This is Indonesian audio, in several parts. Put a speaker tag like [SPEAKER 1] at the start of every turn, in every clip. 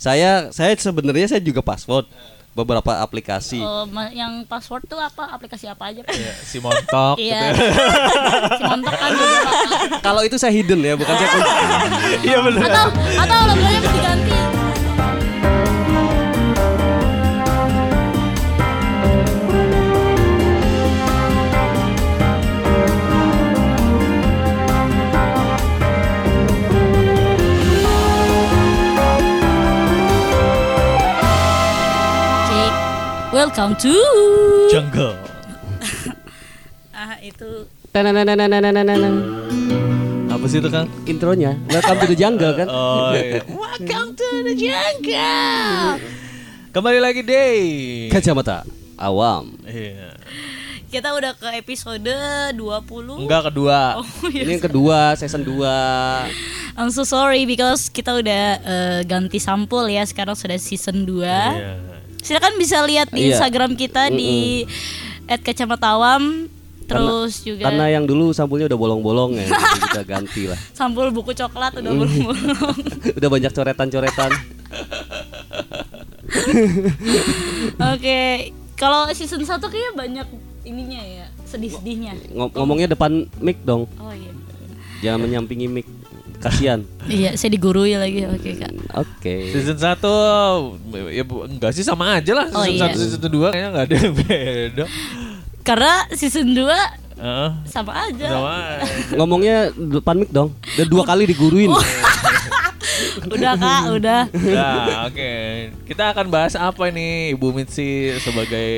[SPEAKER 1] Saya saya sebenarnya saya juga password beberapa aplikasi.
[SPEAKER 2] Oh, yang password tuh apa? Aplikasi apa aja? Pak?
[SPEAKER 3] Iya, si montok gitu
[SPEAKER 2] Iya.
[SPEAKER 3] ya.
[SPEAKER 2] si montok kan juga.
[SPEAKER 1] Kalau itu saya hidden ya, bukan saya kunci.
[SPEAKER 3] Iya benar.
[SPEAKER 2] Atau atau logonya mesti diganti. Welcome to
[SPEAKER 3] Jungle.
[SPEAKER 2] ah itu.
[SPEAKER 3] Apa sih itu Kang?
[SPEAKER 1] Intronya. Welcome to the jungle kan?
[SPEAKER 3] oh, iya.
[SPEAKER 2] Welcome to the jungle.
[SPEAKER 3] Kembali lagi deh.
[SPEAKER 1] Kacamata awam.
[SPEAKER 3] Iya.
[SPEAKER 2] Kita udah ke episode 20
[SPEAKER 3] Enggak kedua
[SPEAKER 2] oh, yes.
[SPEAKER 1] Ini yang kedua, season dua.
[SPEAKER 2] I'm so sorry because kita udah uh, ganti sampul ya Sekarang sudah season 2
[SPEAKER 3] yeah.
[SPEAKER 2] Silakan bisa lihat di
[SPEAKER 1] Iya.
[SPEAKER 2] Instagram kita di @kacamatawam. Terus juga
[SPEAKER 1] Karena yang dulu sampulnya udah bolong-bolong ya, kita ganti lah.
[SPEAKER 2] sampul buku coklat udah bolong-bolong.
[SPEAKER 1] Udah banyak coretan-coretan.
[SPEAKER 2] Oke, kalau season 1 kayaknya banyak ininya ya, sedih-sedihnya.
[SPEAKER 1] Ngom- ngomongnya depan mic dong,
[SPEAKER 2] Oh iya.
[SPEAKER 1] jangan menyampingi mic. Kasihan.
[SPEAKER 2] Iya, saya digurui lagi. Oke, Kak.
[SPEAKER 1] Oke.
[SPEAKER 3] Season 1 ya bu- enggak sih sama aja lah.
[SPEAKER 2] Oh,
[SPEAKER 3] Season
[SPEAKER 2] iya.
[SPEAKER 3] 1 season 2 kayaknya enggak ada yang beda.
[SPEAKER 2] Karena season 2
[SPEAKER 3] Heeh.
[SPEAKER 2] sama aja.
[SPEAKER 3] Sama.
[SPEAKER 1] Ngomongnya depan mic dong. Udah dua kali diguruin.
[SPEAKER 2] Udah, Kak, udah.
[SPEAKER 3] Nah, oke. Kita akan bahas apa ini Ibu Mitsi sebagai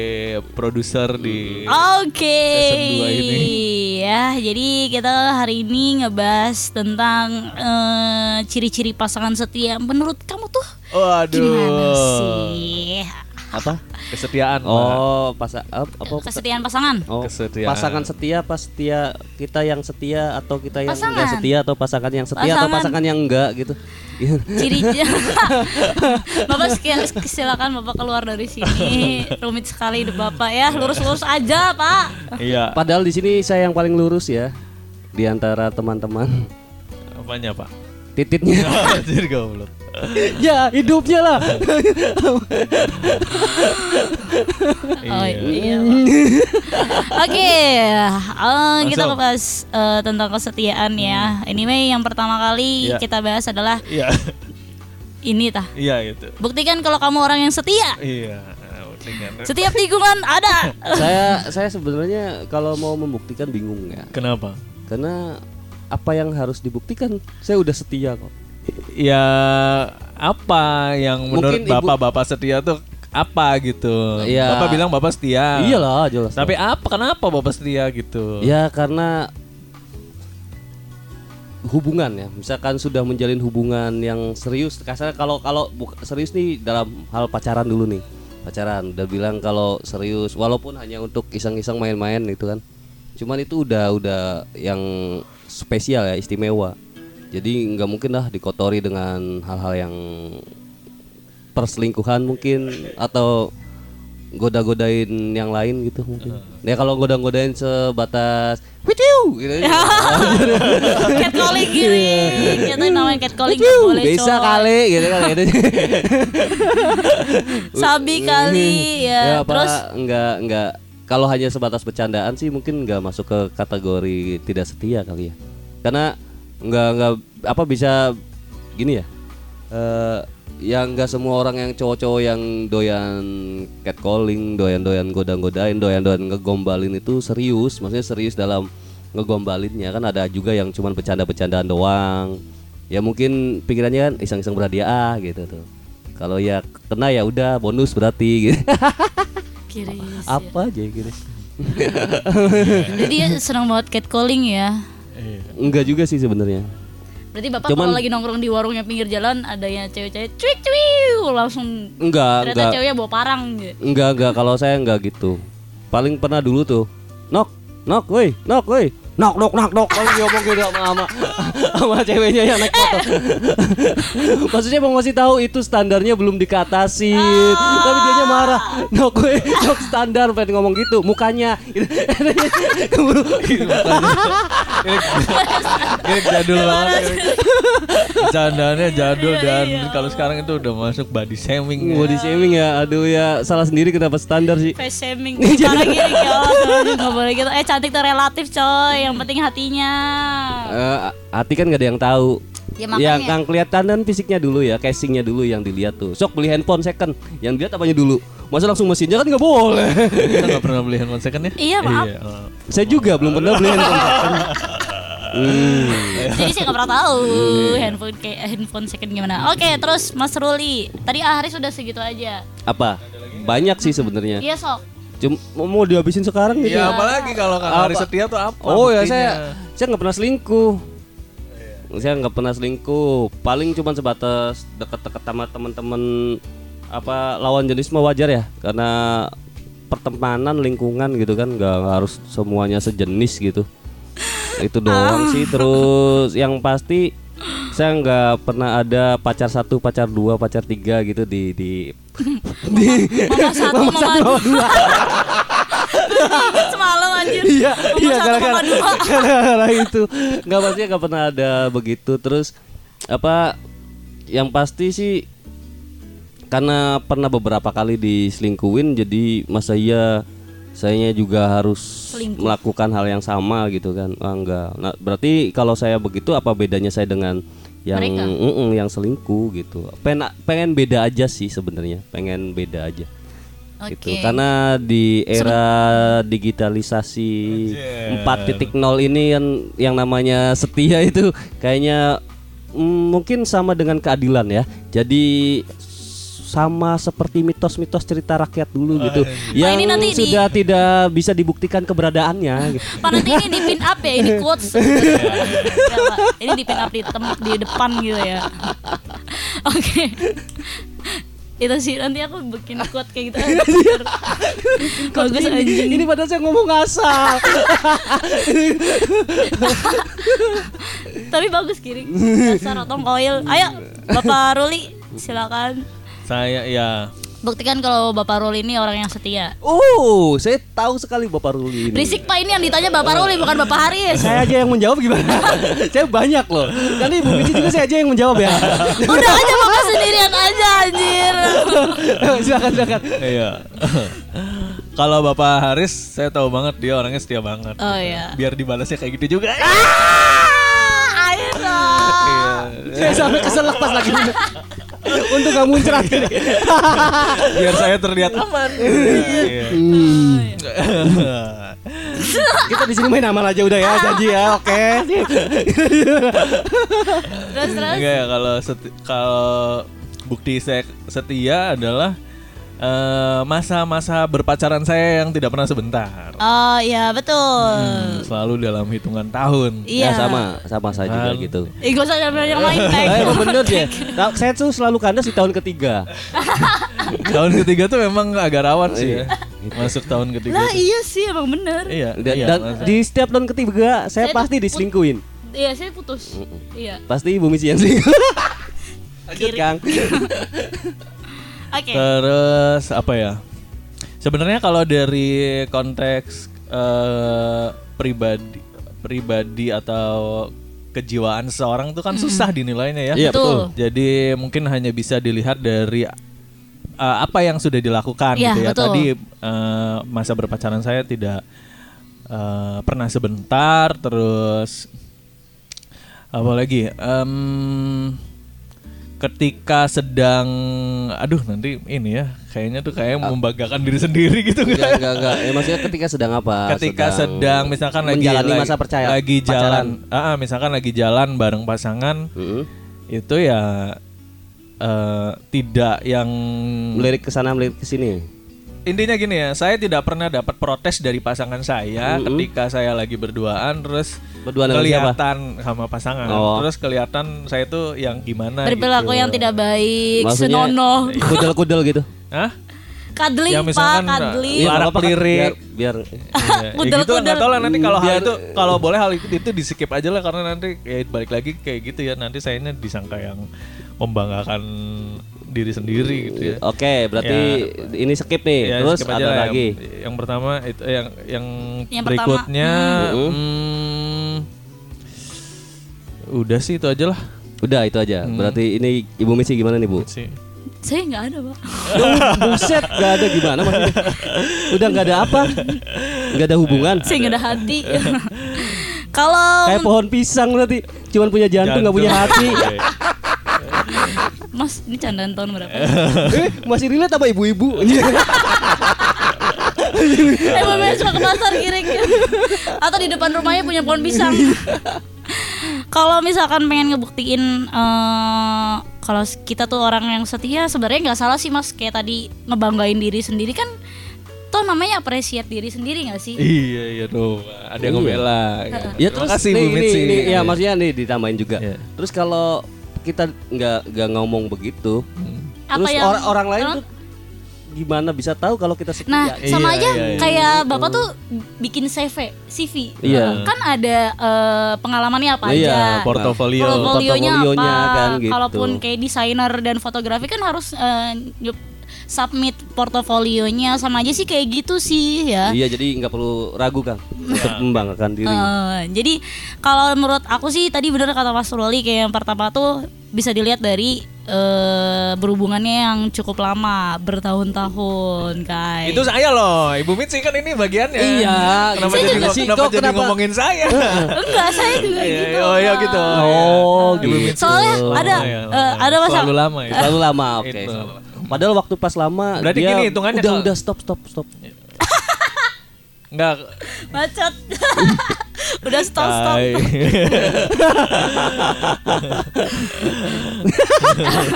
[SPEAKER 3] produser di
[SPEAKER 2] Oke.
[SPEAKER 3] Season ini.
[SPEAKER 2] Ya, jadi kita hari ini ngebahas tentang eh, ciri-ciri pasangan setia. Menurut kamu tuh
[SPEAKER 3] Waduh.
[SPEAKER 2] gimana sih?
[SPEAKER 1] Apa?
[SPEAKER 3] Kesetiaan.
[SPEAKER 1] Oh, pas apa?
[SPEAKER 2] Kesetiaan pasangan.
[SPEAKER 1] Oh,
[SPEAKER 3] Kesetiaan.
[SPEAKER 1] pasangan setia pas setia kita yang setia atau kita yang
[SPEAKER 2] Pasangan.
[SPEAKER 1] enggak setia atau pasangan yang setia atau
[SPEAKER 2] Pasangan.
[SPEAKER 1] pasangan yang enggak gitu.
[SPEAKER 2] Cirinya. Bapak sekian- silakan Bapak keluar dari sini. Rumit sekali hidup Bapak ya. Lurus-lurus aja, Pak.
[SPEAKER 3] Iya.
[SPEAKER 1] Padahal di sini saya yang paling lurus ya di antara teman-teman.
[SPEAKER 3] Apanya, Pak?
[SPEAKER 1] Tititnya.
[SPEAKER 3] Anjir goblok.
[SPEAKER 1] ya, hidupnya lah.
[SPEAKER 2] Oh iya. Oke, eh, kita ngebahas eh, tentang kesetiaan ya. Anyway, yang pertama kali
[SPEAKER 3] Iya.
[SPEAKER 2] kita bahas adalah
[SPEAKER 3] Iya.
[SPEAKER 2] ini tah.
[SPEAKER 3] Iya itu.
[SPEAKER 2] Buktikan kalau kamu orang yang setia.
[SPEAKER 3] Iya. Dengan
[SPEAKER 2] Setiap tikungan ada.
[SPEAKER 1] saya saya sebenarnya kalau mau membuktikan bingung ya.
[SPEAKER 3] Kenapa?
[SPEAKER 1] Karena apa yang harus dibuktikan? Saya udah setia kok.
[SPEAKER 3] Ya apa yang menurut bapak-bapak setia tuh apa gitu?
[SPEAKER 1] Iya.
[SPEAKER 3] Bapak bilang bapak setia.
[SPEAKER 1] Iyalah, jelas.
[SPEAKER 3] Tapi apa kenapa bapak setia gitu?
[SPEAKER 1] Ya karena hubungan ya. Misalkan sudah menjalin hubungan yang serius, kasarnya kalau kalau serius nih dalam hal pacaran dulu nih. Pacaran udah bilang kalau serius walaupun hanya untuk iseng-iseng main-main itu kan. Cuman itu udah udah yang spesial ya, istimewa. Jadi nggak mungkin lah dikotori dengan hal-hal yang perselingkuhan mungkin atau goda-godain yang lain gitu mungkin. Ya kalau goda-godain sebatas witiu gitu.
[SPEAKER 2] catcalling gini. Kita namanya catcalling nggak
[SPEAKER 1] Witiu,
[SPEAKER 2] boleh.
[SPEAKER 1] bisa kali gitu kan gitu.
[SPEAKER 2] Sabi kali ya.
[SPEAKER 1] apa,
[SPEAKER 2] Terus
[SPEAKER 1] enggak enggak kalau hanya sebatas bercandaan sih mungkin nggak masuk ke kategori tidak setia kali ya. Karena enggak enggak apa bisa gini ya. Eh yang enggak semua orang yang cowok-cowok yang doyan catcalling, doyan-doyan goda-godain, doyan-doyan ngegombalin itu serius, maksudnya serius dalam ngegombalinnya kan ada juga yang cuman bercanda-bercandaan doang. Ya mungkin pikirannya kan iseng-iseng berhadiah ah gitu tuh. Kalau ya kena ya udah bonus berarti gitu.
[SPEAKER 2] kiri.
[SPEAKER 1] Apa aja gitu.
[SPEAKER 2] Jadi dia senang banget catcalling ya.
[SPEAKER 3] Iya.
[SPEAKER 1] Enggak juga sih sebenarnya.
[SPEAKER 2] Berarti bapak
[SPEAKER 1] Cuman-
[SPEAKER 2] kalau lagi nongkrong di warungnya pinggir jalan adanya cewek-cewek cuik cuik langsung
[SPEAKER 1] Enggak,
[SPEAKER 2] ternyata
[SPEAKER 1] enggak.
[SPEAKER 2] ceweknya bawa parang gitu.
[SPEAKER 1] Enggak, enggak kalau saya enggak gitu. Paling pernah dulu tuh. Nok, nok, woi, nok, woi. Nok nok nok nok Kalau ngomong gitu sama sama, sama ceweknya yang naik motor. Maksudnya mau ngasih tahu itu standarnya belum dikatasin. Tapi dia marah. Nok gue nok standar pengen ngomong gitu mukanya.
[SPEAKER 3] ini, ini jadul banget. ini. Bercandaannya jadul dan
[SPEAKER 2] iya.
[SPEAKER 3] kalau sekarang itu udah masuk body shaming.
[SPEAKER 1] Body shaming ya. Aduh ya salah sendiri kenapa standar sih.
[SPEAKER 2] face shaming parah gini ya nggak boleh gitu eh cantik tuh relatif coy yang penting hatinya
[SPEAKER 1] Eh, hati kan gak ada yang tahu.
[SPEAKER 2] Ya, makanya.
[SPEAKER 1] yang kang kelihatan kan fisiknya dulu ya, casingnya dulu yang dilihat tuh. Sok beli handphone second, yang dilihat apanya dulu. Masa langsung mesinnya kan nggak boleh.
[SPEAKER 3] Kita nggak pernah beli handphone second ya?
[SPEAKER 2] Iya, maaf.
[SPEAKER 3] oh.
[SPEAKER 1] Saya juga belum pernah beli handphone second. Hmm.
[SPEAKER 2] jadi saya nggak pernah tahu handphone kayak handphone second gimana oke terus Mas Ruli tadi Ahri sudah segitu aja
[SPEAKER 1] Apa? Banyak sih sebenarnya.
[SPEAKER 2] iya sok
[SPEAKER 1] Cuma mau dihabisin sekarang gitu.
[SPEAKER 3] Ya apalagi kalau Kang Hari? Setia tuh apa?
[SPEAKER 1] Oh ya
[SPEAKER 3] buktinya?
[SPEAKER 1] saya saya nggak pernah selingkuh. Saya nggak pernah selingkuh. Paling cuma sebatas deket-deket sama teman-teman apa lawan jenis mah wajar ya karena pertemanan lingkungan gitu kan nggak nggak harus semuanya sejenis gitu. Itu doang sih. Terus yang pasti saya nggak pernah ada pacar satu, pacar dua, pacar tiga gitu di di
[SPEAKER 2] mama satu mama dua. Semalam anjir.
[SPEAKER 1] Iya
[SPEAKER 2] mama
[SPEAKER 1] iya gara-gara
[SPEAKER 2] dua.
[SPEAKER 1] gara-gara itu. Nggak pastinya nggak pernah ada begitu. Terus apa yang pasti sih karena pernah beberapa kali diselingkuin jadi masa iya sayanya juga harus
[SPEAKER 2] Selingkuh.
[SPEAKER 1] melakukan hal yang sama gitu kan ah, enggak nah berarti kalau saya begitu apa bedanya saya dengan yang
[SPEAKER 2] Mereka?
[SPEAKER 1] yang selingkuh gitu pengen pengen beda aja sih sebenarnya pengen beda aja
[SPEAKER 2] oke
[SPEAKER 1] gitu. Karena di era digitalisasi 4.0 ini yang yang namanya setia itu kayaknya mm, mungkin sama dengan keadilan ya. Jadi sama seperti mitos-mitos cerita rakyat dulu gitu yang
[SPEAKER 2] ini nanti di-
[SPEAKER 1] sudah tidak bisa dibuktikan keberadaannya gitu.
[SPEAKER 2] Pak nanti ini di pin up ya, ini quotes. Ya, Pak. Ini di pin up di tem- di depan gitu ya. Oke. Itu sih nanti aku bikin quote kayak gitu. Bagus anjing.
[SPEAKER 1] ini padahal saya ngomong asal
[SPEAKER 2] Tapi bagus kiri. Dasar otong koil. Ayo, Bapak Ruli, silakan.
[SPEAKER 3] Saya ya
[SPEAKER 2] Buktikan kalau Bapak Ruli ini orang yang setia.
[SPEAKER 1] oh saya tahu sekali bapak Ruli ini
[SPEAKER 2] Berisik Pak ini yang ditanya Bapak Ruli bukan Bapak Haris.
[SPEAKER 1] saya aja yang menjawab gimana? saya banyak loh. Kan Ibu Mici juga saya aja yang menjawab ya.
[SPEAKER 2] Udah aja Bapak sendirian aja anjir.
[SPEAKER 1] silakan silakan.
[SPEAKER 3] iya. Kalau Bapak Haris saya tahu banget dia orangnya setia banget.
[SPEAKER 2] Oh iya.
[SPEAKER 3] Biar dibalasnya kayak gitu juga.
[SPEAKER 2] Ah, ayo.
[SPEAKER 3] Iya.
[SPEAKER 1] Saya sampai keselak pas lagi. Untuk gak muncrat ini.
[SPEAKER 3] Biar saya terlihat aman. Iya.
[SPEAKER 1] Kita di sini main amal aja udah ya, janji ya. Oke.
[SPEAKER 2] Terus terus.
[SPEAKER 3] Enggak ya kalau kalau bukti saya setia adalah eh, masa-masa berpacaran saya yang tidak pernah sebentar.
[SPEAKER 2] Oh iya betul.
[SPEAKER 3] Hmm, selalu dalam hitungan tahun.
[SPEAKER 2] Iya.
[SPEAKER 1] Ya sama, sama saya juga
[SPEAKER 3] Kan.
[SPEAKER 1] gitu.
[SPEAKER 2] Ih gak usah nyampe yang lain
[SPEAKER 1] emang bener deh. Nah, saya tuh selalu kandas di tahun ketiga.
[SPEAKER 3] tahun ketiga tuh memang agak rawan sih ya. Masuk tahun ketiga.
[SPEAKER 2] Lah
[SPEAKER 3] tuh.
[SPEAKER 2] iya sih emang bener.
[SPEAKER 3] Iya,
[SPEAKER 1] Dan,
[SPEAKER 3] iya,
[SPEAKER 1] dan
[SPEAKER 3] masa-
[SPEAKER 1] di setiap tahun ketiga saya,
[SPEAKER 2] Saya
[SPEAKER 1] pasti diselingkuhin.
[SPEAKER 2] Iya saya putus. Iya.
[SPEAKER 1] Pasti Ibu Misi yang selingkuh. Lanjut
[SPEAKER 2] Kiri.
[SPEAKER 1] Kang.
[SPEAKER 2] Oke.
[SPEAKER 3] Terus apa ya? Sebenarnya kalau dari konteks eh, pribadi pribadi atau kejiwaan seseorang itu kan susah dinilainya ya.
[SPEAKER 1] Iya,
[SPEAKER 2] Betul.
[SPEAKER 1] betul.
[SPEAKER 3] Jadi mungkin hanya bisa dilihat dari uh, apa yang sudah dilakukan
[SPEAKER 2] Iya,
[SPEAKER 3] gitu ya.
[SPEAKER 2] betul.
[SPEAKER 3] Tadi uh, masa berpacaran saya tidak uh, pernah sebentar, terus apa lagi? Ketika sedang, aduh nanti ini ya, kayaknya tuh kayak membanggakan diri sendiri gitu
[SPEAKER 1] Enggak, enggak, enggak. Eh, maksudnya ketika sedang apa?
[SPEAKER 3] ketika sedang, misalkan lagi
[SPEAKER 1] menjalani
[SPEAKER 3] lagi-
[SPEAKER 1] masa percaya
[SPEAKER 3] lagi
[SPEAKER 1] pacaran.
[SPEAKER 3] jalan ah, ah, misalkan lagi jalan bareng pasangan
[SPEAKER 1] Mm-mm.
[SPEAKER 3] itu ya eh, tidak yang
[SPEAKER 1] melirik ke sana melirik ke sini.
[SPEAKER 3] Intinya gini ya saya tidak pernah dapat protes dari pasangan saya
[SPEAKER 1] Mm-mm.
[SPEAKER 3] ketika saya lagi berduaan terus
[SPEAKER 1] Berduaan dengan siapa?
[SPEAKER 3] kelihatan sama pasangan
[SPEAKER 1] Oh.
[SPEAKER 3] terus kelihatan saya tuh yang gimana
[SPEAKER 2] Berperilaku
[SPEAKER 3] gitu.
[SPEAKER 2] yang tidak baik,
[SPEAKER 1] Maksudnya
[SPEAKER 2] senonoh.
[SPEAKER 1] kudel-kudel gitu.
[SPEAKER 3] Hah? Yang
[SPEAKER 2] Pak,
[SPEAKER 3] misalkan Larak
[SPEAKER 1] apa-apa kan,
[SPEAKER 3] lirik.
[SPEAKER 1] biar, biar
[SPEAKER 3] ya
[SPEAKER 2] Kudel,
[SPEAKER 3] gitu
[SPEAKER 2] kudel.
[SPEAKER 3] tahu lah nanti kalau hal itu kalau boleh hal itu, itu di skip aja lah karena nanti ya balik lagi kayak gitu ya nanti sayanya disangka yang membanggakan diri sendiri gitu ya.
[SPEAKER 1] Oke, berarti ini skip nih.
[SPEAKER 3] Ya,
[SPEAKER 1] Terus
[SPEAKER 3] skip aja
[SPEAKER 1] ada
[SPEAKER 3] lah.
[SPEAKER 1] lagi.
[SPEAKER 3] Yang, yang pertama itu yang yang,
[SPEAKER 2] Yang
[SPEAKER 3] berikutnya
[SPEAKER 1] pertama.
[SPEAKER 3] hmm, udah sih itu aja lah
[SPEAKER 1] Udah itu aja.
[SPEAKER 3] Hmm.
[SPEAKER 1] Berarti ini Ibu Misi gimana nih, Bu?
[SPEAKER 2] Saya nggak ada, Pak.
[SPEAKER 1] Buset, gak ada gimana maksudnya? Udah nggak ada apa? Nggak ada hubungan.
[SPEAKER 2] Saya nggak ada hati. Kalau
[SPEAKER 1] Kayak pohon pisang berarti. Cuman punya jantung nggak punya hati.
[SPEAKER 3] Iya,
[SPEAKER 2] Mas, ini candaan tahun berapa?
[SPEAKER 1] eh, masih relate apa ibu-ibu?
[SPEAKER 2] eh, Bapak suka ke pasar kiring Atau di depan rumahnya punya pohon pisang. Kalau misalkan pengen ngebuktiin eh, kalau kita tuh orang yang setia, sebenarnya nggak salah sih mas. Kayak tadi ngebanggain diri sendiri kan, toh namanya apresiat diri sendiri nggak sih?
[SPEAKER 3] iya iya tuh ada yang ngebela gitu.
[SPEAKER 1] ya
[SPEAKER 3] Terima
[SPEAKER 1] terus
[SPEAKER 3] kasih
[SPEAKER 1] nih,
[SPEAKER 3] Bu
[SPEAKER 1] ya maksudnya nih ditambahin juga.
[SPEAKER 3] Iya.
[SPEAKER 1] Terus kalau kita nggak nggak ngomong begitu,
[SPEAKER 2] Apa
[SPEAKER 1] terus
[SPEAKER 2] yang-
[SPEAKER 1] orang orang lain tuh gimana bisa tahu kalau kita setia?
[SPEAKER 2] Nah, sama
[SPEAKER 3] Iya,
[SPEAKER 2] aja
[SPEAKER 3] iya, iya.
[SPEAKER 2] kayak bapak tuh bikin CV, CV.
[SPEAKER 1] Iya.
[SPEAKER 2] Kan ada eh, pengalamannya apa
[SPEAKER 1] Iya,
[SPEAKER 2] aja.
[SPEAKER 3] portofolio
[SPEAKER 2] Portofolionya
[SPEAKER 1] Portofolionya
[SPEAKER 2] apa?
[SPEAKER 1] kan gitu.
[SPEAKER 2] Kalaupun kayak desainer dan fotografi kan harus nyup- submit portofolionya sama aja sih kayak gitu sih ya.
[SPEAKER 1] Iya, jadi nggak perlu ragu kan untuk membanggakan diri.
[SPEAKER 2] Eh, jadi kalau menurut aku sih tadi bener kata Mas Roli kayak yang pertama tuh bisa dilihat dari eh, berhubungannya yang cukup lama bertahun-tahun kayak.
[SPEAKER 3] itu saya loh ibu Mitzi kan ini bagiannya
[SPEAKER 1] Iya,
[SPEAKER 3] kenapa
[SPEAKER 1] saya
[SPEAKER 3] jadi
[SPEAKER 1] juga sih.
[SPEAKER 3] kenapa
[SPEAKER 1] Kok
[SPEAKER 3] jadi
[SPEAKER 1] kenapa?
[SPEAKER 3] ngomongin saya
[SPEAKER 2] Enggak, saya juga
[SPEAKER 3] Iya,
[SPEAKER 2] gitu.
[SPEAKER 3] oh iya gitu
[SPEAKER 1] Oh,
[SPEAKER 3] Ibu
[SPEAKER 1] gitu.
[SPEAKER 3] Mitzi.
[SPEAKER 2] Soalnya
[SPEAKER 3] Lama
[SPEAKER 2] ada
[SPEAKER 3] ya,
[SPEAKER 2] eh,
[SPEAKER 3] lama.
[SPEAKER 2] ada masa
[SPEAKER 3] selalu lama ya
[SPEAKER 1] Terlalu lama, oke.
[SPEAKER 3] Itu.
[SPEAKER 1] Padahal waktu pas lama
[SPEAKER 3] Berarti
[SPEAKER 1] dia
[SPEAKER 3] gini hitungannya
[SPEAKER 1] udah
[SPEAKER 3] kalau-
[SPEAKER 1] udah stop stop stop.
[SPEAKER 3] Enggak
[SPEAKER 2] Bacot. Udah stop stop.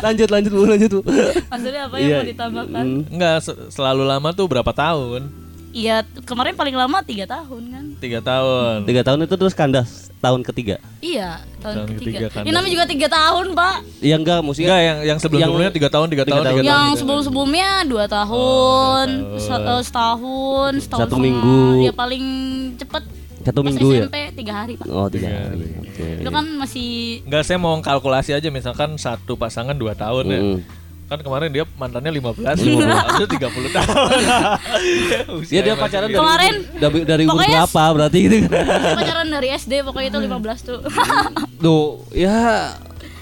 [SPEAKER 1] Lanjut lanjut bu lanjut bu.
[SPEAKER 2] Maksudnya apa yang
[SPEAKER 1] Iya.
[SPEAKER 2] mau ditambahkan?
[SPEAKER 3] Enggak se- selalu lama tuh berapa tahun?
[SPEAKER 2] Iya, kemarin paling lama tiga tahun kan?
[SPEAKER 3] Tiga tahun.
[SPEAKER 1] Tiga tahun itu terus kandas tahun ketiga.
[SPEAKER 2] Iya, tahun,
[SPEAKER 3] Tahun
[SPEAKER 2] ketiga.
[SPEAKER 3] ketiga kan.
[SPEAKER 2] Ini namanya juga tiga tahun, Pak.
[SPEAKER 1] Iya enggak maksudnya.
[SPEAKER 3] Enggak yang yang sebelum sebelumnya tiga tahun tiga
[SPEAKER 1] Tiga
[SPEAKER 3] tahun
[SPEAKER 1] tahun.
[SPEAKER 3] tiga tahun.
[SPEAKER 2] yang
[SPEAKER 3] gitu.
[SPEAKER 2] sebelum sebelumnya dua tahun,
[SPEAKER 3] dua
[SPEAKER 2] se-
[SPEAKER 3] tahun.
[SPEAKER 2] eh, setahun, setahun
[SPEAKER 1] Satu
[SPEAKER 2] setengah.
[SPEAKER 1] minggu.
[SPEAKER 2] Ya paling cepet
[SPEAKER 1] Satu
[SPEAKER 2] pas
[SPEAKER 1] minggu ya.
[SPEAKER 2] SMP tiga hari, Pak.
[SPEAKER 1] Oh tiga
[SPEAKER 3] Tiga
[SPEAKER 1] hari. Oke.
[SPEAKER 2] Itu kan masih
[SPEAKER 3] Enggak saya mau kalkulasi aja misalkan satu pasangan dua tahun ya. Kan kemarin dia mantannya 15, 15 itu 30 tahun.
[SPEAKER 1] Iya dia pacaran dari
[SPEAKER 2] Kemarin,
[SPEAKER 1] dari, dari umur berapa berarti gitu kan?
[SPEAKER 2] pacaran dari SD pokoknya itu 15 tuh.
[SPEAKER 1] Duh, ya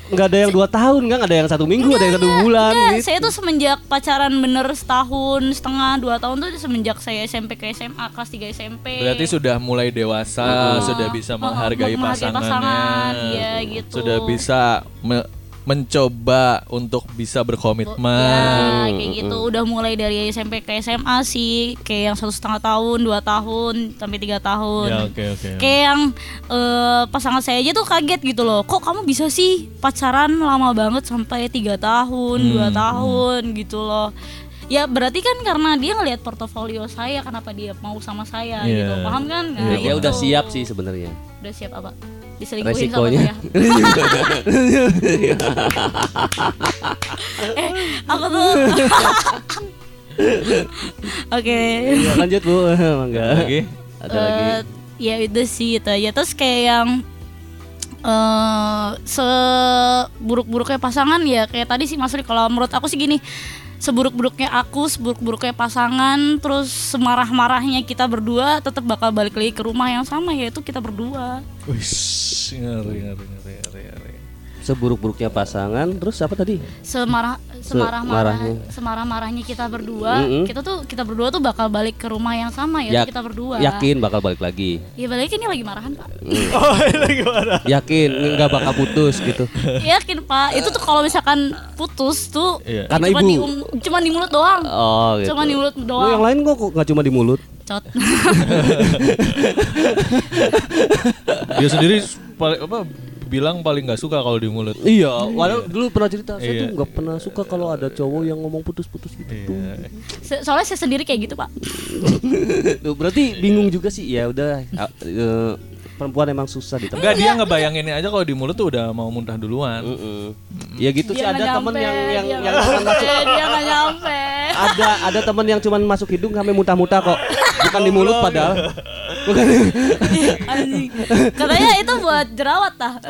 [SPEAKER 1] nggak ada yang dua tahun kan, ada yang satu minggu, ada yang satu bulan.
[SPEAKER 2] Enggak,
[SPEAKER 1] gitu.
[SPEAKER 2] saya tuh semenjak pacaran bener setahun setengah dua tahun tuh semenjak saya SMP ke SMA kelas 3 SMP.
[SPEAKER 3] Berarti sudah mulai dewasa, sudah bisa
[SPEAKER 2] Oh,
[SPEAKER 3] menghargai
[SPEAKER 2] menghargai
[SPEAKER 3] pasangannya.
[SPEAKER 2] pasangan, iya, gitu.
[SPEAKER 3] Sudah bisa me- mencoba untuk bisa berkomitmen.
[SPEAKER 2] Ya, kayak gitu. Udah mulai dari SMP ke SMA sih, kayak yang satu setengah tahun, dua tahun, sampai tiga tahun.
[SPEAKER 3] Ya, oke oke.
[SPEAKER 2] Kayak yang eh, pasangan saya aja tuh kaget gitu loh. Kok kamu bisa sih pacaran lama banget sampai tiga tahun,
[SPEAKER 3] Hmm,
[SPEAKER 2] dua tahun gitu loh. Ya berarti kan karena dia ngelihat portofolio saya, kenapa dia mau sama saya
[SPEAKER 3] Iya.
[SPEAKER 2] gitu, paham kan? Nah,
[SPEAKER 1] Ya, dia
[SPEAKER 2] itu.
[SPEAKER 1] udah siap sih sebenarnya.
[SPEAKER 2] Udah siap apa? Diselingkuhin
[SPEAKER 1] Resikonya.
[SPEAKER 2] sama saya. eh, aku tuh. Oke.
[SPEAKER 1] Ya, lanjut bu, mangga.
[SPEAKER 3] Lagi?
[SPEAKER 1] Ada lagi.
[SPEAKER 2] Eh, ya itu sih itu aja terus kayak yang eh seburuk-buruknya pasangan ya kayak tadi sih Mas Ri, kalau menurut aku sih gini seburuk-buruknya aku seburuk-buruknya pasangan terus semarah-marahnya kita berdua tetap bakal balik lagi ke rumah yang sama yaitu kita berdua
[SPEAKER 3] Wih, ngeri ngeri ngeri ngeri.
[SPEAKER 1] Seburuk-buruknya pasangan, terus apa tadi?
[SPEAKER 2] semarah semarah-marah
[SPEAKER 1] Semarahnya.
[SPEAKER 2] semarah-marahnya kita berdua
[SPEAKER 1] Mm-mm.
[SPEAKER 2] kita tuh kita berdua tuh bakal balik ke rumah yang sama
[SPEAKER 1] Ya-
[SPEAKER 2] kita berdua
[SPEAKER 1] Yakin bakal balik lagi.
[SPEAKER 2] ya balik ini lagi marahan pak
[SPEAKER 3] Oh, ini gimana?
[SPEAKER 1] Yakin nggak bakal putus gitu.
[SPEAKER 2] Yakin pak, itu tuh kalau misalkan putus tuh
[SPEAKER 3] Iya.
[SPEAKER 1] Karena
[SPEAKER 2] cuma
[SPEAKER 1] ibu.
[SPEAKER 2] di, um, cuma di mulut doang,
[SPEAKER 1] Oh gitu.
[SPEAKER 2] cuma di mulut
[SPEAKER 1] Lu
[SPEAKER 2] doang.
[SPEAKER 1] yang lain kok nggak cuma di mulut?
[SPEAKER 2] Cot.
[SPEAKER 3] Dia sendiri apa bilang paling nggak suka kalau di mulut.
[SPEAKER 1] Iya, walau dulu pernah cerita saya
[SPEAKER 3] Iya.
[SPEAKER 1] tuh nggak pernah suka kalau ada cowok yang ngomong putus-putus gitu.
[SPEAKER 3] Iya.
[SPEAKER 2] Se- Soalnya saya sendiri kayak gitu pak.
[SPEAKER 1] Berarti bingung juga sih. Ya udah ah, eh, perempuan emang susah ditebak.
[SPEAKER 3] Enggak dia ngebayanginnya aja kalau di mulut tuh udah mau muntah duluan.
[SPEAKER 1] Mm-mm. Ya gitu sih ada temen yang yang
[SPEAKER 2] dia
[SPEAKER 1] yang
[SPEAKER 2] nyampe, dia nggak nyampe.
[SPEAKER 1] ada ada teman yang cuman masuk hidung sampai muntah-muntah kok. Bukan di mulut padahal. Bukan.
[SPEAKER 2] Anjing. Katanya itu buat jerawat tah.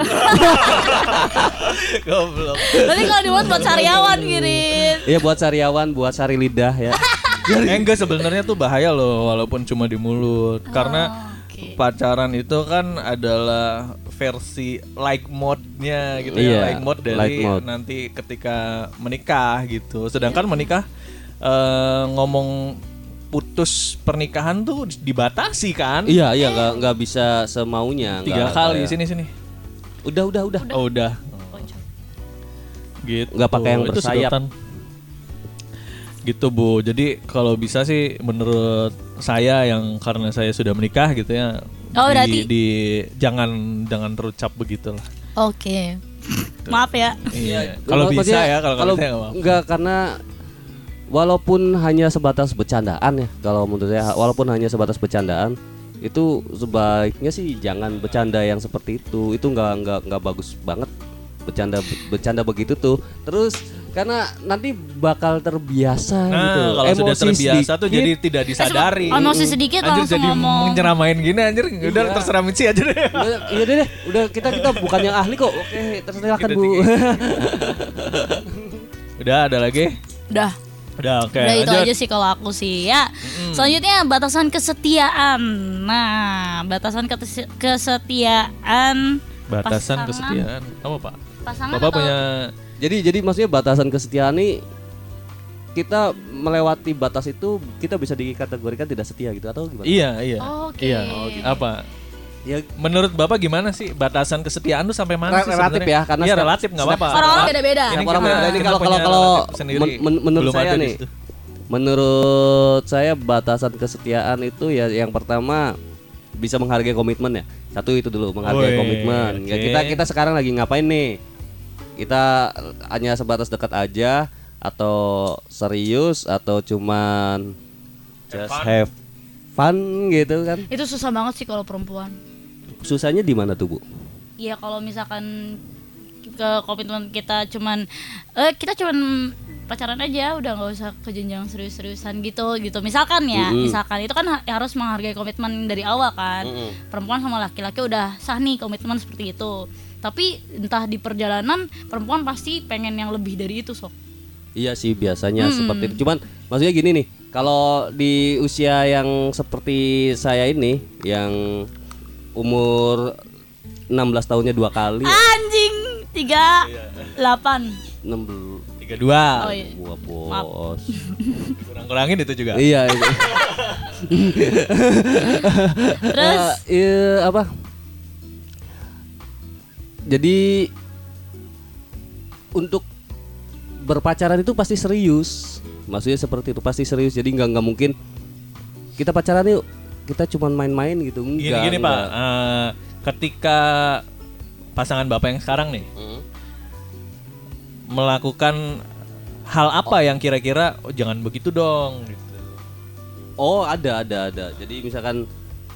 [SPEAKER 3] Goblok.
[SPEAKER 2] Tapi kalau dibuat buat sariawan Girin.
[SPEAKER 1] Iya buat sariawan, buat sari lidah ya.
[SPEAKER 3] Eh, enggak sebenarnya tuh bahaya loh walaupun cuma di mulut karena
[SPEAKER 2] Oh, oke.
[SPEAKER 3] pacaran itu kan adalah versi like mode-nya gitu
[SPEAKER 1] Iya,
[SPEAKER 3] ya like mode dari
[SPEAKER 1] like mode.
[SPEAKER 3] nanti ketika menikah gitu sedangkan menikah eh, ngomong putus pernikahan tuh dibatasi kan?
[SPEAKER 1] Iya iya nggak nggak bisa semaunya.
[SPEAKER 3] tiga
[SPEAKER 1] nggak
[SPEAKER 3] kali
[SPEAKER 1] kayak-
[SPEAKER 3] sini sini.
[SPEAKER 1] Udah udah udah.
[SPEAKER 3] oh udah. Gitu.
[SPEAKER 1] Nggak pakai yang
[SPEAKER 3] Itu
[SPEAKER 1] bersayap.
[SPEAKER 3] gitu bu. Jadi kalau bisa sih menurut saya yang karena saya sudah menikah gitu ya
[SPEAKER 2] Oh,
[SPEAKER 3] di,
[SPEAKER 2] berarti-
[SPEAKER 3] di jangan jangan terucap begitu lah
[SPEAKER 2] Oke. Maaf ya.
[SPEAKER 3] iya. Kalau bisa ya kalau kalau nggak
[SPEAKER 1] Enggak karena walaupun hanya sebatas bercandaan ya kalau menurut saya walaupun hanya sebatas bercandaan itu sebaiknya sih jangan bercanda yang seperti itu. Itu nggak nggak nggak bagus banget. Bercanda bercanda begitu tuh. Terus karena nanti bakal terbiasa
[SPEAKER 3] nah
[SPEAKER 1] gitu.
[SPEAKER 3] kalau sudah
[SPEAKER 1] Emosi
[SPEAKER 3] terbiasa tuh
[SPEAKER 1] sedikit,
[SPEAKER 3] jadi tidak disadari.
[SPEAKER 2] Emosi sedikit
[SPEAKER 3] anjir
[SPEAKER 2] langsung
[SPEAKER 3] jadi
[SPEAKER 2] ngomong.
[SPEAKER 3] nyeramain gini anjir. Udah
[SPEAKER 1] Iya.
[SPEAKER 3] terserah Mici aja deh.
[SPEAKER 1] Udah, iya deh, deh udah kita kita bukan yang ahli kok. Oke tersilakan
[SPEAKER 3] Kita
[SPEAKER 1] bu.
[SPEAKER 3] udah ada lagi?
[SPEAKER 2] Udah.
[SPEAKER 3] Udah oke
[SPEAKER 2] Udah itu
[SPEAKER 3] lanjut.
[SPEAKER 2] aja sih kalau aku sih ya. Selanjutnya batasan kesetiaan. Nah, batasan kesetiaan
[SPEAKER 3] batasan
[SPEAKER 2] pasangan-
[SPEAKER 3] kesetiaan apa pak
[SPEAKER 2] Pasangan
[SPEAKER 3] bapak
[SPEAKER 2] atau
[SPEAKER 3] punya
[SPEAKER 1] Jadi jadi maksudnya batasan kesetiaan ini kita melewati batas itu kita bisa dikategorikan tidak setia gitu atau gimana?
[SPEAKER 3] iya iya
[SPEAKER 2] Oke.
[SPEAKER 3] iya apa
[SPEAKER 1] Ya
[SPEAKER 3] menurut bapak gimana sih batasan kesetiaan tuh sampai mana
[SPEAKER 1] Re-
[SPEAKER 3] sih
[SPEAKER 1] relatif ya, karena setiap-
[SPEAKER 3] relatif nggak apa-apa
[SPEAKER 2] Orang-orang beda-beda.
[SPEAKER 1] Orang beda. Ini kalau kalau kalau
[SPEAKER 3] relatif sendiri.
[SPEAKER 1] men- men- menurut
[SPEAKER 3] Belum
[SPEAKER 1] saya nih, menurut saya batasan kesetiaan itu ya yang pertama bisa menghargai komitmen ya. Satu itu dulu menghargai
[SPEAKER 3] Woi,
[SPEAKER 1] komitmen. Ya
[SPEAKER 3] oke.
[SPEAKER 1] kita kita sekarang lagi ngapain nih? Kita hanya sebatas dekat aja atau serius atau cuman just
[SPEAKER 3] fun.
[SPEAKER 1] have fun gitu kan?
[SPEAKER 2] Itu susah banget sih kalau perempuan.
[SPEAKER 1] Susahnya di mana tuh, Bu?
[SPEAKER 2] Iya kalau misalkan ke komitmen kita cuman eh kita cuman pacaran aja udah nggak usah ke jenjang serius-seriusan gitu gitu misalkan ya
[SPEAKER 1] Mm-mm.
[SPEAKER 2] misalkan itu kan ha- harus menghargai komitmen dari awal kan
[SPEAKER 1] Mm-mm.
[SPEAKER 2] perempuan sama laki-laki udah sah nih komitmen seperti itu tapi entah di perjalanan perempuan pasti pengen yang lebih dari itu sok
[SPEAKER 1] Iya sih biasanya
[SPEAKER 2] Hmm.
[SPEAKER 1] seperti itu. Cuman maksudnya gini nih, kalau di usia yang seperti saya ini yang umur 16 tahunnya dua kali,
[SPEAKER 2] anjing tiga delapan
[SPEAKER 1] 16
[SPEAKER 3] tiga dua
[SPEAKER 2] oh iya Maaf.
[SPEAKER 1] bos.
[SPEAKER 3] kurang kurangin itu juga
[SPEAKER 1] iya itu.
[SPEAKER 2] terus
[SPEAKER 1] Eh, iya, apa? Jadi untuk berpacaran itu pasti serius. Maksudnya seperti itu pasti serius. Jadi nggak nggak mungkin kita pacaran yuk kita cuman main-main gitu.
[SPEAKER 3] gini
[SPEAKER 1] Enggak.
[SPEAKER 3] gini pak
[SPEAKER 1] enggak.
[SPEAKER 3] eh, ketika pasangan bapak yang sekarang nih
[SPEAKER 1] Hmm.
[SPEAKER 3] melakukan hal apa yang kira-kira oh, jangan begitu dong gitu.
[SPEAKER 1] Oh ada ada ada. Jadi misalkan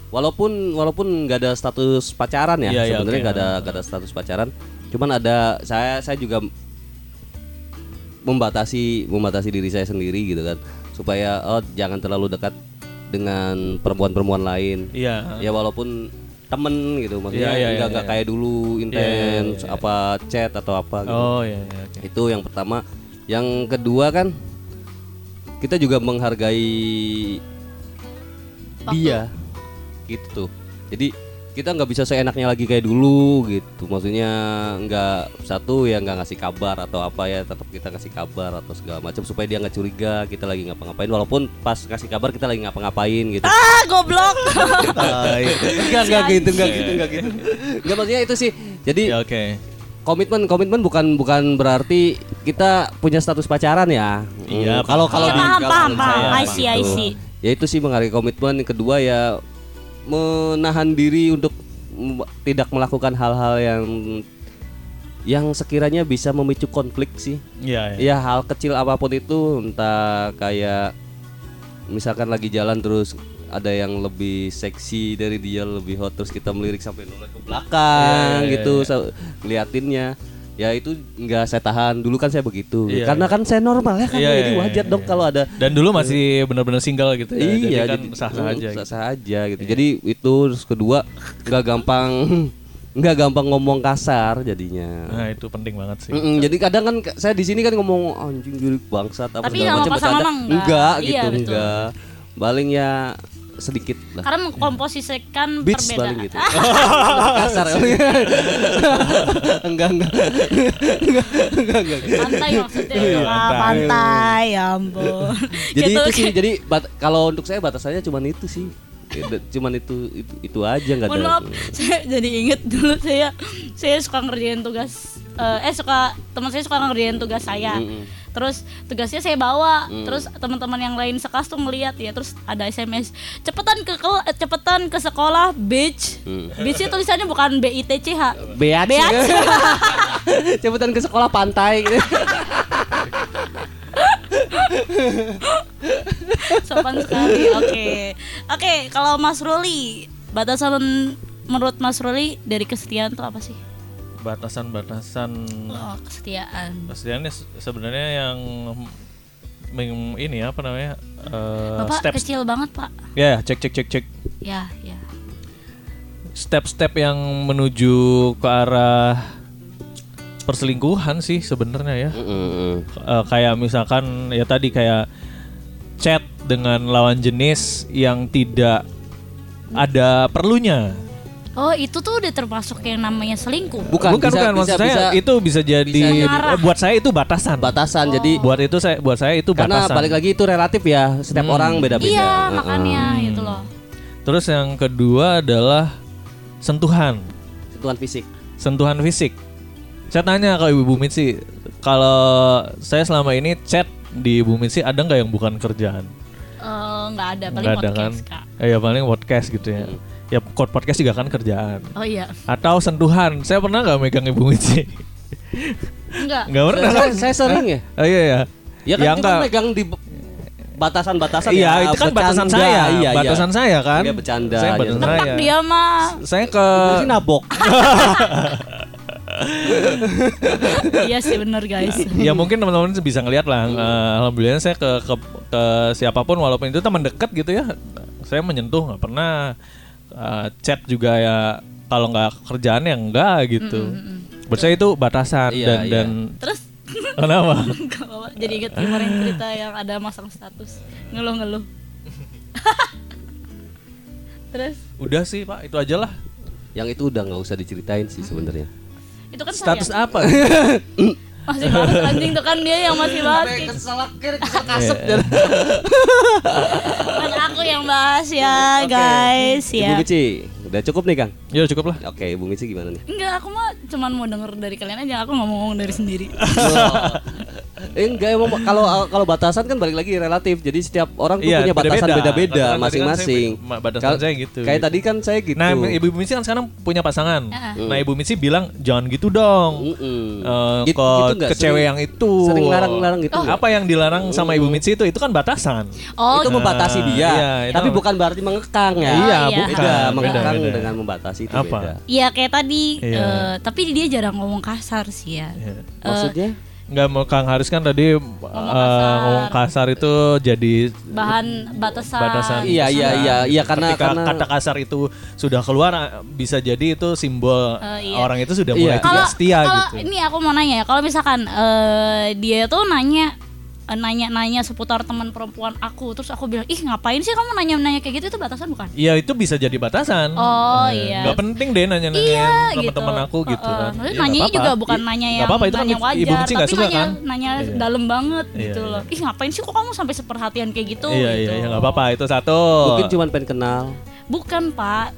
[SPEAKER 1] walaupun walaupun nggak ada status pacaran ya
[SPEAKER 3] iya,
[SPEAKER 1] sebenarnya nggak ada nggak ada status pacaran. Cuman ada saya saya juga membatasi membatasi diri saya sendiri gitu kan supaya oh jangan terlalu dekat dengan perempuan-perempuan lain.
[SPEAKER 3] iya
[SPEAKER 1] Ya walaupun temen gitu maksudnya
[SPEAKER 3] iya,
[SPEAKER 1] nggak
[SPEAKER 3] iya,
[SPEAKER 1] nggak
[SPEAKER 3] iya.
[SPEAKER 1] kayak dulu intens
[SPEAKER 3] iya, iya.
[SPEAKER 1] apa chat atau apa gitu.
[SPEAKER 3] oh iya, iya oke.
[SPEAKER 1] Itu yang pertama. Yang kedua kan kita juga menghargai dia gitu tuh. Jadi kita nggak bisa seenaknya lagi kayak dulu gitu. Maksudnya nggak satu ya nggak ngasih kabar atau apa ya tetap kita ngasih kabar atau segala macam supaya dia nggak curiga kita lagi ngapa-ngapain walaupun pas ngasih kabar kita lagi ngapa-ngapain gitu.
[SPEAKER 2] ah goblok
[SPEAKER 1] Enggak enggak gitu enggak gitu enggak gitu. Enggak maksudnya itu sih. Jadi
[SPEAKER 3] Ya, oke
[SPEAKER 1] komitmen komitmen bukan bukan berarti kita punya status pacaran ya.
[SPEAKER 3] Iya,
[SPEAKER 1] Hmm, kalau kalau di
[SPEAKER 2] paham,
[SPEAKER 1] kalau
[SPEAKER 2] paham,
[SPEAKER 1] menurut
[SPEAKER 2] paham.
[SPEAKER 1] saya
[SPEAKER 2] I see, I
[SPEAKER 1] gitu.
[SPEAKER 2] see.
[SPEAKER 1] Ya itu sih menghargai komitmen. Yang kedua ya menahan diri untuk tidak melakukan hal-hal yang yang sekiranya bisa memicu konflik sih.
[SPEAKER 3] iya iya.
[SPEAKER 1] Ya hal kecil apa pun itu entah kayak misalkan lagi jalan terus ada yang lebih seksi dari dia lebih hot terus kita melirik sampai noleh ke belakang
[SPEAKER 3] Iya, iya,
[SPEAKER 1] gitu sa- ngeliatinnya ya itu nggak saya tahan dulu kan saya begitu
[SPEAKER 3] Iya,
[SPEAKER 1] karena
[SPEAKER 3] iya.
[SPEAKER 1] kan saya normal ya kan
[SPEAKER 3] Iya,
[SPEAKER 1] jadi
[SPEAKER 3] iya,
[SPEAKER 1] wajar
[SPEAKER 3] iya,
[SPEAKER 1] dong
[SPEAKER 3] iya.
[SPEAKER 1] kalau ada
[SPEAKER 3] Dan dulu masih benar-benar single gitu ya. jadi
[SPEAKER 1] iya
[SPEAKER 3] kan
[SPEAKER 1] jadi
[SPEAKER 3] sah-sah
[SPEAKER 1] mm,
[SPEAKER 3] aja. gitu.
[SPEAKER 1] sah-sah aja gitu jadi itu terus kedua nggak gampang nggak gampang ngomong kasar jadinya
[SPEAKER 3] Nah, itu penting banget sih.
[SPEAKER 1] Mm-mm, jadi kadang kan saya di sini kan ngomong anjing jadi bangsat apa
[SPEAKER 2] Tapi
[SPEAKER 1] segala
[SPEAKER 2] sama
[SPEAKER 1] macam
[SPEAKER 2] enggak.
[SPEAKER 1] enggak
[SPEAKER 2] Iya,
[SPEAKER 1] gitu
[SPEAKER 2] betul.
[SPEAKER 1] enggak paling ya sedikit lah
[SPEAKER 2] Karena mengkomposisikan
[SPEAKER 1] beats
[SPEAKER 2] perbedaan.
[SPEAKER 1] paling gitu kasar kali enggak enggak
[SPEAKER 2] Pantai maksudnya
[SPEAKER 3] Iya,
[SPEAKER 2] itu ah,
[SPEAKER 3] pantai.
[SPEAKER 2] pantai, ya ampun.
[SPEAKER 1] jadi
[SPEAKER 2] Gitu
[SPEAKER 1] itu sih jadi bat- kalau untuk saya batasannya cuman itu sih Ya, cuman itu itu, itu aja nggak ada
[SPEAKER 2] maaf, saya jadi inget dulu saya saya suka ngerjain tugas eh, eh suka teman saya suka ngerjain tugas saya.
[SPEAKER 1] Mm-mm.
[SPEAKER 2] Terus tugasnya saya bawa, terus teman-teman yang lain sekelas tuh ngeliat ya, terus ada SMS, cepetan ke eh, cepetan ke sekolah, bitch.
[SPEAKER 1] Mm.
[SPEAKER 2] Bitch tulisannya bukan B I T C H.
[SPEAKER 1] Beat
[SPEAKER 2] Beat.
[SPEAKER 1] cepetan ke sekolah pantai gitu.
[SPEAKER 2] Sopan sekali. Oke. Oke, kalau Mas Ruli, batasan menurut Mas Ruli dari kesetiaan tuh apa sih?
[SPEAKER 3] Batasan-batasan
[SPEAKER 2] Oh, kesetiaan.
[SPEAKER 3] Kesetiaannya se- sebenarnya yang ini apa namanya? eh,
[SPEAKER 2] Bapak
[SPEAKER 3] step
[SPEAKER 2] kecil banget, Pak.
[SPEAKER 3] ya cek cek cek cek
[SPEAKER 2] Ya, ya.
[SPEAKER 3] step-step yang menuju ke arah perselingkuhan sih sebenarnya ya.
[SPEAKER 1] Mm-mm.
[SPEAKER 3] Eh, kayak misalkan ya tadi kayak chat dengan lawan jenis yang tidak ada perlunya.
[SPEAKER 2] Oh, itu tuh udah termasuk yang namanya selingkuh.
[SPEAKER 1] bukan
[SPEAKER 3] bukan,
[SPEAKER 1] bisa,
[SPEAKER 3] bukan.
[SPEAKER 1] bisa,
[SPEAKER 3] maksud saya
[SPEAKER 1] bisa
[SPEAKER 3] itu bisa jadi
[SPEAKER 1] bisa
[SPEAKER 3] buat saya itu batasan.
[SPEAKER 1] batasan jadi
[SPEAKER 3] Buat itu saya buat saya itu
[SPEAKER 1] karena
[SPEAKER 3] batasan.
[SPEAKER 1] balik lagi itu relatif ya setiap
[SPEAKER 3] Hmm.
[SPEAKER 1] orang beda-beda
[SPEAKER 2] Iya,
[SPEAKER 1] Heeh.
[SPEAKER 2] makanya itu loh.
[SPEAKER 3] Terus yang kedua adalah sentuhan.
[SPEAKER 1] sentuhan fisik
[SPEAKER 3] sentuhan fisik. Saya tanya ke Ibu Mitsi, kalau saya selama ini chat di Ibu Mitsi ada nggak yang bukan kerjaan?
[SPEAKER 2] Eh, nggak ada paling
[SPEAKER 3] Nggak ada kan?
[SPEAKER 2] podcast, Kak.
[SPEAKER 3] Eh, ya paling podcast gitu ya.
[SPEAKER 1] Hmm.
[SPEAKER 3] Ya kod podcast juga kan kerjaan.
[SPEAKER 2] Oh iya.
[SPEAKER 3] Atau sentuhan. Saya pernah nggak megang Ibu Mitsi?
[SPEAKER 2] Enggak.
[SPEAKER 3] Nggak pernah.
[SPEAKER 1] saya,
[SPEAKER 3] kan?
[SPEAKER 1] saya sering ya
[SPEAKER 3] Oh iya ya.
[SPEAKER 1] ya kan
[SPEAKER 3] Ya,
[SPEAKER 1] cuma
[SPEAKER 3] enggak.
[SPEAKER 1] megang di batasan-batasan
[SPEAKER 3] Iya,
[SPEAKER 1] ya,
[SPEAKER 3] itu kan batasan
[SPEAKER 1] bercanda.
[SPEAKER 3] saya.
[SPEAKER 1] iya, iya.
[SPEAKER 3] batasan saya kan.
[SPEAKER 1] Iya, bercanda
[SPEAKER 3] Saya batasan
[SPEAKER 2] Tepat
[SPEAKER 3] saya.
[SPEAKER 2] dia mah.
[SPEAKER 3] Saya ke
[SPEAKER 1] Ini nabok
[SPEAKER 2] iya sih bener guys.
[SPEAKER 3] ya mungkin teman-teman bisa ngeliat lah. Eh, alhamdulillah saya ke, ke ke siapa pun walaupun itu teman dekat gitu ya. Saya menyentuh nggak pernah Eh, chat juga ya kalau nggak kerjaan ya enggak gitu. Buat saya itu batasan
[SPEAKER 1] Iya,
[SPEAKER 3] dan
[SPEAKER 1] iya.
[SPEAKER 3] dan
[SPEAKER 2] Terus
[SPEAKER 3] kenapa?
[SPEAKER 2] Jadi inget kemarin cerita yang ada masang status ngeluh-ngeluh. Terus
[SPEAKER 3] Udah sih pak itu aja lah.
[SPEAKER 1] yang itu udah nggak usah diceritain sih sebenarnya
[SPEAKER 2] itu kan
[SPEAKER 3] Status
[SPEAKER 2] saya.
[SPEAKER 3] apa?
[SPEAKER 2] Masih anjing tuh kan dia yang masih bahas.
[SPEAKER 1] keselak kesel
[SPEAKER 3] Iya.
[SPEAKER 2] Kan aku yang bahas ya guys
[SPEAKER 1] Ibu
[SPEAKER 2] ya.
[SPEAKER 1] Mici udah cukup nih Kang
[SPEAKER 3] ya cukup lah.
[SPEAKER 1] oke Ibu Mici gimana nih
[SPEAKER 2] Enggak, aku mah cuman mau denger dari kalian aja. Aku nggak mau ngomong dari sendiri.
[SPEAKER 1] Eh, enggak emang kalau kalau batasan kan balik lagi relatif. Jadi setiap orang tuh
[SPEAKER 3] Iya,
[SPEAKER 1] punya batasan
[SPEAKER 3] beda-beda. kan
[SPEAKER 1] masing-masing.
[SPEAKER 3] ma- batasan
[SPEAKER 1] Kal-
[SPEAKER 3] saya gitu,
[SPEAKER 1] Kayak
[SPEAKER 3] gitu.
[SPEAKER 1] tadi kan saya gitu.
[SPEAKER 3] Nah ibu Mitsi kan sekarang punya pasangan.
[SPEAKER 2] Heeh.
[SPEAKER 3] Nah ibu Mitsi bilang jangan gitu dong. Eh,
[SPEAKER 1] Gitu-
[SPEAKER 3] ke
[SPEAKER 1] gitu nggak?
[SPEAKER 3] ke cewek yang itu
[SPEAKER 1] sering larang-larang gitu nggak?
[SPEAKER 3] apa yang dilarang sama ibu Mitsi itu itu kan batasan
[SPEAKER 2] Oh,
[SPEAKER 1] itu membatasi dia,
[SPEAKER 3] iya, itu
[SPEAKER 1] tapi bukan berarti mengekang ya.
[SPEAKER 3] iya
[SPEAKER 2] iya.
[SPEAKER 3] bukan
[SPEAKER 1] Beda,
[SPEAKER 3] beda, beda.
[SPEAKER 1] dengan membatasi itu
[SPEAKER 3] Apa?
[SPEAKER 1] beda.
[SPEAKER 2] Iya kayak tadi,
[SPEAKER 3] Iya.
[SPEAKER 2] eh, tapi dia jarang ngomong kasar sih ya.
[SPEAKER 3] Iya.
[SPEAKER 1] Maksudnya?
[SPEAKER 3] nggak mau Kang Haris kan tadi eh,
[SPEAKER 2] kasar.
[SPEAKER 3] ngomong kasar itu jadi
[SPEAKER 2] Bahan batasan.
[SPEAKER 3] batasan
[SPEAKER 1] Iya, iya, iya, iya karena
[SPEAKER 3] ketika
[SPEAKER 1] karena
[SPEAKER 3] kata kasar itu sudah keluar bisa jadi itu simbol
[SPEAKER 2] Eh, iya.
[SPEAKER 3] orang itu sudah
[SPEAKER 1] Iya.
[SPEAKER 3] mulai tidak setia
[SPEAKER 2] kalau
[SPEAKER 3] gitu
[SPEAKER 2] ini aku mau nanya ya, kalau misalkan eh, dia tuh nanya nanya-nanya seputar teman perempuan aku, terus aku bilang, ih ngapain sih kamu nanya-nanya kayak gitu itu batasan bukan?
[SPEAKER 3] Iya itu bisa jadi batasan.
[SPEAKER 2] Oh,
[SPEAKER 3] Eh,
[SPEAKER 2] iya.
[SPEAKER 3] Nggak penting deh nanya-nanya
[SPEAKER 2] Iya,
[SPEAKER 3] teman-teman
[SPEAKER 2] gitu.
[SPEAKER 3] aku gitu kan.
[SPEAKER 2] Maksudnya
[SPEAKER 3] Iya,
[SPEAKER 2] nanyanya
[SPEAKER 3] nggak
[SPEAKER 2] juga bukan nanya yang
[SPEAKER 3] apa-apa, itu kan
[SPEAKER 2] nanya
[SPEAKER 3] ibu
[SPEAKER 2] wajar,
[SPEAKER 3] nggak
[SPEAKER 2] tapi
[SPEAKER 3] suka
[SPEAKER 2] nanya
[SPEAKER 3] kan?
[SPEAKER 2] nanya
[SPEAKER 3] Iya.
[SPEAKER 2] dalam banget
[SPEAKER 3] Iya,
[SPEAKER 2] gitu
[SPEAKER 3] iya.
[SPEAKER 2] loh. Ih ngapain sih kok kamu sampai seperhatian kayak gitu?
[SPEAKER 3] Iya
[SPEAKER 2] gitu.
[SPEAKER 3] iya iya nggak apa-apa itu satu.
[SPEAKER 1] mungkin cuma pengen kenal.
[SPEAKER 2] Bukan pak.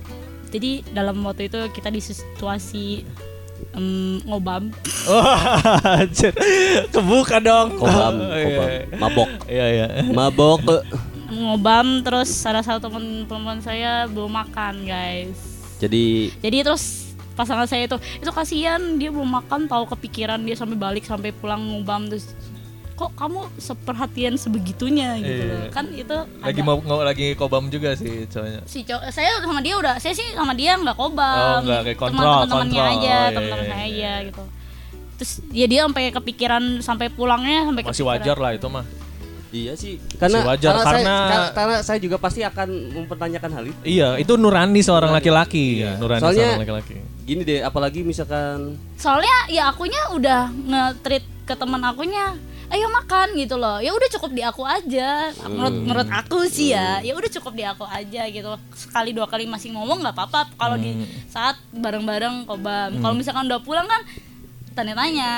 [SPEAKER 2] Jadi dalam waktu itu kita di situasi em, ngobam.
[SPEAKER 3] Anjir. kebuka dong.
[SPEAKER 1] Kobam,
[SPEAKER 3] Iya,
[SPEAKER 1] kobam, mabok,
[SPEAKER 3] Iya iya.
[SPEAKER 1] mabok.
[SPEAKER 2] ngobam terus salah satu teman teman saya belum makan guys
[SPEAKER 1] Jadi
[SPEAKER 2] jadi terus pasangan saya itu itu kasihan dia belum makan tahu kepikiran dia sampai balik sampai pulang ngobam terus kok kamu seperhatian sebegitunya gitu
[SPEAKER 3] Iya.
[SPEAKER 2] loh kan itu
[SPEAKER 3] Lagi
[SPEAKER 2] ada-
[SPEAKER 3] mau mau lagi kobam juga sih cowoknya.
[SPEAKER 2] si cowok saya sama dia udah saya sih sama dia nggak
[SPEAKER 3] Oh,
[SPEAKER 2] kobam
[SPEAKER 3] nggak, kayak kontrol,
[SPEAKER 2] teman-temannya
[SPEAKER 3] kontrol.
[SPEAKER 2] aja
[SPEAKER 3] Oh, iya,
[SPEAKER 2] teman-teman
[SPEAKER 3] iya,
[SPEAKER 2] saya
[SPEAKER 3] iya.
[SPEAKER 2] aja gitu terus ya dia sampai kepikiran sampai pulangnya sampai
[SPEAKER 3] Masih
[SPEAKER 2] kepikiran.
[SPEAKER 3] wajar lah itu mah.
[SPEAKER 1] Iya sih. Karena
[SPEAKER 3] wajar,
[SPEAKER 1] karena,
[SPEAKER 3] karena-
[SPEAKER 1] saya, ka- karena saya juga pasti akan mempertanyakan hal itu.
[SPEAKER 3] Iya, itu nurani seorang laki-laki.
[SPEAKER 1] Iya.
[SPEAKER 3] Nurani
[SPEAKER 1] Soalnya-
[SPEAKER 3] seorang laki-laki.
[SPEAKER 1] Gini deh, apalagi misalkan
[SPEAKER 2] soalnya ya akunya udah nge-treat ke teman akunya ayo makan gitu loh. Ya udah cukup di aku aja. Menurut menurut aku sih ya ya udah cukup di aku aja gitu. Sekali dua kali masih ngomong nggak apa-apa. Kalau di saat bareng-bareng kobam kalau misalkan udah pulang kan tanya-tanya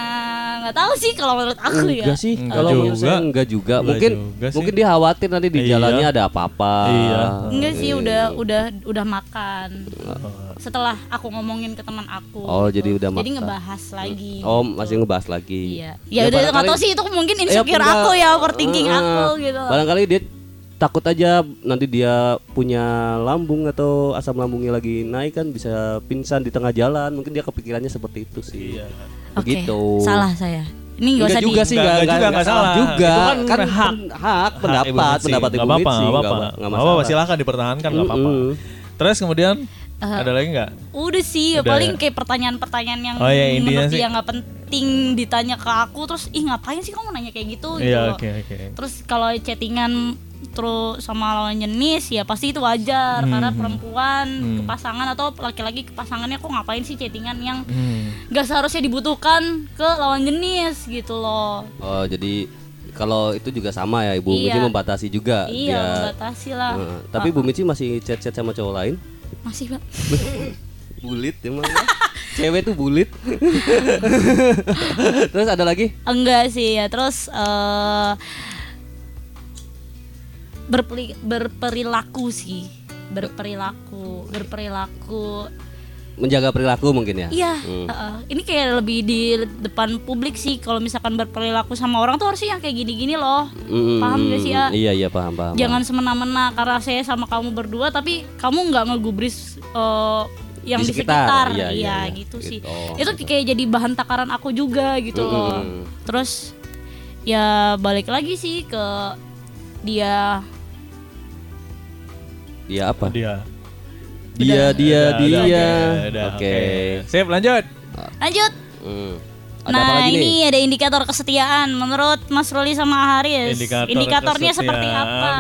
[SPEAKER 2] nggak tahu sih kalau menurut aku ya
[SPEAKER 1] enggak sih.
[SPEAKER 3] Enggak
[SPEAKER 1] Kalau menurut
[SPEAKER 3] juga.
[SPEAKER 1] saya enggak juga.
[SPEAKER 3] Enggak
[SPEAKER 1] mungkin
[SPEAKER 3] juga sih.
[SPEAKER 1] mungkin dia khawatir nanti di
[SPEAKER 3] Iya.
[SPEAKER 1] jalannya ada apa-apa.
[SPEAKER 3] Iya.
[SPEAKER 2] enggak sih udah udah udah makan setelah aku ngomongin ke teman aku
[SPEAKER 1] Oh,
[SPEAKER 2] gitu.
[SPEAKER 1] jadi udah
[SPEAKER 2] jadi
[SPEAKER 1] makan.
[SPEAKER 2] ngebahas lagi
[SPEAKER 1] Oh, masih ngebahas lagi.
[SPEAKER 2] iya ya, udah nggak tahu sih itu mungkin
[SPEAKER 1] Ya,
[SPEAKER 2] insecure
[SPEAKER 1] enggak.
[SPEAKER 2] aku ya overthinking
[SPEAKER 1] Eh,
[SPEAKER 2] aku gitu.
[SPEAKER 1] Barangkali dia takut aja nanti dia punya lambung atau asam lambungnya lagi naik kan bisa pingsan di tengah jalan. Mungkin dia kepikirannya seperti itu sih.
[SPEAKER 3] Iya.
[SPEAKER 1] Begitu.
[SPEAKER 2] salah saya. Ini nggak
[SPEAKER 1] Enggak
[SPEAKER 2] usah
[SPEAKER 1] juga
[SPEAKER 2] di
[SPEAKER 1] sih,
[SPEAKER 3] Enggak,
[SPEAKER 1] enggak,
[SPEAKER 3] enggak juga, enggak salah.
[SPEAKER 1] juga.
[SPEAKER 3] Itu kan
[SPEAKER 1] kan
[SPEAKER 3] hak.
[SPEAKER 1] pen- hak, pendapat,
[SPEAKER 3] Mitsi.
[SPEAKER 1] pendapat Ibu
[SPEAKER 3] Nggak apa-apa,
[SPEAKER 1] Mitsi,
[SPEAKER 3] nggak
[SPEAKER 1] ma- nggak masalah.
[SPEAKER 3] silakan dipertahankan nggak apa-apa. Terus kemudian
[SPEAKER 2] Eh,
[SPEAKER 3] ada lagi nggak?
[SPEAKER 2] Udah sih,
[SPEAKER 3] Udah
[SPEAKER 2] paling
[SPEAKER 3] ya?
[SPEAKER 2] kayak pertanyaan-pertanyaan yang
[SPEAKER 3] Oh, iya,
[SPEAKER 2] menurut
[SPEAKER 3] sih-
[SPEAKER 2] dia nggak penting ditanya ke aku terus ih ngapain sih kamu nanya kayak gitu gitu
[SPEAKER 3] Iya,
[SPEAKER 2] loh.
[SPEAKER 3] oke oke.
[SPEAKER 2] Terus kalau chattingan terus sama lawan jenis ya pasti itu wajar karena perempuan ke pasangan atau laki-laki ke pasangannya kok ngapain sih chattingan yang
[SPEAKER 3] Hmm.
[SPEAKER 2] nggak seharusnya dibutuhkan ke lawan jenis gitu loh.
[SPEAKER 1] Oh, jadi kalau itu juga sama ya Ibu
[SPEAKER 2] Iya.
[SPEAKER 1] Mici membatasi juga
[SPEAKER 2] Iya,
[SPEAKER 1] dia.
[SPEAKER 2] membatasi lah.
[SPEAKER 1] Heeh. tapi Bu Mici masih chat-chat sama cowok lain?
[SPEAKER 2] Masih, Pak.
[SPEAKER 1] Bulit emang. ya. Cewek tuh bulit. Terus ada lagi?
[SPEAKER 2] Enggak sih ya. Terus eh berperi- berperilaku sih. Berperilaku, berperilaku.
[SPEAKER 1] Menjaga perilaku mungkin ya?
[SPEAKER 2] Iya,
[SPEAKER 1] Hmm.
[SPEAKER 2] heeh. ini kayak lebih di depan publik sih. Kalau misalkan berperilaku sama orang tuh harusnya yang kayak gini-gini loh.
[SPEAKER 1] Mm,
[SPEAKER 2] Paham gak sih ya?
[SPEAKER 1] Iya iya paham paham.
[SPEAKER 2] Jangan semena-mena karena saya sama kamu berdua, tapi kamu nggak ngegubris eh, yang
[SPEAKER 1] Di
[SPEAKER 2] di
[SPEAKER 1] sekitar.
[SPEAKER 2] sekitar,
[SPEAKER 1] Iya, iya,
[SPEAKER 2] iya, gitu
[SPEAKER 1] Gitu.
[SPEAKER 2] sih.
[SPEAKER 1] Oh,
[SPEAKER 2] Itu kayak jadi bahan takaran aku juga gitu loh.
[SPEAKER 1] Mm-mm.
[SPEAKER 2] Terus ya balik lagi sih ke dia
[SPEAKER 1] Dia apa?
[SPEAKER 3] Dia.
[SPEAKER 1] Dia dia
[SPEAKER 3] Udah,
[SPEAKER 1] dia.
[SPEAKER 3] udah, udah,
[SPEAKER 1] Oke.
[SPEAKER 3] Sip, lanjut.
[SPEAKER 2] lanjut.
[SPEAKER 1] Hmm. Ada apa
[SPEAKER 2] nah
[SPEAKER 1] lagi
[SPEAKER 2] ini
[SPEAKER 1] nih?
[SPEAKER 2] ada indikator kesetiaan menurut Mas Ruli sama Haris.
[SPEAKER 3] Indikator
[SPEAKER 2] Indikatornya
[SPEAKER 3] kesetiaan.
[SPEAKER 2] seperti apa?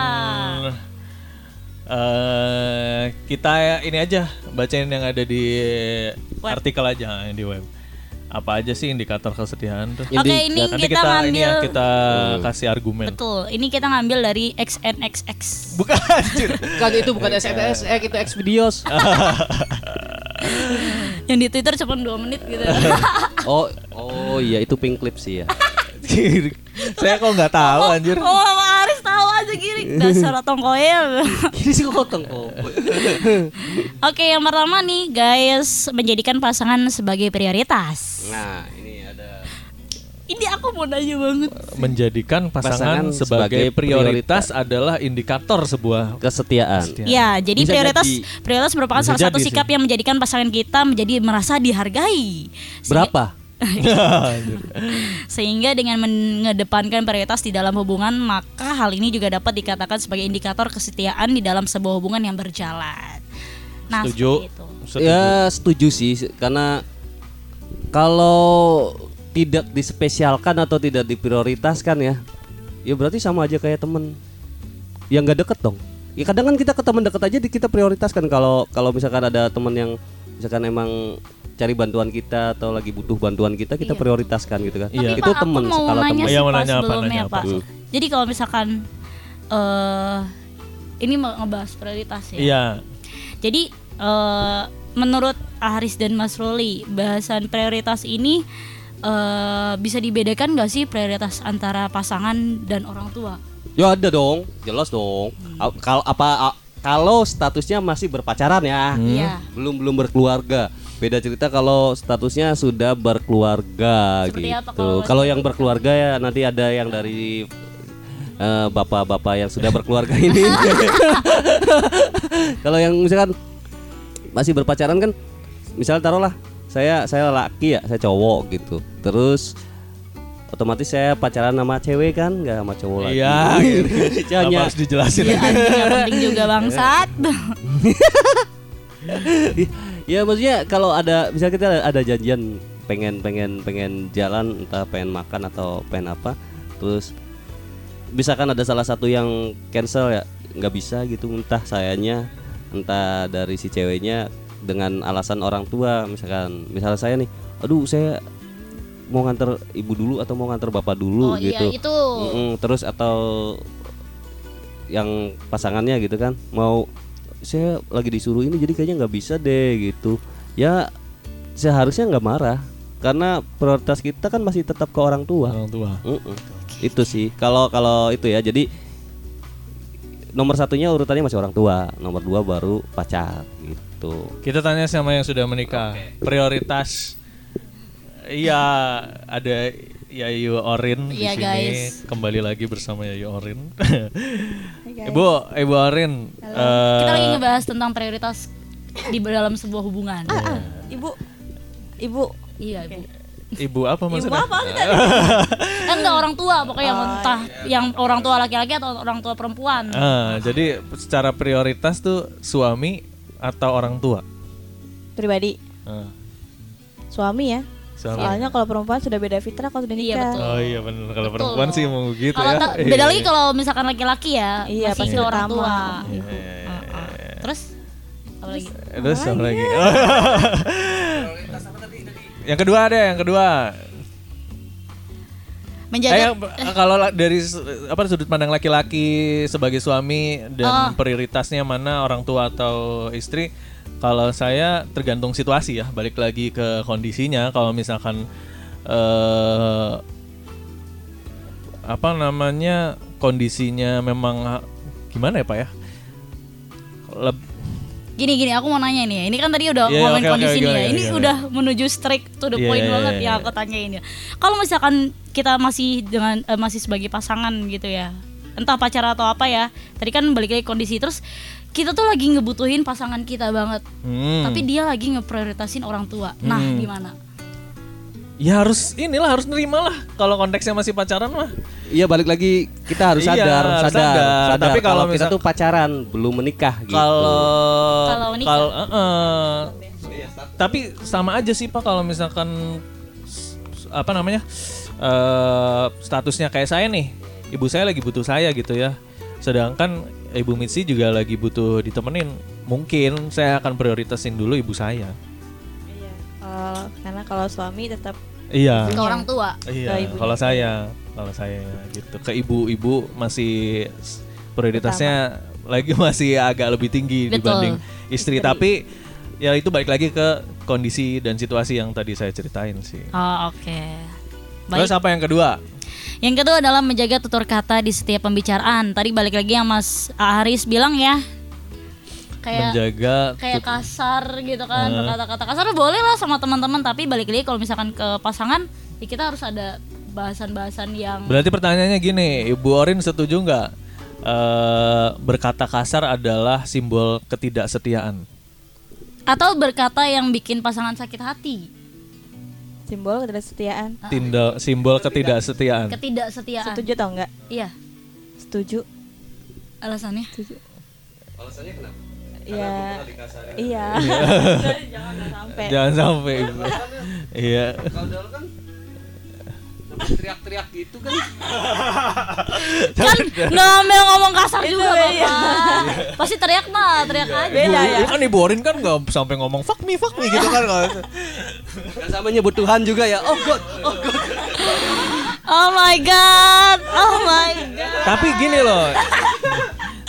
[SPEAKER 3] Eh, kita ini aja bacain yang ada di
[SPEAKER 2] Web.
[SPEAKER 3] artikel aja yang di web. Apa aja sih indikator kesetiaan tuh?
[SPEAKER 2] Oke,
[SPEAKER 1] Indi-
[SPEAKER 2] ini
[SPEAKER 3] Nanti
[SPEAKER 2] kita,
[SPEAKER 3] kita, ini ya
[SPEAKER 2] ngambil
[SPEAKER 3] kita kasih argumen.
[SPEAKER 2] betul. Ini kita ngambil dari XNXX.
[SPEAKER 3] Bukan anjir.
[SPEAKER 1] Kan itu bukan SNS, eh itu X videos.
[SPEAKER 2] Yang di Twitter cuma 2 menit gitu.
[SPEAKER 1] oh, oh iya itu pink clip sih ya.
[SPEAKER 3] Saya kok nggak tahu anjir.
[SPEAKER 2] Oh, sama Haris tahu aja gini. Dasar otong koel.
[SPEAKER 1] Ini sih kok.
[SPEAKER 2] Oke, yang pertama nih guys, menjadikan pasangan sebagai prioritas.
[SPEAKER 1] Nah, ini ada
[SPEAKER 2] Ini aku mau nanya banget.
[SPEAKER 3] Menjadikan pasangan,
[SPEAKER 1] Pasangan
[SPEAKER 3] sebagai,
[SPEAKER 1] sebagai
[SPEAKER 3] prioritas, adalah indikator sebuah
[SPEAKER 1] kesetiaan.
[SPEAKER 2] Ya, jadi
[SPEAKER 1] Bisa
[SPEAKER 2] prioritas
[SPEAKER 1] jadi-
[SPEAKER 2] prioritas merupakan salah satu
[SPEAKER 3] jadi sih.
[SPEAKER 2] sikap yang menjadikan pasangan kita menjadi merasa dihargai.
[SPEAKER 1] Berapa?
[SPEAKER 2] Sehingga dengan mengedepankan prioritas di dalam hubungan, maka hal ini juga dapat dikatakan sebagai indikator kesetiaan di dalam sebuah hubungan yang berjalan. Nah,
[SPEAKER 3] Setuju.
[SPEAKER 2] seperti itu.
[SPEAKER 3] Setuju.
[SPEAKER 1] Ya setuju sih karena kalau tidak dispesialkan atau tidak diprioritaskan ya, ya berarti sama aja kayak temen yang gak deket dong. Ya kadang kan kita ke teman deket aja di- kita prioritaskan kalau kalau misalkan ada teman yang misalkan emang cari bantuan kita atau lagi butuh bantuan kita kita
[SPEAKER 2] Iya.
[SPEAKER 1] prioritaskan gitu kan.
[SPEAKER 3] Iya.
[SPEAKER 2] Tapi
[SPEAKER 1] Itu teman skala teman.
[SPEAKER 3] Iya, nanya apa, nanya apa?
[SPEAKER 1] Hmm.
[SPEAKER 2] Jadi kalau misalkan eh ini mau ngebahas prioritas ya.
[SPEAKER 3] Iya.
[SPEAKER 2] Jadi eh menurut Aris dan Mas Ruli, bahasan prioritas ini eh bisa dibedakan gak sih prioritas antara pasangan dan orang tua?
[SPEAKER 1] Ya ada dong, jelas dong. A- Kalau apa kalau statusnya masih berpacaran ya.
[SPEAKER 2] Iya.
[SPEAKER 1] belum belum berkeluarga. Beda cerita kalau statusnya sudah berkeluarga
[SPEAKER 2] Seperti apa
[SPEAKER 1] gitu.
[SPEAKER 2] kalau-
[SPEAKER 1] Kalau yang berkeluarga ya nanti ada yang dari eh, bapak-bapak yang sudah berkeluarga ini. kalau yang misalkan masih berpacaran kan, misal taruhlah saya saya laki ya, saya cowok gitu. Terus otomatis saya pacaran sama cewek kan, nggak sama cowok lagi.
[SPEAKER 3] Iya. gitu.
[SPEAKER 1] Hanya
[SPEAKER 3] harus dijelasin?
[SPEAKER 2] Iya, nggak penting juga bangsat.
[SPEAKER 1] ya maksudnya kalau ada misal kita ada, janjian pengen pengen pengen jalan entah pengen makan atau pengen apa terus bisa kan ada salah satu yang cancel ya nggak bisa gitu entah sayanya entah dari si ceweknya dengan alasan orang tua misalkan misalnya saya nih aduh saya mau nganter ibu dulu atau mau nganter bapak dulu
[SPEAKER 2] Oh iya
[SPEAKER 1] gitu
[SPEAKER 2] itu.
[SPEAKER 1] Mm-mm, terus atau yang pasangannya gitu kan mau saya lagi disuruh ini jadi kayaknya nggak bisa deh gitu. Ya seharusnya nggak marah karena prioritas kita kan masih tetap ke orang tua.
[SPEAKER 3] Orang tua.
[SPEAKER 1] Mm-mm. itu sih kalau kalau itu ya. Jadi nomor satunya urutannya masih orang tua nomor dua baru pacar gitu.
[SPEAKER 3] Kita tanya sama yang sudah menikah prioritas iya ada Yayu Orin di
[SPEAKER 2] Iya,
[SPEAKER 3] sini.
[SPEAKER 2] guys.
[SPEAKER 3] kembali lagi bersama Yayu Orin. Ibu Ibu Orin eh,
[SPEAKER 2] Kita lagi ngebahas tentang prioritas di dalam sebuah hubungan.
[SPEAKER 4] Ah, ibu, ibu,
[SPEAKER 2] Iya, Ibu.
[SPEAKER 3] Ibu apa
[SPEAKER 4] ibu
[SPEAKER 3] maksudnya?
[SPEAKER 4] apa?
[SPEAKER 2] Eh, enggak orang tua pokoknya yang
[SPEAKER 4] Oh,
[SPEAKER 2] entah yang orang tua laki-laki atau orang tua perempuan.
[SPEAKER 3] Ah, jadi secara prioritas tuh suami atau orang tua?
[SPEAKER 4] Pribadi,
[SPEAKER 3] Ah,
[SPEAKER 4] suami ya.
[SPEAKER 3] Suami
[SPEAKER 4] Soalnya kalau perempuan sudah beda fitrah kalau sudah
[SPEAKER 2] Iya,
[SPEAKER 4] nikah.
[SPEAKER 2] betul.
[SPEAKER 3] Oh iya benar kalau
[SPEAKER 2] Betul.
[SPEAKER 3] perempuan sih mau gitu
[SPEAKER 2] Kalau
[SPEAKER 3] ya.
[SPEAKER 2] ta-
[SPEAKER 3] Iya,
[SPEAKER 2] beda
[SPEAKER 3] iya.
[SPEAKER 2] lagi kalau misalkan laki-laki ya,
[SPEAKER 4] Iya,
[SPEAKER 2] masih
[SPEAKER 4] pasti
[SPEAKER 2] orang tua.
[SPEAKER 3] Iya, iya, iya.
[SPEAKER 2] Heeh. Terus apa lagi?
[SPEAKER 3] Terus apa lagi? yang kedua ada yang kedua.
[SPEAKER 2] Menjaga
[SPEAKER 3] Eh, kalau la- dari apa sudut pandang laki-laki sebagai suami dan
[SPEAKER 2] Oh.
[SPEAKER 3] prioritasnya mana orang tua atau istri? Kalau saya tergantung situasi ya, balik lagi ke kondisinya. Kalau misalkan eh apa namanya kondisinya memang gimana ya pak ya? Leb-
[SPEAKER 2] Gini gini, aku mau nanya nih ya. Ini kan tadi udah
[SPEAKER 3] Iya,
[SPEAKER 2] ngomongin
[SPEAKER 3] oke,
[SPEAKER 2] kondisi
[SPEAKER 3] oke,
[SPEAKER 2] nih ya. Ini
[SPEAKER 3] oke.
[SPEAKER 2] udah menuju strict to the
[SPEAKER 3] Iya,
[SPEAKER 2] point
[SPEAKER 3] iya,
[SPEAKER 2] banget ya
[SPEAKER 3] iya.
[SPEAKER 2] aku tanyain ya. Kalau misalkan kita masih dengan eh, masih sebagai pasangan gitu ya. Entah pacar atau apa ya. Tadi kan balik lagi kondisi terus kita tuh lagi ngebutuhin pasangan kita banget.
[SPEAKER 3] Hmm.
[SPEAKER 2] Tapi dia lagi ngeprioritasin orang tua. Nah,
[SPEAKER 3] Hmm.
[SPEAKER 2] gimana?
[SPEAKER 3] Ya harus inilah harus nerima lah kalau konteksnya masih pacaran mah.
[SPEAKER 1] iya balik lagi kita harus
[SPEAKER 3] Iya,
[SPEAKER 1] sadar
[SPEAKER 3] harus
[SPEAKER 1] sadar,
[SPEAKER 3] sadar.
[SPEAKER 1] sadar.
[SPEAKER 3] Tapi kalau
[SPEAKER 1] kita
[SPEAKER 3] misal-
[SPEAKER 1] tuh pacaran belum menikah gitu
[SPEAKER 3] Kalau
[SPEAKER 2] Kalau nikah.
[SPEAKER 3] kalau eh, eh. tapi sama aja sih Pak kalau misalkan apa namanya? eh statusnya kayak saya nih. Ibu saya lagi butuh saya gitu ya. Sedangkan Ibu Mitsi juga lagi butuh ditemenin. Mungkin saya akan prioritasin dulu ibu saya.
[SPEAKER 4] Iya. Kalau- karena kalau suami tetap
[SPEAKER 3] Iya.
[SPEAKER 2] Ke orang tua.
[SPEAKER 3] Iya, kalau saya, kalau saya gitu ke ibu-ibu masih prioritasnya lagi masih agak lebih tinggi
[SPEAKER 2] Betul.
[SPEAKER 3] dibanding istri. Tapi ya itu balik lagi ke kondisi dan situasi yang tadi saya ceritain sih.
[SPEAKER 2] Oh, oke.
[SPEAKER 3] Terus
[SPEAKER 2] Baik.
[SPEAKER 3] apa yang kedua?
[SPEAKER 2] Yang kedua adalah menjaga tutur kata di setiap pembicaraan. Tadi balik lagi yang Mas Haris bilang ya. Kayak
[SPEAKER 3] Menjaga
[SPEAKER 2] kayak kasar gitu kan
[SPEAKER 3] Eh.
[SPEAKER 2] berkata-kata kasar boleh lah sama teman-teman tapi balik lagi kalau misalkan ke pasangan ya kita harus ada bahasan-bahasan yang
[SPEAKER 3] Berarti pertanyaannya gini, Ibu Orin setuju nggak eh, berkata kasar adalah simbol ketidaksetiaan?
[SPEAKER 2] atau berkata yang bikin pasangan sakit hati
[SPEAKER 4] simbol ketidaksetiaan.
[SPEAKER 3] Tindak simbol ketidaksetiaan.
[SPEAKER 2] ketidaksetiaan
[SPEAKER 4] Setuju tau enggak?
[SPEAKER 2] iya
[SPEAKER 4] Setuju.
[SPEAKER 2] alasannya
[SPEAKER 4] Setuju.
[SPEAKER 1] alasannya kenapa
[SPEAKER 4] Iya. Iya. Jangan sampai.
[SPEAKER 3] Jangan sampai. Iya.
[SPEAKER 1] kalau dulu kan teriak-teriak gitu kan?
[SPEAKER 2] Kan nggak ambil ngomong kasar juga
[SPEAKER 4] iya.
[SPEAKER 2] bapak. Pasti teriak mah teriak aja.
[SPEAKER 4] Beda
[SPEAKER 3] Ibu-
[SPEAKER 4] ya.
[SPEAKER 3] kan Ibu Orin kan nggak sampai ngomong fuck me fuck me gitu kan kalau
[SPEAKER 1] Gak sama nyebut Tuhan juga ya. Oh god. Oh god.
[SPEAKER 2] Oh my god. Oh my god.
[SPEAKER 3] Tapi gini loh.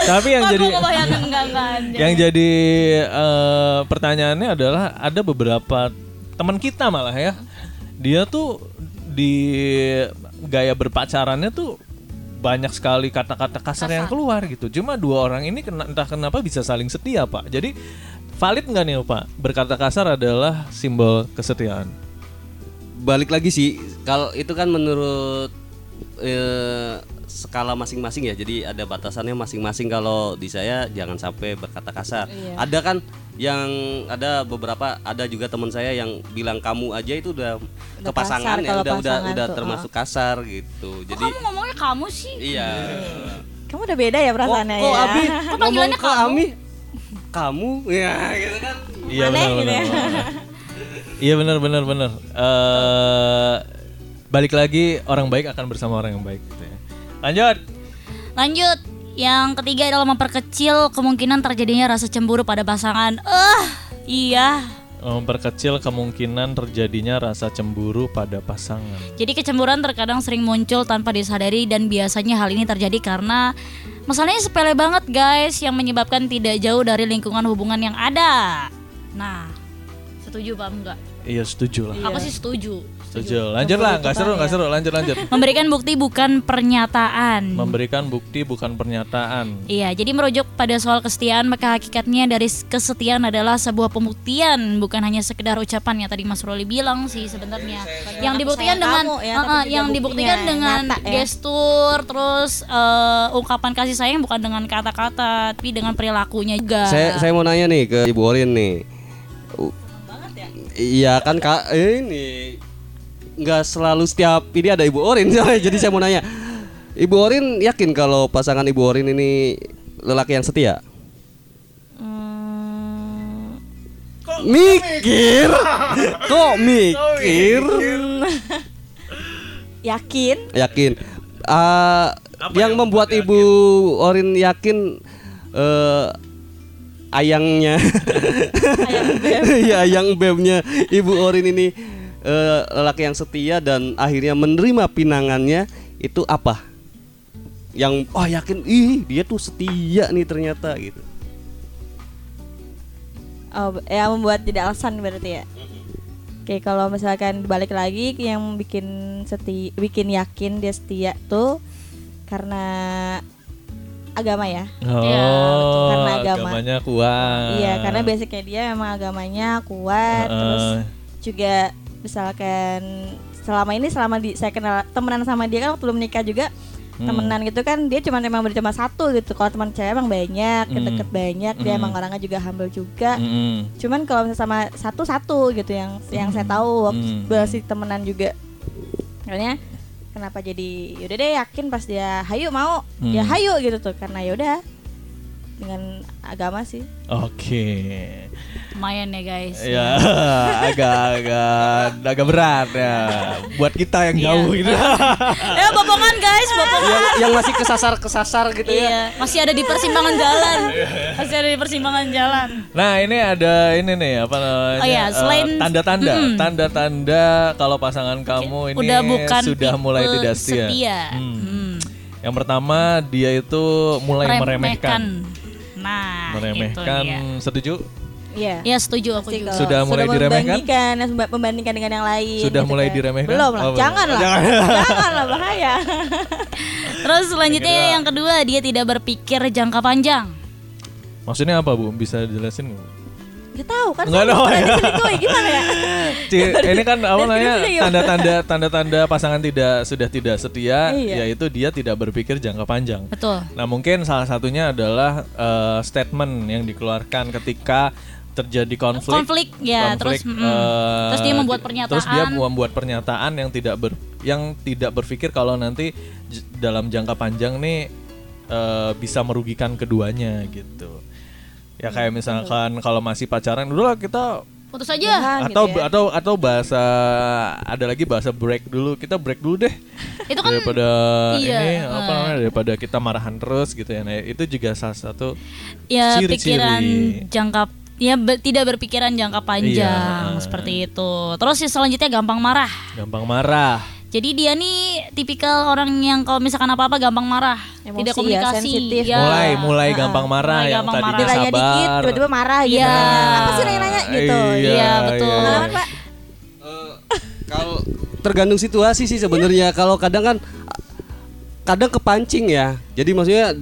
[SPEAKER 3] Tapi yang
[SPEAKER 2] Aku
[SPEAKER 3] jadi
[SPEAKER 2] enggak enggak
[SPEAKER 3] yang jadi eh, pertanyaannya adalah ada beberapa teman kita malah ya. Dia tuh di gaya berpacarannya tuh banyak sekali kata-kata kasar, yang
[SPEAKER 2] Kasar.
[SPEAKER 3] keluar gitu. Cuma dua orang ini kena, entah kenapa bisa saling setia, Pak. Jadi valid nggak nih, Pak? Berkata kasar adalah simbol kesetiaan.
[SPEAKER 1] balik lagi sih kalau itu kan menurut eh, skala masing-masing ya jadi ada batasannya masing-masing kalau di saya jangan sampai berkata kasar
[SPEAKER 4] Iya.
[SPEAKER 1] ada kan yang ada beberapa ada juga teman saya yang bilang kamu aja itu udah, ke
[SPEAKER 4] Udah
[SPEAKER 1] pasangan
[SPEAKER 4] kasar
[SPEAKER 1] ya udah udah
[SPEAKER 4] pasangan
[SPEAKER 1] udah
[SPEAKER 4] tuh,
[SPEAKER 1] termasuk kasar gitu
[SPEAKER 2] Kok
[SPEAKER 1] jadi
[SPEAKER 2] kamu ngomongnya kamu sih
[SPEAKER 1] iya
[SPEAKER 4] Kamu udah beda ya perasaannya
[SPEAKER 1] kok
[SPEAKER 4] ya.
[SPEAKER 1] Abi
[SPEAKER 2] Kok
[SPEAKER 1] ngomong ke
[SPEAKER 2] kamu?
[SPEAKER 1] Ami kamu ya gitu kan
[SPEAKER 3] Iya benar
[SPEAKER 4] gitu
[SPEAKER 3] benar.
[SPEAKER 4] ya.
[SPEAKER 3] benar. Iya benar benar benar. Eh balik lagi orang baik akan bersama orang yang baik gitu ya. Lanjut.
[SPEAKER 2] Lanjut, yang ketiga adalah memperkecil kemungkinan terjadinya rasa cemburu pada pasangan. Eh, iya.
[SPEAKER 3] Memperkecil kemungkinan terjadinya rasa cemburu pada pasangan.
[SPEAKER 2] Jadi kecemburuan terkadang sering muncul tanpa disadari dan biasanya hal ini terjadi karena masalahnya sepele banget guys yang menyebabkan tidak jauh dari lingkungan hubungan yang ada. Nah, setuju paham nggak?
[SPEAKER 3] Iya setuju lah.
[SPEAKER 2] Aku sih setuju.
[SPEAKER 3] Setuju. Lanjut lah, nggak seru nggak seru. Lanjut lanjut.
[SPEAKER 2] Memberikan bukti bukan pernyataan.
[SPEAKER 3] Memberikan bukti bukan pernyataan.
[SPEAKER 2] Iya, jadi merujuk pada soal kesetiaan maka hakikatnya dari kesetiaan adalah sebuah pembuktian bukan hanya sekedar ucapan yang tadi Mas Roli bilang sih sebenarnya. Yang
[SPEAKER 4] aku
[SPEAKER 2] dibuktikan dengan
[SPEAKER 4] kamu ya,
[SPEAKER 2] yang dibuktikan dengan
[SPEAKER 4] nyata ya.
[SPEAKER 2] gestur terus eh, ungkapan kasih sayang bukan dengan kata-kata tapi dengan perilakunya juga.
[SPEAKER 1] Saya saya mau nanya nih ke Ibu Orin nih. U- Iya kan kak ini nggak selalu setiap ini ada Ibu Orin. Jadi saya mau nanya Ibu Orin yakin kalau pasangan Ibu Orin ini lelaki yang setia?
[SPEAKER 4] Hmm,
[SPEAKER 1] Mikir, kok mikir?
[SPEAKER 4] yakin.
[SPEAKER 1] Yakin. Ah, yang membuat Ibu Orin yakin eh, ayangnya, Iya, ayang bebnya Ibu Orin ini eh, lelaki yang setia dan akhirnya menerima pinangannya itu apa? Yang oh yakin, ih dia tuh setia nih ternyata gitu.
[SPEAKER 4] oh, ya membuat tidak alasan berarti ya Oke kalau misalkan balik lagi yang bikin seti bikin yakin dia setia tuh karena agama ya
[SPEAKER 3] Oh,
[SPEAKER 4] Karena agama.
[SPEAKER 3] agamanya kuat.
[SPEAKER 4] Iya karena basicnya dia memang agamanya kuat terus
[SPEAKER 3] Heeh.
[SPEAKER 4] juga misalkan selama ini selama di saya kenal temenan sama dia kan waktu belum nikah juga
[SPEAKER 3] Hmm.
[SPEAKER 4] temenan gitu kan dia cuma emang cuma satu gitu kalau teman cewek emang banyak
[SPEAKER 3] Hmm.
[SPEAKER 4] deket banyak dia
[SPEAKER 3] Hmm.
[SPEAKER 4] emang orangnya juga humble juga
[SPEAKER 3] Mm-mm.
[SPEAKER 4] cuman kalau misalnya sama satu satu gitu yang yang saya tahu waktu
[SPEAKER 3] Hmm.
[SPEAKER 4] masih temenan juga makanya kenapa jadi yaudah deh yakin pas dia hayu mau ya
[SPEAKER 3] Hmm.
[SPEAKER 4] hayu gitu tuh karena yaudah dengan agama sih
[SPEAKER 3] Oke.
[SPEAKER 2] Lumayan ya guys.
[SPEAKER 3] Ya, agak-agak agak berat ya buat kita yang
[SPEAKER 2] Iya.
[SPEAKER 3] jauh gitu.
[SPEAKER 2] Ya bopongan guys, bopongan.
[SPEAKER 1] yang, yang masih kesasar kesasar gitu ya.
[SPEAKER 2] Iya, masih ada di persimpangan jalan. Masih ada di persimpangan jalan.
[SPEAKER 3] Nah, ini ada ini nih apa namanya?
[SPEAKER 2] Oh iya,
[SPEAKER 3] eh,
[SPEAKER 2] selain-
[SPEAKER 3] tanda-tanda,
[SPEAKER 2] Mm-mm.
[SPEAKER 3] tanda-tanda kalau pasangan kamu ini
[SPEAKER 2] Udah bukan
[SPEAKER 3] sudah mulai tidak setia.
[SPEAKER 2] setia.
[SPEAKER 3] Hmm.
[SPEAKER 2] Hmm.
[SPEAKER 3] Yang pertama, dia itu mulai meremehkan.
[SPEAKER 2] Nah,
[SPEAKER 3] Meremehkan,
[SPEAKER 2] itu dia.
[SPEAKER 3] setuju?
[SPEAKER 4] Iya
[SPEAKER 2] Ya setuju aku
[SPEAKER 4] Pasti
[SPEAKER 2] juga.
[SPEAKER 4] kalau
[SPEAKER 3] Sudah mulai diremehkan?
[SPEAKER 4] membandingkan, memba- membandingkan dengan yang lain
[SPEAKER 3] Sudah
[SPEAKER 4] gitu
[SPEAKER 3] mulai
[SPEAKER 4] kan.
[SPEAKER 3] diremehkan?
[SPEAKER 4] belum lah
[SPEAKER 3] Oh, belum.
[SPEAKER 4] jangan lah
[SPEAKER 3] Jangan.
[SPEAKER 4] jangan lah bahaya
[SPEAKER 2] Terus selanjutnya yang kedua, dia tidak berpikir jangka panjang.
[SPEAKER 3] Maksudnya apa, Bu? Bisa jelasin nggak?
[SPEAKER 4] Gak tahu kan
[SPEAKER 3] Nggak
[SPEAKER 4] saya
[SPEAKER 3] tahu ya.
[SPEAKER 4] gimana ya
[SPEAKER 3] ini kan apa namanya tanda-tanda tanda-tanda pasangan tidak sudah tidak setia
[SPEAKER 4] Iya.
[SPEAKER 3] yaitu dia tidak berpikir jangka panjang.
[SPEAKER 2] Betul.
[SPEAKER 3] Nah mungkin salah satunya adalah eh, statement yang dikeluarkan ketika terjadi konflik.
[SPEAKER 2] Konflik, ya, terus, mm,
[SPEAKER 3] eh,
[SPEAKER 2] terus dia membuat
[SPEAKER 3] Terus dia
[SPEAKER 2] pernyataan.
[SPEAKER 3] membuat pernyataan yang tidak ber, yang tidak berpikir kalau nanti dalam jangka panjang nih eh, bisa merugikan keduanya gitu. Ya kayak misalkan kalau masih pacaran, dulu lah kita
[SPEAKER 2] Putus aja.
[SPEAKER 3] Atau
[SPEAKER 4] gitu ya.
[SPEAKER 3] atau atau bahasa ada lagi bahasa break dulu kita break dulu deh
[SPEAKER 2] Itu kan
[SPEAKER 3] daripada
[SPEAKER 2] iya,
[SPEAKER 3] ini apa namanya daripada kita marahan terus gitu ya nah itu juga salah satu
[SPEAKER 2] ya
[SPEAKER 3] ciri-ciri.
[SPEAKER 2] pikiran jangka ya be- tidak berpikiran jangka panjang
[SPEAKER 3] Iya.
[SPEAKER 2] seperti itu. Terus yang selanjutnya gampang marah.
[SPEAKER 3] gampang marah
[SPEAKER 2] Jadi dia nih tipikal orang yang kalau misalkan apa-apa gampang marah,
[SPEAKER 4] Emosi
[SPEAKER 2] tidak
[SPEAKER 4] ya,
[SPEAKER 2] komunikasi.
[SPEAKER 4] sensitif.
[SPEAKER 2] Ya.
[SPEAKER 3] mulai mulai
[SPEAKER 4] Ah,
[SPEAKER 3] gampang marah
[SPEAKER 2] mulai
[SPEAKER 3] yang
[SPEAKER 2] gampang
[SPEAKER 3] tadinya
[SPEAKER 2] marah.
[SPEAKER 4] ditanya dikit
[SPEAKER 3] sabar
[SPEAKER 4] tiba-tiba marah gitu
[SPEAKER 2] Iya.
[SPEAKER 4] apa sih nanya-nanya gitu
[SPEAKER 2] Iya, betul.
[SPEAKER 4] pengalaman pak
[SPEAKER 1] Eh, kalau tergantung situasi sih sebenarnya kalau kadang kan kadang kepancing ya jadi maksudnya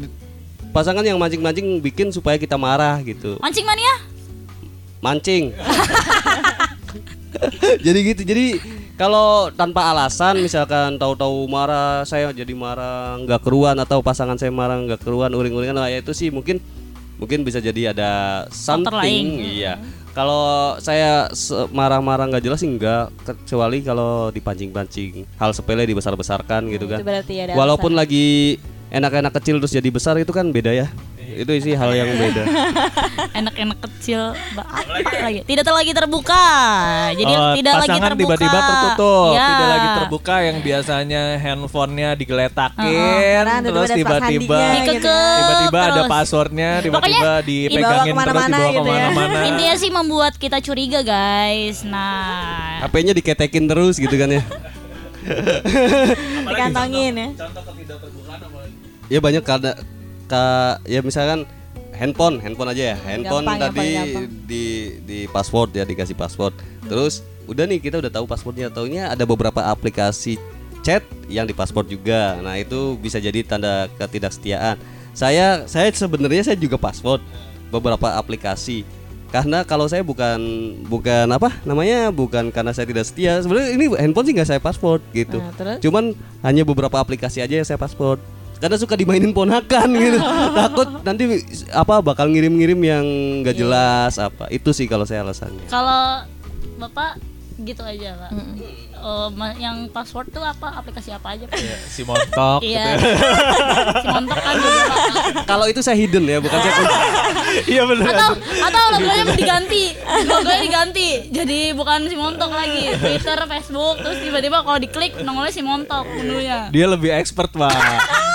[SPEAKER 1] pasangan yang mancing-mancing bikin supaya kita marah gitu
[SPEAKER 2] Mancing mania?
[SPEAKER 1] mancing jadi gitu jadi kalau tanpa alasan misalkan tahu-tahu marah saya jadi marah nggak keruan atau pasangan saya marah nggak keruan uring-uringan nah, ya itu sih mungkin mungkin bisa jadi ada something
[SPEAKER 2] lain.
[SPEAKER 1] iya. Kalau saya marah-marah nggak jelas sih enggak kecuali kalau dipancing-pancing hal sepele dibesar-besarkan gitu kan.
[SPEAKER 4] itu berarti ada
[SPEAKER 1] walaupun lagi enak-enak kecil terus jadi besar itu kan beda ya Itu sih hal yang beda.
[SPEAKER 2] enak-enak kecil apa lagi tidak lagi terbuka jadi
[SPEAKER 3] Oh,
[SPEAKER 2] tidak lagi
[SPEAKER 3] pasangan
[SPEAKER 2] terbuka
[SPEAKER 3] tiba-tiba tertutup,
[SPEAKER 2] Ya.
[SPEAKER 3] tidak lagi terbuka yang biasanya handphonenya digeletakin,
[SPEAKER 4] Sekarang
[SPEAKER 3] terus
[SPEAKER 4] tiba-tiba gitu.
[SPEAKER 2] Dikekep
[SPEAKER 3] tiba-tiba ada passwordnya, tiba-tiba dipegangin
[SPEAKER 4] dibawa
[SPEAKER 3] terus
[SPEAKER 4] ke mana-mana
[SPEAKER 3] dibawa
[SPEAKER 4] gitu ya.
[SPEAKER 3] ke mana-mana.
[SPEAKER 2] intinya sih membuat kita curiga guys nah
[SPEAKER 1] HP-nya diketekin terus gitu kan ya.
[SPEAKER 4] Dikantongin ya.
[SPEAKER 3] Contoh lagi?
[SPEAKER 1] Ya banyak karena ka, ya misalkan handphone, handphone aja ya. Handphone
[SPEAKER 4] Gampang,
[SPEAKER 1] tadi
[SPEAKER 4] gampang, gampang.
[SPEAKER 1] di di password ya dikasih password. Terus udah nih kita udah tahu passwordnya. Taunya ada beberapa aplikasi chat yang di password juga. Nah, itu bisa jadi tanda ketidaksetiaan. Saya saya sebenarnya saya juga password beberapa aplikasi. Karena kalau saya bukan bukan apa namanya bukan karena saya tidak setia. Sebenarnya ini handphone sih nggak saya password gitu.
[SPEAKER 4] Nah, terus?
[SPEAKER 1] Cuman hanya beberapa aplikasi aja yang saya password. Karena suka dimainin ponakan gitu. Takut nanti apa bakal ngirim-ngirim yang nggak jelas apa. Itu sih kalau saya alasannya.
[SPEAKER 2] kalau bapak gitu aja pak ma- yang password tuh apa aplikasi apa aja pak
[SPEAKER 3] Ya, si montok gitu
[SPEAKER 2] iya
[SPEAKER 3] ya.
[SPEAKER 2] si montok kan juga
[SPEAKER 1] Kalau itu saya hidden ya, bukan saya kunci.
[SPEAKER 3] Iya benar.
[SPEAKER 2] atau atau logonya diganti logonya diganti jadi bukan si montok lagi Twitter Facebook terus tiba-tiba kalau diklik nongolnya si montok menunya
[SPEAKER 3] Dia lebih expert, Pak.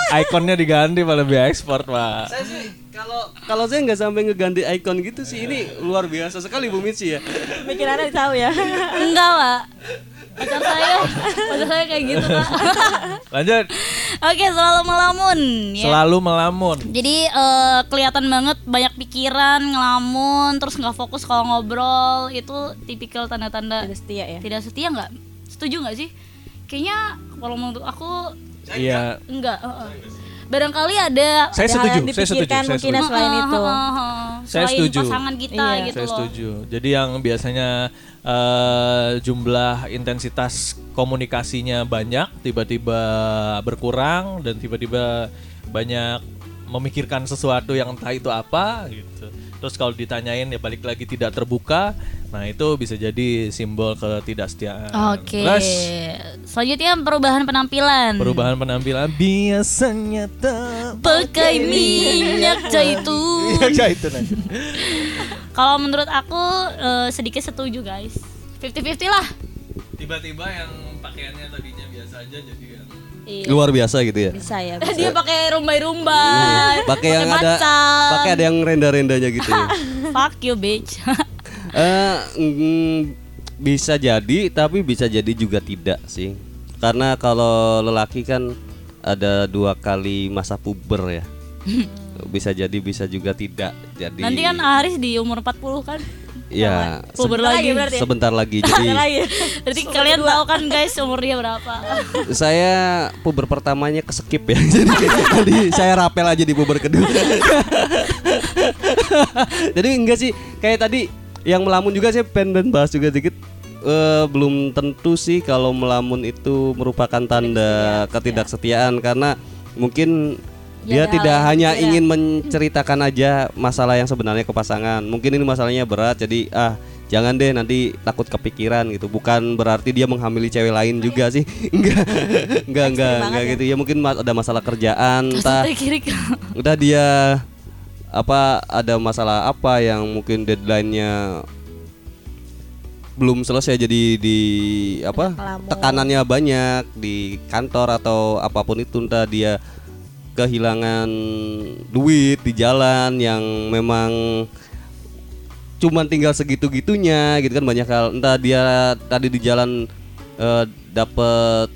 [SPEAKER 3] Ikonnya diganti malah lebih expert, Pak.
[SPEAKER 1] Saya sih kalau kalau saya nggak sampai ngeganti icon gitu sih ini luar biasa sekali Bu Mitsi ya.
[SPEAKER 4] Pikirannya tahu ya.
[SPEAKER 2] enggak pak pacar saya pacar saya kayak gitu pak
[SPEAKER 3] Lanjut.
[SPEAKER 2] oke selalu melamun ya
[SPEAKER 3] Selalu melamun.
[SPEAKER 2] Jadi eh, kelihatan banget banyak pikiran, ngelamun, terus nggak fokus kalau ngobrol itu tipikal tanda-tanda
[SPEAKER 4] Tidak setia ya.
[SPEAKER 2] tidak setia nggak? Setuju nggak sih? Kayaknya kalau menurut aku
[SPEAKER 3] Iya.
[SPEAKER 2] enggak. heeh. Barangkali ada
[SPEAKER 3] Saya
[SPEAKER 4] Ada hal
[SPEAKER 3] setuju,
[SPEAKER 4] yang
[SPEAKER 3] saya setuju,
[SPEAKER 4] dipikirkan
[SPEAKER 3] saya
[SPEAKER 4] mungkin
[SPEAKER 3] setuju.
[SPEAKER 4] ya selain
[SPEAKER 2] Heeh,
[SPEAKER 4] itu.
[SPEAKER 3] Saya
[SPEAKER 2] Selain
[SPEAKER 3] setuju.
[SPEAKER 2] pasangan kita
[SPEAKER 4] Iya.
[SPEAKER 2] gitu
[SPEAKER 3] Saya
[SPEAKER 2] loh.
[SPEAKER 3] setuju. Jadi yang biasanya eh, jumlah intensitas komunikasinya banyak, tiba-tiba berkurang dan tiba-tiba banyak memikirkan sesuatu yang entah itu apa gitu. Terus kalau ditanyain ya balik lagi tidak terbuka, nah itu bisa jadi simbol ketidaksetiaan.
[SPEAKER 2] Oke.
[SPEAKER 3] Terus
[SPEAKER 2] Selanjutnya perubahan penampilan.
[SPEAKER 3] perubahan penampilan biasanya tak
[SPEAKER 2] Pakai minyak zaitun.
[SPEAKER 3] Itu nanti.
[SPEAKER 2] Kalau menurut aku eh, sedikit setuju guys. 50-50 lah.
[SPEAKER 3] Tiba-tiba yang pakaiannya tadinya biasa aja jadi
[SPEAKER 2] Iya.
[SPEAKER 1] Luar biasa gitu ya.
[SPEAKER 4] Bisa ya.
[SPEAKER 2] Eh, dia pakai rumbai-rumbai,
[SPEAKER 1] Pakai yang ada pakai ada yang renda-rendanya gitu. ya.
[SPEAKER 2] Fuck you bitch.
[SPEAKER 1] Eh, mm, bisa jadi tapi bisa jadi juga tidak sih. Karena kalau lelaki kan ada dua kali masa puber ya. bisa jadi bisa juga tidak. Jadi
[SPEAKER 2] Nanti kan Aris di umur 40 kan.
[SPEAKER 1] Ya
[SPEAKER 2] Puber
[SPEAKER 4] Sebentar
[SPEAKER 2] lagi.
[SPEAKER 4] lagi berarti.
[SPEAKER 1] sebentar lagi. Jadi.
[SPEAKER 2] Berarti kalian tahu kan guys umur dia berapa.
[SPEAKER 1] saya puber pertamanya keskip ya. Jadi, jadi saya rapel aja di puber kedua. jadi enggak sih kayak tadi yang melamun juga saya pengen bahas juga dikit. Eh, belum tentu sih kalau melamun itu merupakan tanda ketidaksetiaan karena mungkin dia
[SPEAKER 4] ada
[SPEAKER 1] tidak
[SPEAKER 4] yang
[SPEAKER 1] hanya
[SPEAKER 4] tidak.
[SPEAKER 1] ingin menceritakan aja masalah yang sebenarnya ke pasangan. Mungkin ini masalahnya berat jadi ah jangan deh nanti takut kepikiran gitu. Bukan berarti dia menghamili cewek lain juga sih. Enggak. Enggak enggak enggak
[SPEAKER 4] ya.
[SPEAKER 1] gitu. Ya mungkin ada masalah kerjaan entah udah dia apa ada masalah apa yang mungkin deadline-nya belum selesai jadi di apa tekanannya banyak di kantor atau apa pun itu entah dia kehilangan duit di jalan yang memang cuman tinggal segitu-gitunya gitu kan banyak hal entah dia tadi di jalan eh, dapet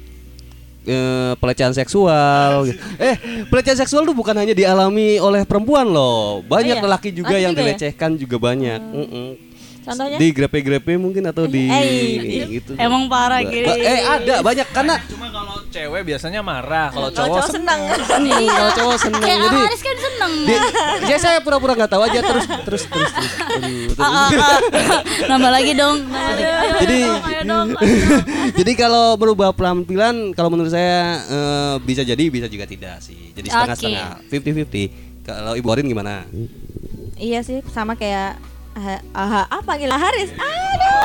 [SPEAKER 1] eh, pelecehan seksual gitu. eh pelecehan seksual tuh bukan hanya dialami oleh perempuan loh banyak
[SPEAKER 4] iya?
[SPEAKER 1] lelaki juga
[SPEAKER 4] Laki
[SPEAKER 1] yang
[SPEAKER 4] juga ya?
[SPEAKER 1] dilecehkan juga banyak Mm-mm.
[SPEAKER 4] Contohnya?
[SPEAKER 1] di grepe-grepe mungkin atau di
[SPEAKER 4] Eh,
[SPEAKER 1] gitu
[SPEAKER 2] Emang parah
[SPEAKER 1] ba- eh ada banyak karena
[SPEAKER 3] Cuma kalau cewek biasanya marah, kalau cowok
[SPEAKER 4] cowok senang.
[SPEAKER 1] Hmm, kalau cowok seneng
[SPEAKER 2] Kayak
[SPEAKER 1] jadi
[SPEAKER 2] Aris kan seneng.
[SPEAKER 1] di- ya saya pura-pura nggak tahu aja terus terus terus terus Aduh.
[SPEAKER 2] Ah, ah, ah. Nambah lagi dong.
[SPEAKER 1] Jadi-. Jadi kalau merubah penampilan kalau menurut saya eh, bisa jadi bisa juga tidak sih. Jadi setengah-setengah, 50-50. Kalau Ibu Orin gimana?
[SPEAKER 4] Iya sih, sama kayak ah, ah, apa gila Haris? Aduh.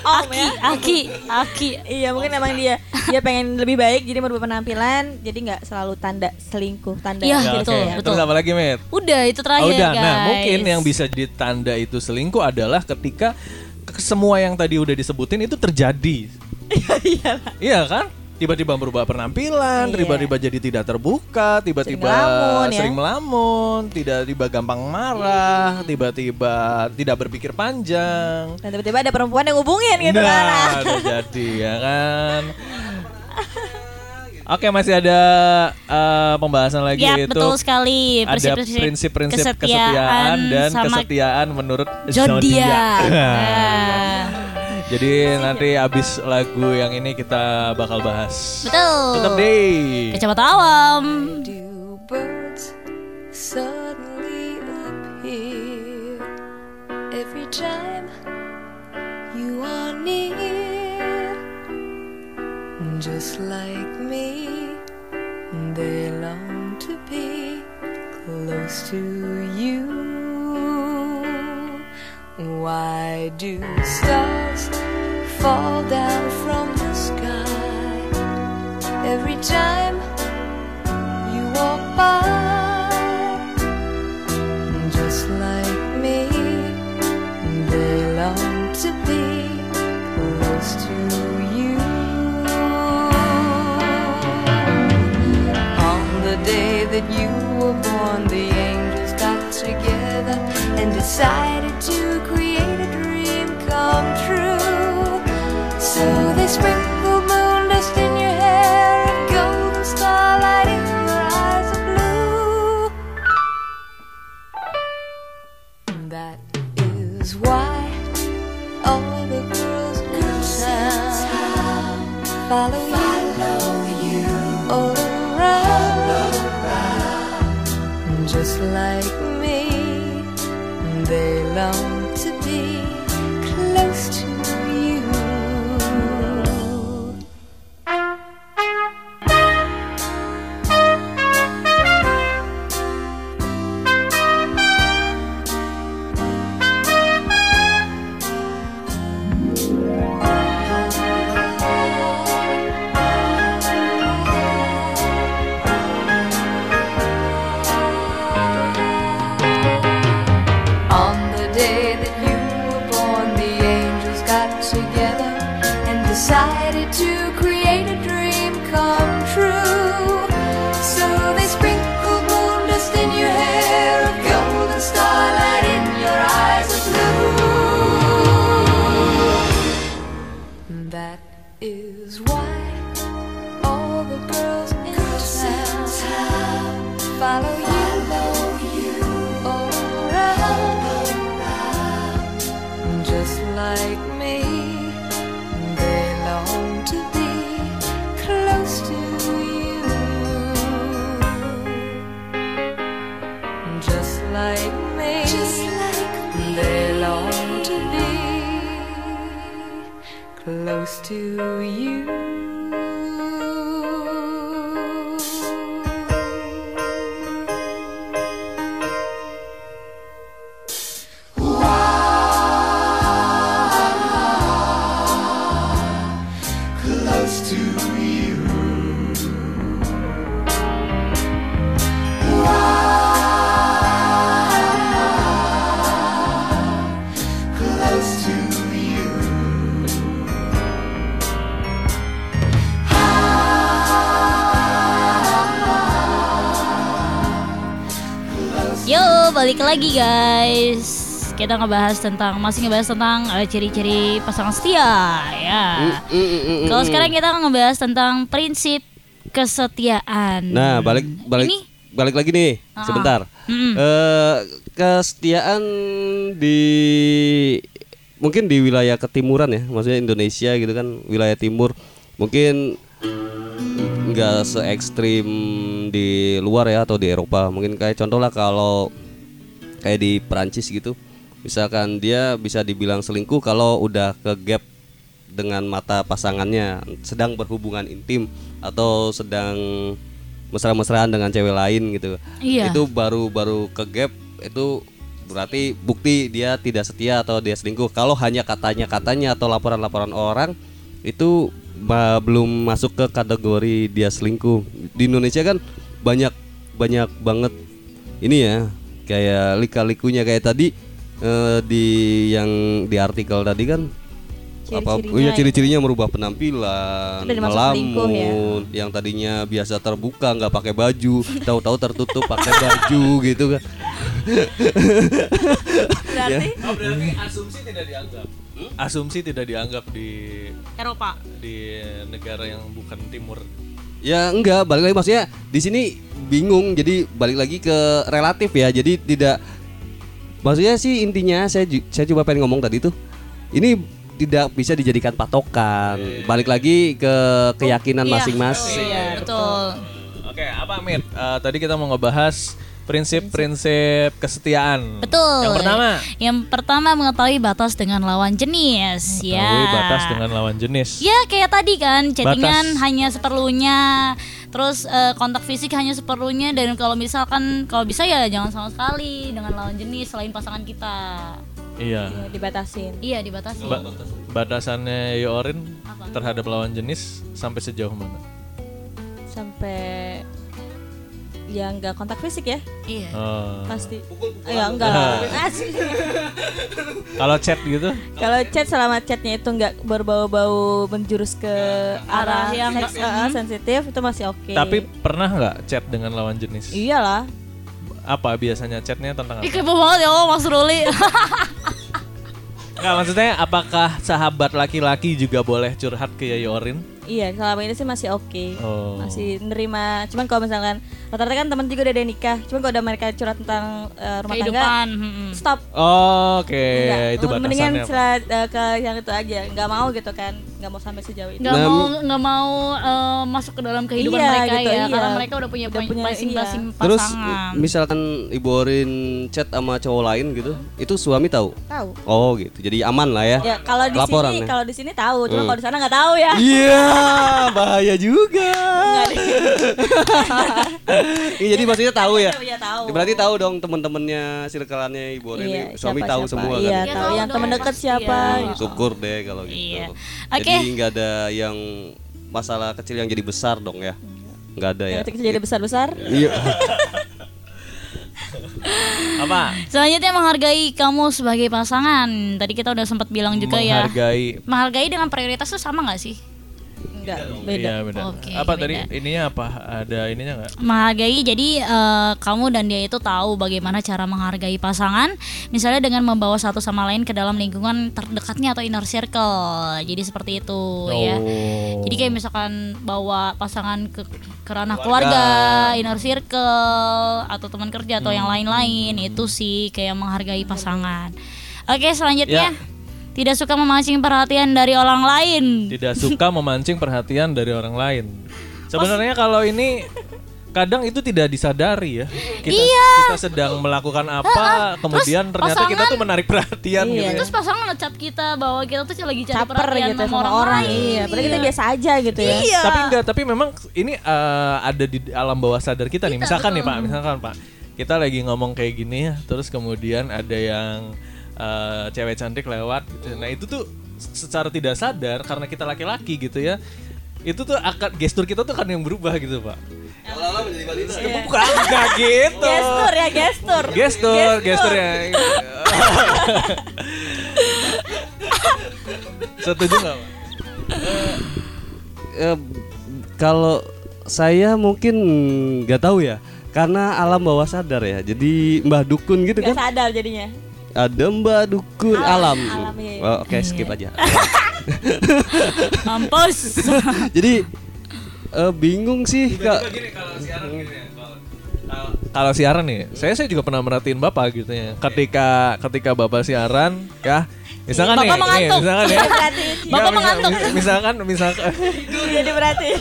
[SPEAKER 4] Om
[SPEAKER 2] Aki,
[SPEAKER 4] ya.
[SPEAKER 2] Aki, Aki.
[SPEAKER 4] Iya mungkin emang dia dia pengen lebih baik jadi merubah penampilan jadi nggak selalu tanda selingkuh tanda
[SPEAKER 2] Iya,
[SPEAKER 3] Ya,
[SPEAKER 2] betul,
[SPEAKER 3] oke.
[SPEAKER 2] betul.
[SPEAKER 3] Terus apa lagi, Met?
[SPEAKER 2] Udah itu
[SPEAKER 3] Oh,
[SPEAKER 2] terakhir
[SPEAKER 3] udah.
[SPEAKER 2] guys.
[SPEAKER 3] Nah, mungkin yang bisa jadi tanda itu selingkuh adalah ketika ke- semua yang tadi udah disebutin itu terjadi. Iya kan? Tiba-tiba berubah penampilan,
[SPEAKER 4] Iya.
[SPEAKER 3] tiba-tiba jadi tidak terbuka, tiba-tiba
[SPEAKER 4] Sering melamun, ya.
[SPEAKER 3] sering melamun, tiba-tiba gampang marah, tiba-tiba tidak berpikir panjang.
[SPEAKER 4] dan tiba-tiba ada perempuan yang hubungin gitu kan
[SPEAKER 3] Nah, udah jadi ya kan. Oke, masih ada eh, pembahasan lagi
[SPEAKER 2] Ya,
[SPEAKER 3] itu.
[SPEAKER 2] betul sekali.
[SPEAKER 3] Ada
[SPEAKER 2] Prinsip-prinsip
[SPEAKER 3] kesetiaan,
[SPEAKER 2] kesetiaan
[SPEAKER 3] dan kesetiaan menurut
[SPEAKER 2] zodiak.
[SPEAKER 3] Nah. Jadi nanti abis lagu yang ini kita bakal bahas.
[SPEAKER 2] betul.
[SPEAKER 3] Tetap deh.
[SPEAKER 2] Kacamata awam.
[SPEAKER 5] do birds suddenly appear every time you are near? Just like me, they long to be close to you. Why do stars fall down from the sky every time? you walk by just like me they long to be close to you on the day that you were born the angels got together and decided to create a dream come true. So they sprinkled moon dust in your hair and golden starlight in your eyes of blue. That is why all the girls in town follow, you all around, just like me. They long close to you.
[SPEAKER 2] Lagi guys. Kita ngebahas tentang masih ngebahas tentang eh, ciri-ciri pasangan setia ya.
[SPEAKER 1] Mm,
[SPEAKER 2] Kalau sekarang kita ngebahas tentang prinsip kesetiaan.
[SPEAKER 1] Nah, balik balik
[SPEAKER 2] Ini
[SPEAKER 1] balik lagi nih,
[SPEAKER 2] Ah.
[SPEAKER 1] sebentar.
[SPEAKER 2] Mm-mm.
[SPEAKER 1] Eh, kesetiaan di mungkin di wilayah ketimuran ya, maksudnya Indonesia gitu kan, wilayah timur. Mungkin nggak se ekstrim di luar ya atau di Eropa. Mungkin kayak contoh lah kalau kayak di Perancis gitu. Misalkan dia bisa dibilang selingkuh kalau udah ke gap dengan mata pasangannya sedang berhubungan intim atau sedang mesra-mesraan dengan cewek lain gitu.
[SPEAKER 2] Iya.
[SPEAKER 1] Itu baru baru ke gap itu berarti bukti dia tidak setia atau dia selingkuh. Kalau hanya katanya katanya atau laporan-laporan orang itu belum masuk ke kategori dia selingkuh. Di Indonesia kan banyak banyak banget ini ya kayak lika-likunya kayak tadi eh, di yang di artikel tadi kan apa
[SPEAKER 4] Ciri-cirinya
[SPEAKER 1] iya
[SPEAKER 4] ya.
[SPEAKER 1] ciri-cirinya merubah penampilan,
[SPEAKER 4] ya.
[SPEAKER 1] melamun, yang tadinya biasa terbuka nggak pakai baju, tahu-tahu tertutup pakai baju gitu kan.
[SPEAKER 4] Berarti
[SPEAKER 3] Oh, berarti asumsi tidak dianggap. Asumsi tidak dianggap di
[SPEAKER 2] Eropa.
[SPEAKER 3] di negara yang bukan timur.
[SPEAKER 1] Ya enggak, balik lagi maksudnya di sini bingung jadi balik lagi ke relatif ya. Jadi tidak maksudnya sih intinya saya saya coba pengen ngomong tadi tuh. Ini tidak bisa dijadikan patokan. Balik lagi ke keyakinan
[SPEAKER 2] Iya,
[SPEAKER 1] masing-masing.
[SPEAKER 2] Iya, betul.
[SPEAKER 3] Oke, apa Mit? Eh, tadi kita mau ngebahas prinsip-prinsip kesetiaan.
[SPEAKER 2] Betul.
[SPEAKER 3] Yang pertama,
[SPEAKER 2] Yang pertama mengetahui batas dengan lawan jenis, ya.
[SPEAKER 3] tahu batas dengan lawan jenis.
[SPEAKER 2] Ya kayak tadi kan chattingan
[SPEAKER 3] Batas.
[SPEAKER 2] hanya seperlunya, terus eh, kontak fisik hanya seperlunya dan kalau misalkan kalau bisa ya jangan sama sekali dengan lawan jenis selain pasangan kita.
[SPEAKER 3] Iya.
[SPEAKER 4] ya, dibatasin.
[SPEAKER 2] Iya dibatasi.
[SPEAKER 3] Ba- batasannya Yorin
[SPEAKER 2] Apa?
[SPEAKER 3] terhadap lawan jenis sampai sejauh mana?
[SPEAKER 4] Sampai ya nggak kontak fisik ya
[SPEAKER 2] Iya.
[SPEAKER 3] Oh.
[SPEAKER 4] pasti ya enggak lah Asli.
[SPEAKER 3] Kalau chat gitu?
[SPEAKER 4] kalau chat selama chatnya itu nggak berbau-bau menjurus ke arah
[SPEAKER 2] Arah yang
[SPEAKER 4] seks eh, sensitif itu masih oke
[SPEAKER 3] Tapi pernah nggak chat dengan lawan jenis?
[SPEAKER 4] iyalah
[SPEAKER 3] Apa biasanya chatnya tentang
[SPEAKER 2] Ih
[SPEAKER 3] apa?
[SPEAKER 2] kepo banget ya Mas Ruli.
[SPEAKER 3] Nggak maksudnya apakah sahabat laki-laki juga boleh curhat ke Yorin?
[SPEAKER 4] iya selama ini sih masih oke
[SPEAKER 3] Oh.
[SPEAKER 4] masih nerima cuman kalau misalkan rata-rata kan temen juga udah ada nikah cuman kalau udah mereka curhat tentang eh, rumah tangga
[SPEAKER 2] Kehidupan. mm-mm.
[SPEAKER 4] stop
[SPEAKER 3] Oke,
[SPEAKER 4] Enggak.
[SPEAKER 3] itu
[SPEAKER 4] mendingan
[SPEAKER 3] batasannya.
[SPEAKER 4] sela- eh, ke yang itu aja nggak mau gitu kan nggak mau sampai sejauh itu
[SPEAKER 2] nggak
[SPEAKER 1] Nah,
[SPEAKER 2] mau nggak mau eh, masuk ke dalam kehidupan
[SPEAKER 4] Iya,
[SPEAKER 2] mereka
[SPEAKER 4] gitu,
[SPEAKER 2] ya
[SPEAKER 4] iya.
[SPEAKER 2] karena mereka udah punya
[SPEAKER 4] Udah punya,
[SPEAKER 2] masing-masing
[SPEAKER 1] Terus
[SPEAKER 2] pasangan.
[SPEAKER 1] misalkan Ibu Orin chat sama cowok lain gitu, itu suami tahu.
[SPEAKER 4] tahu
[SPEAKER 1] Oh gitu. Jadi aman lah ya.
[SPEAKER 4] ya kalau di
[SPEAKER 1] Laporan
[SPEAKER 4] sini
[SPEAKER 1] ya?
[SPEAKER 4] kalau di sini tahu cuma
[SPEAKER 1] Hmm.
[SPEAKER 4] kalau di sana nggak tahu ya
[SPEAKER 1] Iya, bahaya juga. Iya, jadi maksudnya tahu ya.
[SPEAKER 4] Iya, tahu.
[SPEAKER 1] Berarti tahu dong teman-temannya circle-annya Ibu Orin
[SPEAKER 4] Iya,
[SPEAKER 1] ini. Suami
[SPEAKER 4] siapa-
[SPEAKER 1] tahu
[SPEAKER 4] siapa.
[SPEAKER 1] semua
[SPEAKER 4] Iya,
[SPEAKER 1] kan.
[SPEAKER 2] Iya,
[SPEAKER 4] tahu yang
[SPEAKER 2] dong,
[SPEAKER 4] temen dekat siapa.
[SPEAKER 2] ya.
[SPEAKER 4] gitu.
[SPEAKER 1] Syukur deh kalau gitu.
[SPEAKER 2] Iya.
[SPEAKER 1] Jadi
[SPEAKER 2] Oke.
[SPEAKER 1] nggak ada yang masalah kecil yang jadi besar dong ya. Nggak ada ya.
[SPEAKER 4] Yang kecil jadi besar-besar.
[SPEAKER 1] Iya.
[SPEAKER 3] Apa?
[SPEAKER 2] Selanjutnya menghargai kamu sebagai pasangan. Tadi kita udah sempat bilang juga ya.
[SPEAKER 3] Menghargai.
[SPEAKER 2] Menghargai dengan prioritas itu sama nggak sih?
[SPEAKER 4] Enggak, beda.
[SPEAKER 3] Iya beda.
[SPEAKER 2] Oke,
[SPEAKER 3] apa
[SPEAKER 2] beda.
[SPEAKER 3] tadi ininya apa? Ada ininya nggak?
[SPEAKER 2] Menghargai jadi eh, kamu dan dia itu tahu bagaimana cara menghargai pasangan. Misalnya dengan membawa satu sama lain ke dalam lingkungan terdekatnya atau inner circle. Jadi seperti itu ya.
[SPEAKER 3] Oh.
[SPEAKER 2] Jadi kayak misalkan bawa pasangan ke, ke ranah keluarga, inner circle atau teman kerja atau yang
[SPEAKER 3] Hmm.
[SPEAKER 2] lain-lain itu sih kayak menghargai pasangan. Oke, selanjutnya
[SPEAKER 3] Ya.
[SPEAKER 2] Tidak suka memancing perhatian dari orang lain.
[SPEAKER 3] tidak suka memancing perhatian dari orang lain. Sebenarnya kalau ini kadang itu tidak disadari ya. Kita,
[SPEAKER 2] Iya.
[SPEAKER 3] kita sedang melakukan apa, kemudian
[SPEAKER 2] Terus
[SPEAKER 3] ternyata kita
[SPEAKER 2] pasangan-
[SPEAKER 3] tuh menarik perhatian
[SPEAKER 4] Iya.
[SPEAKER 3] gitu ya.
[SPEAKER 2] Terus pasangan ngechat kita bahwa kita tuh lagi cari
[SPEAKER 4] Caper
[SPEAKER 2] perhatian
[SPEAKER 4] gitu
[SPEAKER 2] sama
[SPEAKER 4] sama
[SPEAKER 2] orang,
[SPEAKER 4] orang.
[SPEAKER 2] lain.
[SPEAKER 4] Iya, padahal kita biasa aja gitu ya.
[SPEAKER 2] Iya.
[SPEAKER 3] Tapi enggak, tapi memang ini eh, ada di alam bawah sadar kita, nih.
[SPEAKER 2] Kita,
[SPEAKER 3] Misalkan nih
[SPEAKER 2] betul.
[SPEAKER 3] Pak, misalkan Pak, kita lagi ngomong kayak gini ya, terus kemudian ada yang eh, cewek cantik lewat gitu. Nah, itu tuh secara tidak sadar karena kita laki-laki gitu ya. Itu tuh akan gestur kita tuh kan yang berubah gitu, Pak.
[SPEAKER 4] Iya.
[SPEAKER 3] Bukan enggak gitu.
[SPEAKER 4] Gestur ya, gestur.
[SPEAKER 3] Gestur, gestur ya. Setuju nggak, Pak?
[SPEAKER 1] Eh, kalau saya mungkin nggak tahu ya karena alam bawah sadar ya jadi mbah dukun gitu
[SPEAKER 4] Gak
[SPEAKER 1] kan
[SPEAKER 4] sadar jadinya.
[SPEAKER 1] Ada mbah dukun alam,
[SPEAKER 4] alam, iya, iya.
[SPEAKER 1] Oh, oke skip aja
[SPEAKER 2] Mampus.
[SPEAKER 1] jadi eh, bingung sih kak
[SPEAKER 3] gini kalau siaran gini ya, kalau- kalau- kalau siaran nih, saya saya juga pernah merhatiin bapak gitu ya. Ketika ketika bapak siaran, ya misalkan
[SPEAKER 2] Bapak
[SPEAKER 3] nih, nih,
[SPEAKER 2] mengantuk.
[SPEAKER 3] misalkan ya,
[SPEAKER 4] Perhatiin.
[SPEAKER 2] Bapak mengantuk.
[SPEAKER 3] mis- Misalkan misalkan
[SPEAKER 4] Jadi berarti.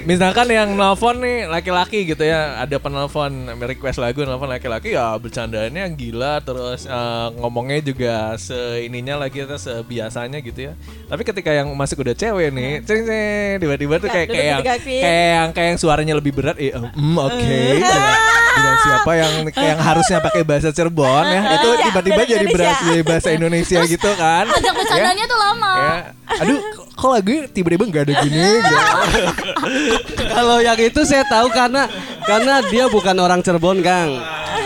[SPEAKER 3] misalkan yang nelfon nih laki-laki gitu ya, ada penelpon request lagu nelfon laki-laki ya bercandaannya gila terus eh, ngomongnya juga seininya lagi atau sebiasanya gitu ya. Tapi ketika yang masuk udah cewek nih, ceng ceng tiba-tiba tuh kayak
[SPEAKER 4] Duduk
[SPEAKER 3] kayak yang kayak yang kayak yang suaranya lebih berat, eh, mm, oke. dengan, dengan siapa yang kayak yang harusnya pakai bahasa Cirebon ya, itu
[SPEAKER 4] Iya,
[SPEAKER 3] tiba-tiba jadi
[SPEAKER 4] Indonesia.
[SPEAKER 3] Jadi bahasa Indonesia gitu kan.
[SPEAKER 2] Ajak bercandanya tuh lama.
[SPEAKER 3] Ya. Aduh, kok- lagunya tiba-tiba nggak ada gini? gitu.
[SPEAKER 1] Kalau yang itu saya tahu karena karena dia bukan orang Cirebon, Kang.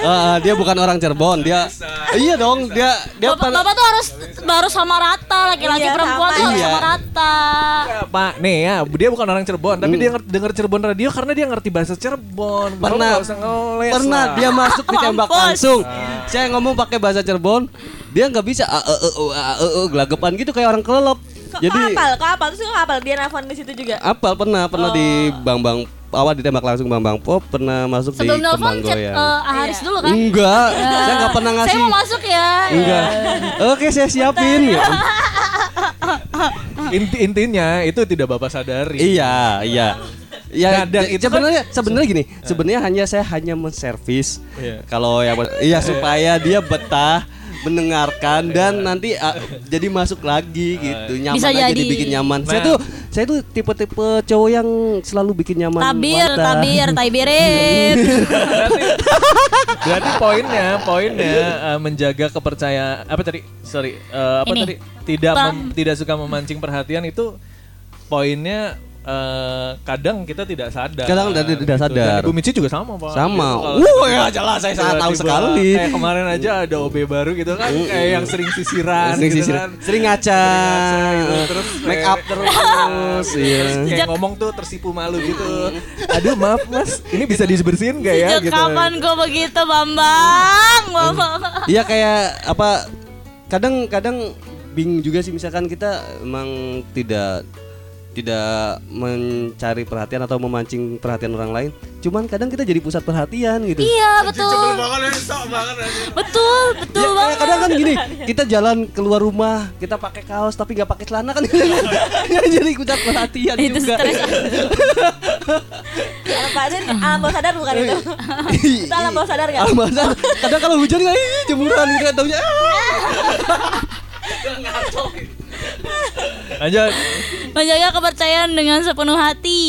[SPEAKER 1] Eh, dia bukan orang Cirebon, dia Iya dong, dia dia
[SPEAKER 2] Bapak,
[SPEAKER 1] pan-
[SPEAKER 2] bapak tuh harus baru sama rata laki-laki
[SPEAKER 4] Iya,
[SPEAKER 2] perempuan
[SPEAKER 4] sama.
[SPEAKER 2] tuh harus
[SPEAKER 1] Iya.
[SPEAKER 2] sama rata.
[SPEAKER 3] Ya, Pak, nih ya, dia bukan orang Cirebon, tapi dia ngerti, denger Cirebon radio karena dia ngerti bahasa Cirebon.
[SPEAKER 1] Pernah
[SPEAKER 3] nggak usah ngeles
[SPEAKER 1] pernah
[SPEAKER 3] lah.
[SPEAKER 1] dia masuk ditembak
[SPEAKER 2] Mampus.
[SPEAKER 1] langsung. Saya ngomong pakai bahasa Cirebon, dia nggak bisa a e e a e e gelagapan gitu kayak orang kelelep.
[SPEAKER 4] Kok
[SPEAKER 1] Jadi
[SPEAKER 4] apal, kok apal terus kok apal dia nelfon di situ juga.
[SPEAKER 1] apal pernah pernah di Bang Bang awal ditembak langsung Bang Bang Pop pernah masuk
[SPEAKER 2] Sebelum
[SPEAKER 1] di
[SPEAKER 2] nelfon
[SPEAKER 1] Kembang
[SPEAKER 2] chat
[SPEAKER 1] Goyang.
[SPEAKER 2] eh, Haris
[SPEAKER 4] Iya.
[SPEAKER 2] dulu kan.
[SPEAKER 1] Enggak, saya nggak pernah ngasih.
[SPEAKER 2] Saya mau masuk ya.
[SPEAKER 1] Enggak. Oke, saya siapin ya.
[SPEAKER 3] Inti intinya itu tidak bapak sadari.
[SPEAKER 1] Iya, iya. Ya,
[SPEAKER 3] Nah, dan itu kan-
[SPEAKER 1] sebenarnya sebenarnya gini, sebenarnya hanya saya hanya menservis.
[SPEAKER 3] Iya.
[SPEAKER 1] Kalau yang iya supaya dia betah mendengarkan dan nanti ah, jadi masuk lagi gitu nyaman
[SPEAKER 2] Bisa
[SPEAKER 1] aja
[SPEAKER 2] jadi.
[SPEAKER 1] dibikin nyaman saya
[SPEAKER 3] Nah.
[SPEAKER 1] tuh saya tuh tipe-tipe cowok yang selalu bikin nyaman
[SPEAKER 2] Tabir,
[SPEAKER 1] wanita.
[SPEAKER 2] tabir, taibirin.
[SPEAKER 3] Berarti, berarti poinnya, poinnya eh, menjaga kepercayaan apa tadi? Sorry, eh, apa
[SPEAKER 2] Ini.
[SPEAKER 3] tadi? Tidak mem- tidak suka memancing perhatian itu poinnya eh, kadang kita tidak sadar.
[SPEAKER 1] Kadang tidak- tidak
[SPEAKER 3] Gitu.
[SPEAKER 1] sadar.
[SPEAKER 3] Dan Ibu Mici juga sama, Pak.
[SPEAKER 1] Sama.
[SPEAKER 3] Gitu,
[SPEAKER 1] Wah, ya jelas saya sangat tahu sekali.
[SPEAKER 3] Kayak kemarin aja ada OB baru gitu kan, kayak yang sering sisiran
[SPEAKER 1] sering
[SPEAKER 3] gitu
[SPEAKER 1] sisir
[SPEAKER 3] kan.
[SPEAKER 1] sering ngaca
[SPEAKER 3] Sering ngaca gitu, terus
[SPEAKER 1] make up terus iya
[SPEAKER 3] Kayak ngomong tuh tersipu malu gitu. Aduh maaf mas, ini bisa dibersihin gak ya?
[SPEAKER 2] Sejak
[SPEAKER 3] Gitu.
[SPEAKER 2] kapan gue begitu, Bambang? Bambang.
[SPEAKER 1] Iya kayak apa kadang-kadang bingung juga sih misalkan kita emang tidak tidak mencari perhatian atau memancing perhatian orang lain. Cuman kadang kita jadi pusat perhatian gitu.
[SPEAKER 2] Iya, betul. Betul, betul
[SPEAKER 1] Ya,
[SPEAKER 2] banget.
[SPEAKER 1] kadang kan gini, kita jalan keluar rumah, kita pakai kaos tapi nggak pakai celana kan jadi pusat perhatian
[SPEAKER 2] Itu
[SPEAKER 1] juga.
[SPEAKER 2] stres.
[SPEAKER 4] Alam bawah sadar, alam bawah sadar bukan itu. Itu alam bawah sadar nggak?
[SPEAKER 1] Alam sadar. Kadang kalau hujan ih, jemuran gitu kan taunya.
[SPEAKER 3] Lanjut.
[SPEAKER 2] Menjaga kepercayaan dengan sepenuh hati.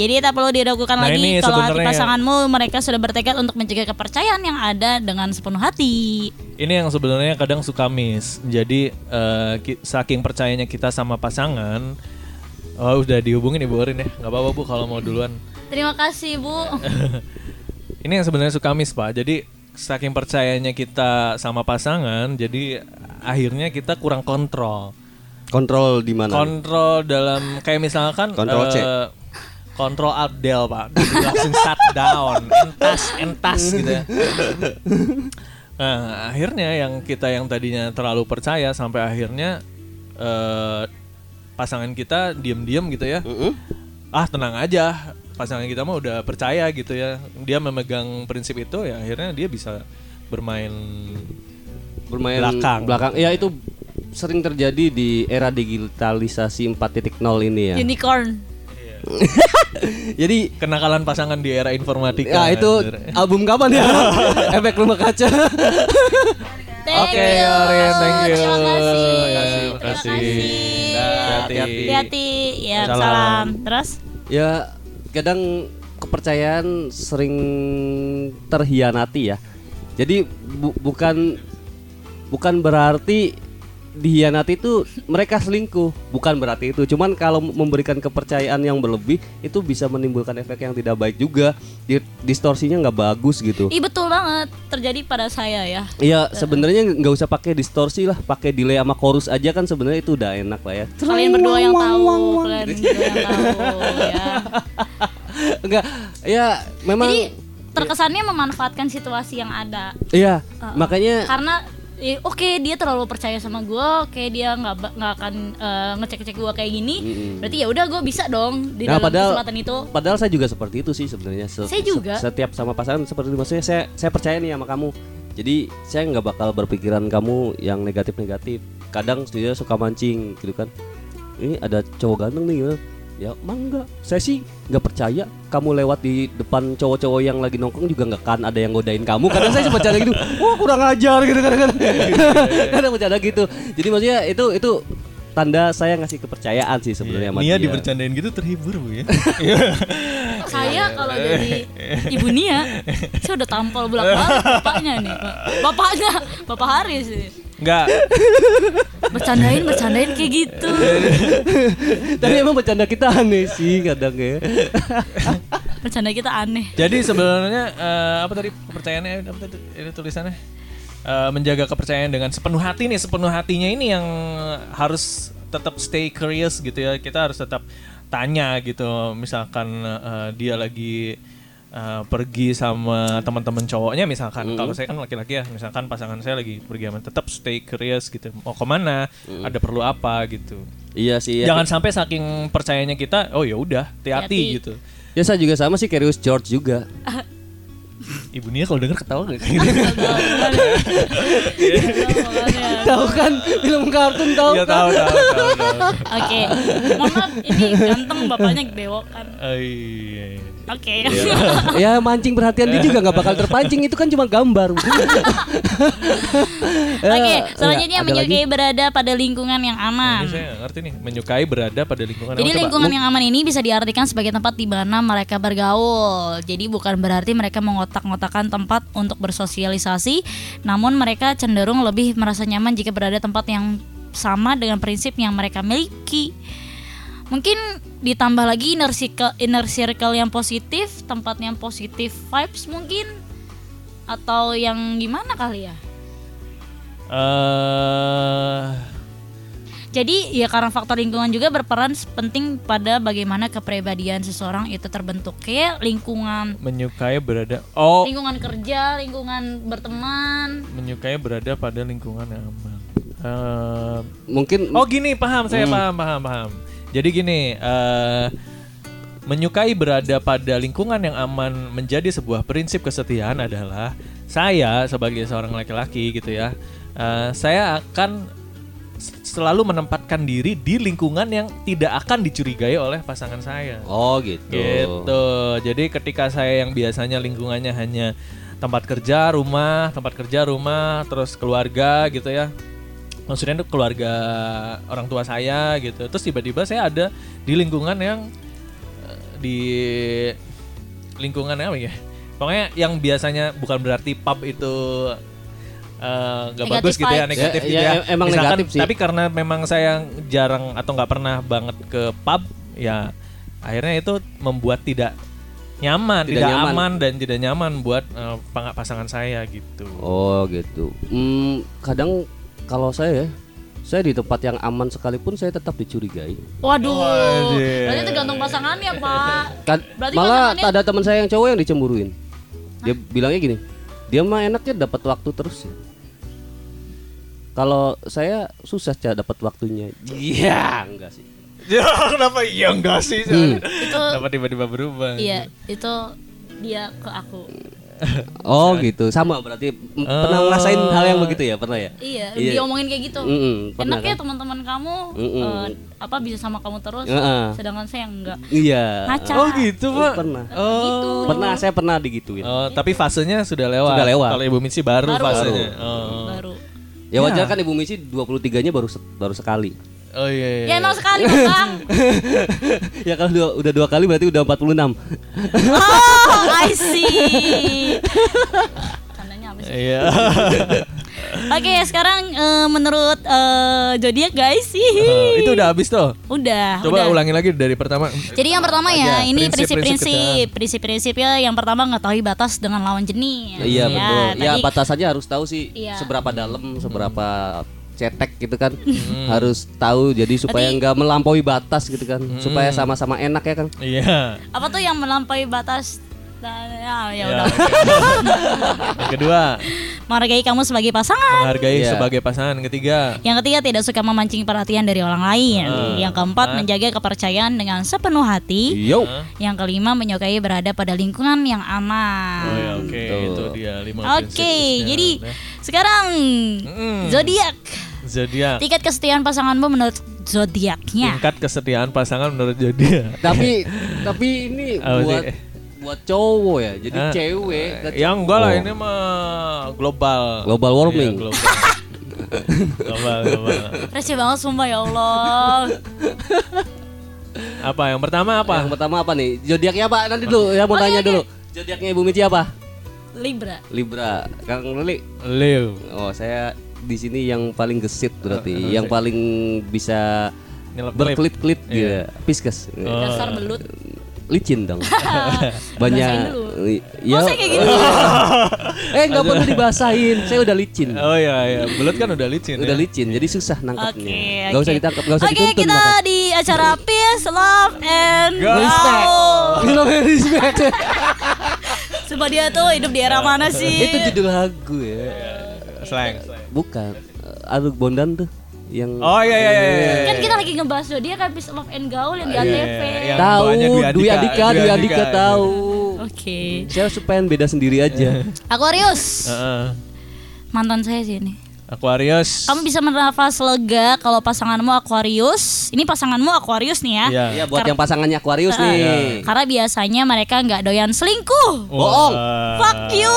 [SPEAKER 2] Jadi tak perlu diragukan
[SPEAKER 3] Nah,
[SPEAKER 2] lagi kalau hati pasanganmu mereka sudah bertekad untuk menjaga kepercayaan yang ada dengan sepenuh hati.
[SPEAKER 3] Ini yang sebenarnya kadang suka miss. Jadi ki- saking percayanya kita sama pasangan, oh udah dihubungin ibu Orin ya, nggak apa-apa bu kalau mau duluan.
[SPEAKER 2] Terima kasih, Bu.
[SPEAKER 3] Ini yang sebenarnya suka miss pak. Jadi saking percayanya kita sama pasangan, jadi akhirnya kita kurang kontrol.
[SPEAKER 1] Kontrol di mana?
[SPEAKER 3] Kontrol dalam kayak misalkan
[SPEAKER 1] Kontrol C.
[SPEAKER 3] eh, Kontrol Alt Del pak, langsung shut down, entas entas gitu ya. Nah akhirnya yang kita yang tadinya terlalu percaya sampai akhirnya eh, pasangan kita diem-diem gitu ya,
[SPEAKER 1] Mm-mm.
[SPEAKER 3] ah tenang aja, pasangan kita mah udah percaya gitu ya, dia memegang prinsip itu ya akhirnya dia bisa bermain
[SPEAKER 1] bermain
[SPEAKER 3] Belakang.
[SPEAKER 1] belakang ya itu sering terjadi di era digitalisasi 4.0 ini ya
[SPEAKER 2] Unicorn.
[SPEAKER 1] jadi
[SPEAKER 3] kenakalan pasangan di era informatika.
[SPEAKER 1] ya itu album kapan ya efek rumah kaca
[SPEAKER 2] Thank
[SPEAKER 3] Oke,
[SPEAKER 2] you.
[SPEAKER 3] Orin, thank you.
[SPEAKER 2] Terima kasih.
[SPEAKER 3] Terima kasih,
[SPEAKER 2] Terima
[SPEAKER 3] terima kasih.
[SPEAKER 2] kasih.
[SPEAKER 3] Hati-hati.
[SPEAKER 2] Hati-hati. Ya,
[SPEAKER 3] Salam.
[SPEAKER 2] salam. Terus?
[SPEAKER 1] ya kadang kepercayaan sering terhianati ya jadi bu- bukan bukan berarti dihianati itu mereka selingkuh. Bukan berarti itu. Cuman kalau memberikan kepercayaan yang berlebih itu bisa menimbulkan efek yang tidak baik juga. Di- distorsinya nggak bagus gitu.
[SPEAKER 2] Ih betul banget. Terjadi pada saya ya.
[SPEAKER 1] Iya sebenarnya nggak usah pakai distorsi lah. Pakai delay sama chorus aja kan sebenarnya itu udah enak lah ya.
[SPEAKER 2] Kalian berdua yang tahu, kalian berdua yang tahu ya.
[SPEAKER 1] enggak ya memang
[SPEAKER 2] Jadi terkesannya memanfaatkan situasi yang ada.
[SPEAKER 1] iya
[SPEAKER 2] Uh-uh.
[SPEAKER 1] makanya
[SPEAKER 2] Karena oke dia terlalu percaya sama gue, oke dia nggak nggak akan eh, ngecek-ngecek gue kayak gini.
[SPEAKER 1] Mm-mm.
[SPEAKER 2] Berarti ya udah gue bisa dong di
[SPEAKER 1] Nah,
[SPEAKER 2] dalam
[SPEAKER 1] padahal-
[SPEAKER 2] kesempatan itu.
[SPEAKER 1] Padahal saya juga seperti itu sih sebenarnya. Se-
[SPEAKER 2] Saya juga.
[SPEAKER 1] se- Setiap sama pasangan seperti itu. maksudnya saya saya percaya nih sama kamu. Jadi saya nggak bakal berpikiran kamu yang negatif-negatif. Kadang dia suka mancing gitu kan. Ini ada cowok ganteng nih. gimana? Ya, emang enggak. Saya sih nggak percaya kamu lewat di depan cowok-cowok yang lagi nongkrong juga nggak kan ada yang godain kamu. Kadang saya sempat bercanda gitu. Wah, kurang ajar gitu kadang-kadang. kadang bercanda gitu. Jadi maksudnya itu itu tanda saya ngasih kepercayaan sih sebenarnya
[SPEAKER 3] Nia
[SPEAKER 1] dia.
[SPEAKER 3] dibercandain gitu terhibur bu ya.
[SPEAKER 2] saya kalau jadi ibu Nia saya udah tampol bolak balik bapaknya nih Pak. bapaknya bapak Haris sih
[SPEAKER 3] Enggak.
[SPEAKER 2] bercandain bercandain kayak gitu
[SPEAKER 1] Tapi emang bercanda kita aneh sih kadang ya.
[SPEAKER 2] bercanda kita aneh
[SPEAKER 3] Jadi sebenarnya eh, apa tadi kepercayaannya apa tadi ini tulisannya Eh, menjaga kepercayaan dengan sepenuh hati nih sepenuh hatinya ini yang harus tetap stay curious gitu ya kita harus tetap tanya gitu misalkan eh, dia lagi eh, pergi sama teman-teman cowoknya misalkan kalau saya kan laki-laki ya misalkan pasangan saya lagi pergi sama tetap stay curious gitu mau ke mana ada perlu apa gitu
[SPEAKER 1] Iya sih. Ya.
[SPEAKER 3] jangan sampai saking percayanya kita oh ya udah hati-hati
[SPEAKER 2] Hati-hati.
[SPEAKER 3] gitu
[SPEAKER 1] Ya saya juga sama sih Curious George juga.
[SPEAKER 3] ibu Nia kalau denger ketawa nggak
[SPEAKER 1] tahu kan film kartun tahu
[SPEAKER 3] Iya
[SPEAKER 1] kan?
[SPEAKER 3] tahu tahu
[SPEAKER 2] oke mohon maaf ini ganteng bapaknya bewok kan
[SPEAKER 3] Oh, iya, iya.
[SPEAKER 2] oke
[SPEAKER 1] ya mancing perhatian dia juga nggak bakal terpancing itu kan cuma gambar.
[SPEAKER 2] Oke,
[SPEAKER 1] Eh,
[SPEAKER 2] selanjutnya menyukai berada pada lingkungan yang
[SPEAKER 3] Ini
[SPEAKER 2] aman.
[SPEAKER 3] saya nggak ngerti nih, menyukai berada pada lingkungan
[SPEAKER 2] Jadi
[SPEAKER 3] coba.
[SPEAKER 2] lingkungan yang aman ini bisa diartikan sebagai tempat di mana mereka bergaul. Jadi bukan berarti mereka mengotak-ngotakan tempat untuk bersosialisasi, namun mereka cenderung lebih merasa nyaman jika berada tempat yang sama dengan prinsip yang mereka miliki. Mungkin ditambah lagi inner circle, inner circle yang positif, tempat yang positif vibes mungkin atau yang gimana kali ya?
[SPEAKER 3] Eh,
[SPEAKER 2] Jadi ya karena faktor lingkungan juga berperan penting pada bagaimana kepribadian seseorang itu terbentuk. Kayak lingkungan
[SPEAKER 3] menyukai berada. Oh,
[SPEAKER 2] lingkungan kerja, lingkungan berteman.
[SPEAKER 3] menyukai berada pada lingkungan yang aman. Eh,
[SPEAKER 1] Mungkin
[SPEAKER 3] oh gini, paham saya
[SPEAKER 1] Hmm.
[SPEAKER 3] paham paham paham. Jadi gini, eh, menyukai berada pada lingkungan yang aman menjadi sebuah prinsip kesetiaan adalah saya sebagai seorang laki-laki gitu ya, eh, saya akan selalu menempatkan diri di lingkungan yang tidak akan dicurigai oleh pasangan saya.
[SPEAKER 1] Oh gitu.
[SPEAKER 3] Gitu. Jadi ketika saya yang biasanya lingkungannya hanya tempat kerja, rumah, tempat kerja, rumah, terus keluarga gitu ya. Maksudnya itu keluarga orang tua saya gitu. Terus tiba-tiba saya ada di lingkungan yang eh, di lingkungan apa ya? Pokoknya yang biasanya bukan berarti pub itu eh, nggak
[SPEAKER 2] Negatif
[SPEAKER 3] bagus gitu ya, negatif
[SPEAKER 1] Ya,
[SPEAKER 3] gitu
[SPEAKER 1] ya,
[SPEAKER 3] ya.
[SPEAKER 1] emang
[SPEAKER 3] Misalkan,
[SPEAKER 1] negatif sih.
[SPEAKER 3] Tapi karena memang saya jarang atau nggak pernah banget ke pub, ya akhirnya itu membuat tidak nyaman,
[SPEAKER 1] Tidak
[SPEAKER 3] tidak,
[SPEAKER 1] nyaman.
[SPEAKER 3] aman dan tidak nyaman buat pang- pasangan saya gitu.
[SPEAKER 1] Oh gitu. Hmm, kadang kalau saya ya, saya di tempat yang aman sekalipun saya tetap dicurigai.
[SPEAKER 2] Waduh.
[SPEAKER 3] Waduh.
[SPEAKER 2] Berarti tergantung pasangannya, Pak.
[SPEAKER 1] Kan,
[SPEAKER 2] Berarti
[SPEAKER 1] malah
[SPEAKER 2] pasangannya-
[SPEAKER 1] ada teman saya yang cowok yang dicemburuin. Dia bilangnya gini, dia mah enaknya dapat waktu terus ya. Kalau saya susah cah dapat waktunya. Iya, enggak sih.
[SPEAKER 3] Ya kenapa iya enggak sih?
[SPEAKER 1] Hmm.
[SPEAKER 2] Itu
[SPEAKER 3] Kenapa tiba-tiba berubah?
[SPEAKER 2] iya, itu dia ke aku.
[SPEAKER 1] Oh gitu, sama berarti m- pernah
[SPEAKER 3] Oh.
[SPEAKER 1] ngerasain hal yang begitu ya, pernah ya?
[SPEAKER 2] Iya,
[SPEAKER 1] Iya.
[SPEAKER 2] diomongin kayak gitu.
[SPEAKER 1] Mm-mm, pernah
[SPEAKER 2] Enak ya
[SPEAKER 1] kan?
[SPEAKER 2] teman-teman kamu
[SPEAKER 1] Mm-mm.
[SPEAKER 2] eh, apa bisa sama kamu terus,
[SPEAKER 1] Heeh.
[SPEAKER 2] sedangkan saya enggak.
[SPEAKER 1] Iya.
[SPEAKER 2] Ngaca.
[SPEAKER 3] Oh gitu pak?
[SPEAKER 1] Pernah.
[SPEAKER 3] Oh.
[SPEAKER 1] Pernah saya pernah digituin.
[SPEAKER 3] Oh, tapi fasenya sudah lewat.
[SPEAKER 1] Sudah lewat.
[SPEAKER 3] Kalau Ibu Mitsi baru,
[SPEAKER 2] Baru.
[SPEAKER 3] fasenya. Oh.
[SPEAKER 2] Baru.
[SPEAKER 1] Ya wajar kan Ibu Misi 23-nya baru se- baru sekali.
[SPEAKER 3] Oh iya. iya.
[SPEAKER 2] Ya emang sekali bang.
[SPEAKER 1] ya kalau dua, udah dua kali berarti udah 46.
[SPEAKER 2] Oh, I see. Tandanya apa sih?
[SPEAKER 3] Iya.
[SPEAKER 2] Oke, sekarang eh, menurut eh, zodiak guys sih.
[SPEAKER 3] Eh, itu udah habis tuh.
[SPEAKER 2] Udah,
[SPEAKER 3] Coba
[SPEAKER 2] udah.
[SPEAKER 3] ulangi lagi dari pertama.
[SPEAKER 2] Jadi yang pertama ya,
[SPEAKER 3] Aja,
[SPEAKER 2] ini
[SPEAKER 3] prinsip-prinsip
[SPEAKER 2] prinsip-prinsip, prinsip-prinsipnya yang pertama ngetahui batas dengan lawan jenis.
[SPEAKER 1] Iya betul. Ya
[SPEAKER 2] tadi-
[SPEAKER 1] batasannya harus tahu sih
[SPEAKER 2] Iya.
[SPEAKER 1] seberapa dalam, seberapa cetek gitu kan. Harus tahu jadi supaya nggak melampaui batas gitu kan. Supaya sama-sama enak ya kan.
[SPEAKER 3] Iya.
[SPEAKER 2] apa tuh yang melampaui batas? Nah, ya, ya
[SPEAKER 3] Ya. Yang kedua,
[SPEAKER 2] Menghargai kamu sebagai pasangan.
[SPEAKER 3] menghargai
[SPEAKER 1] Iya.
[SPEAKER 3] sebagai pasangan. Ketiga,
[SPEAKER 2] Yang ketiga tidak suka memancing perhatian dari orang lain.
[SPEAKER 3] Hmm.
[SPEAKER 2] Yang keempat
[SPEAKER 3] Ah.
[SPEAKER 2] menjaga kepercayaan dengan sepenuh hati.
[SPEAKER 1] Yo.
[SPEAKER 2] Yang kelima menyukai berada pada lingkungan yang aman.
[SPEAKER 3] oh ya oke
[SPEAKER 1] Tuh.
[SPEAKER 3] itu dia lima
[SPEAKER 2] Oke,
[SPEAKER 3] prinsip
[SPEAKER 2] jadi
[SPEAKER 3] khususnya.
[SPEAKER 2] sekarang
[SPEAKER 3] Mm.
[SPEAKER 2] zodiak.
[SPEAKER 3] zodiak.
[SPEAKER 2] Tingkat kesetiaan pasanganmu menurut zodiaknya.
[SPEAKER 3] Tingkat kesetiaan pasangan menurut zodiak.
[SPEAKER 1] tapi tapi ini buat
[SPEAKER 3] sih?
[SPEAKER 1] Buat cowok ya. Jadi
[SPEAKER 3] Ah,
[SPEAKER 1] cewek ke
[SPEAKER 3] Ya enggak lah
[SPEAKER 1] cowok.
[SPEAKER 3] ini mah global.
[SPEAKER 1] Global warming.
[SPEAKER 3] Iya, global. global, global.
[SPEAKER 2] Receh banget sumpah ya Allah.
[SPEAKER 3] Apa yang pertama apa?
[SPEAKER 1] Yang pertama apa nih? Zodiaknya apa? Nanti dulu ya mau
[SPEAKER 2] Oke,
[SPEAKER 1] tanya
[SPEAKER 2] oke.
[SPEAKER 1] dulu. Zodiaknya Ibu Mici apa?
[SPEAKER 2] Libra.
[SPEAKER 1] Libra. Kang Lili.
[SPEAKER 3] Leo.
[SPEAKER 1] Oh, saya di sini yang paling gesit berarti, yang paling bisa berkelit-kelit
[SPEAKER 3] Iya.
[SPEAKER 1] gitu. Pisces.
[SPEAKER 2] Dasar belut.
[SPEAKER 1] Licin dong. Banyak ya.
[SPEAKER 2] Oh, saya kayak gitu.
[SPEAKER 1] eh nggak perlu dibasahin. Saya udah licin.
[SPEAKER 3] Oh iya iya, belut kan udah licin.
[SPEAKER 1] Udah
[SPEAKER 3] ya?
[SPEAKER 1] licin, jadi susah
[SPEAKER 2] Oke.
[SPEAKER 1] nangkapnya. Gak usah
[SPEAKER 2] oke.
[SPEAKER 1] ditangkap, gak usah
[SPEAKER 2] Oke,
[SPEAKER 1] dituntun.
[SPEAKER 2] kita
[SPEAKER 1] makanya.
[SPEAKER 2] di acara Peace, Love, and
[SPEAKER 3] Respect.
[SPEAKER 2] Wow.
[SPEAKER 1] Namanya respect.
[SPEAKER 2] Sumpah dia tuh hidup di era mana sih?
[SPEAKER 1] Itu judul lagu ya.
[SPEAKER 3] Slang.
[SPEAKER 1] Bukan. Aduk Bondan tuh yang
[SPEAKER 3] Oh iya iya iya. iya.
[SPEAKER 2] Kan kita lagi ngebahas dia kan Peace, Love, and Gaul yang di
[SPEAKER 3] Iya,
[SPEAKER 2] ATV.
[SPEAKER 3] yang
[SPEAKER 1] tahu
[SPEAKER 3] Dwi Andika, Dwi iya.
[SPEAKER 1] tahu.
[SPEAKER 2] Oke.
[SPEAKER 1] Saya supaya beda sendiri aja.
[SPEAKER 2] Aquarius.
[SPEAKER 3] Heeh.
[SPEAKER 2] Mantan saya sih ini.
[SPEAKER 3] Aquarius.
[SPEAKER 2] Kamu bisa bernafas lega kalau pasanganmu Aquarius. Ini pasanganmu Aquarius nih ya.
[SPEAKER 3] Iya.
[SPEAKER 1] Iya buat yang pasangannya Aquarius nih.
[SPEAKER 2] Karena biasanya mereka nggak doyan selingkuh.
[SPEAKER 1] Bohong.
[SPEAKER 2] Fuck you.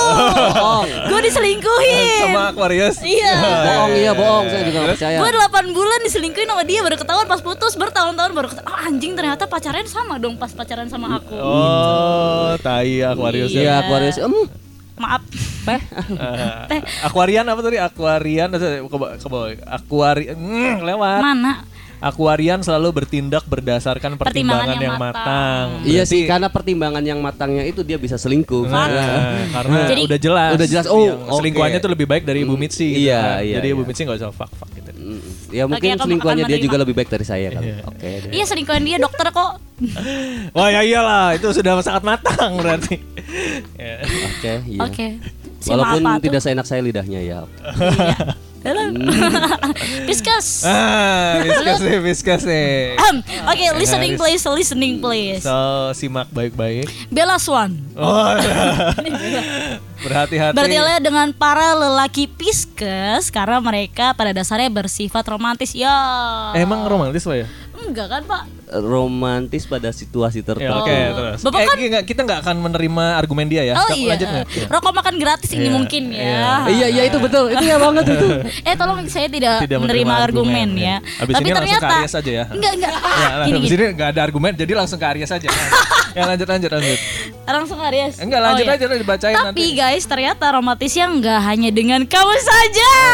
[SPEAKER 1] Bohong.
[SPEAKER 2] Gue diselingkuhin.
[SPEAKER 3] Sama Aquarius.
[SPEAKER 2] Iya.
[SPEAKER 1] Bohong iya bohong, saya juga percaya.
[SPEAKER 2] Gue 8 bulan diselingkuhin sama dia baru ketahuan pas putus bertahun-tahun baru ketahuan. Oh, anjing ternyata pacarnya sama dong pas pacaran sama aku.
[SPEAKER 3] Oh, tai Aquarius
[SPEAKER 1] Iya
[SPEAKER 3] ya.
[SPEAKER 1] Aquarius. Em,
[SPEAKER 2] Maaf.
[SPEAKER 1] teh.
[SPEAKER 3] Eh, Aquarian apa tadi? Aquarian ke ke bawah. Aquari mm, lewat.
[SPEAKER 2] Mana?
[SPEAKER 3] Aquarian selalu bertindak berdasarkan pertimbangan,
[SPEAKER 2] Pertimbangan yang
[SPEAKER 3] yang matang.
[SPEAKER 1] Iya
[SPEAKER 3] Berarti-
[SPEAKER 1] sih, karena pertimbangan yang matangnya itu dia bisa selingkuh.
[SPEAKER 3] Nah, karena
[SPEAKER 2] Jadi-
[SPEAKER 3] udah jelas.
[SPEAKER 1] Udah jelas, oh,
[SPEAKER 3] Yang
[SPEAKER 1] oke.
[SPEAKER 3] selingkuhannya tuh lebih baik dari Ibu
[SPEAKER 1] Mm,
[SPEAKER 3] Mitsi. gitu
[SPEAKER 1] iya,
[SPEAKER 3] kan.
[SPEAKER 1] iya,
[SPEAKER 3] Jadi Ibu
[SPEAKER 1] iya.
[SPEAKER 3] Mitsi nggak usah fuck fuck gitu.
[SPEAKER 1] Ya mungkin selingkuhannya dia juga lebih baik dari saya kali.
[SPEAKER 3] Iya.
[SPEAKER 1] Oke.
[SPEAKER 2] Iya selingkuhan dia dokter kok.
[SPEAKER 3] Wah ya iyalah, itu sudah sangat matang berarti. Ya.
[SPEAKER 1] Oke, iya.
[SPEAKER 2] Oke.
[SPEAKER 1] Walaupun tidak seenak saya lidahnya ya.
[SPEAKER 2] Piskas.
[SPEAKER 3] Ah, viskas nih, viskas nih.
[SPEAKER 2] Oke, listening
[SPEAKER 3] Harus.
[SPEAKER 2] please, listening please.
[SPEAKER 3] So, simak baik-baik.
[SPEAKER 2] Bella Swan.
[SPEAKER 3] Oh, berhati-hati.
[SPEAKER 2] Bertilai dengan para lelaki Pisces karena mereka pada dasarnya bersifat romantis. Ya.
[SPEAKER 3] Emang romantis pak ya?
[SPEAKER 2] Enggak kan, Pak?
[SPEAKER 1] Romantis pada situasi
[SPEAKER 3] Ya,
[SPEAKER 1] tertentu.
[SPEAKER 3] Oke, terus.
[SPEAKER 2] Bapak
[SPEAKER 3] Eh,
[SPEAKER 2] kan-
[SPEAKER 3] nggak- kita nggak akan menerima argumen dia ya.
[SPEAKER 2] Oh iya.
[SPEAKER 3] Lanjut? Iya.
[SPEAKER 2] Rokok makan gratis ini
[SPEAKER 3] Iya,
[SPEAKER 2] mungkin
[SPEAKER 3] iya.
[SPEAKER 2] ya.
[SPEAKER 1] Iya, iya itu betul. Itu ya banget itu.
[SPEAKER 2] Eh tolong saya tidak,
[SPEAKER 3] Tidak
[SPEAKER 2] menerima
[SPEAKER 3] menerima
[SPEAKER 2] argumen,
[SPEAKER 3] argumen,
[SPEAKER 2] ya.
[SPEAKER 3] ya. Abis
[SPEAKER 2] Tapi
[SPEAKER 3] ini langsung ke
[SPEAKER 2] ternyata
[SPEAKER 3] Aries aja ya.
[SPEAKER 2] Enggak, enggak.
[SPEAKER 3] Ya, lah,
[SPEAKER 2] gini,
[SPEAKER 3] di
[SPEAKER 2] gini.
[SPEAKER 3] sini nggak ada argumen, jadi langsung ke Aries aja. ya lanjut lanjut lanjut.
[SPEAKER 2] Langsung Aries.
[SPEAKER 3] Enggak lanjut
[SPEAKER 2] Oh, iya.
[SPEAKER 3] aja lah dibacain
[SPEAKER 2] Tapi
[SPEAKER 3] nanti.
[SPEAKER 2] guys, ternyata romantisnya nggak hanya dengan kamu saja.
[SPEAKER 3] iya,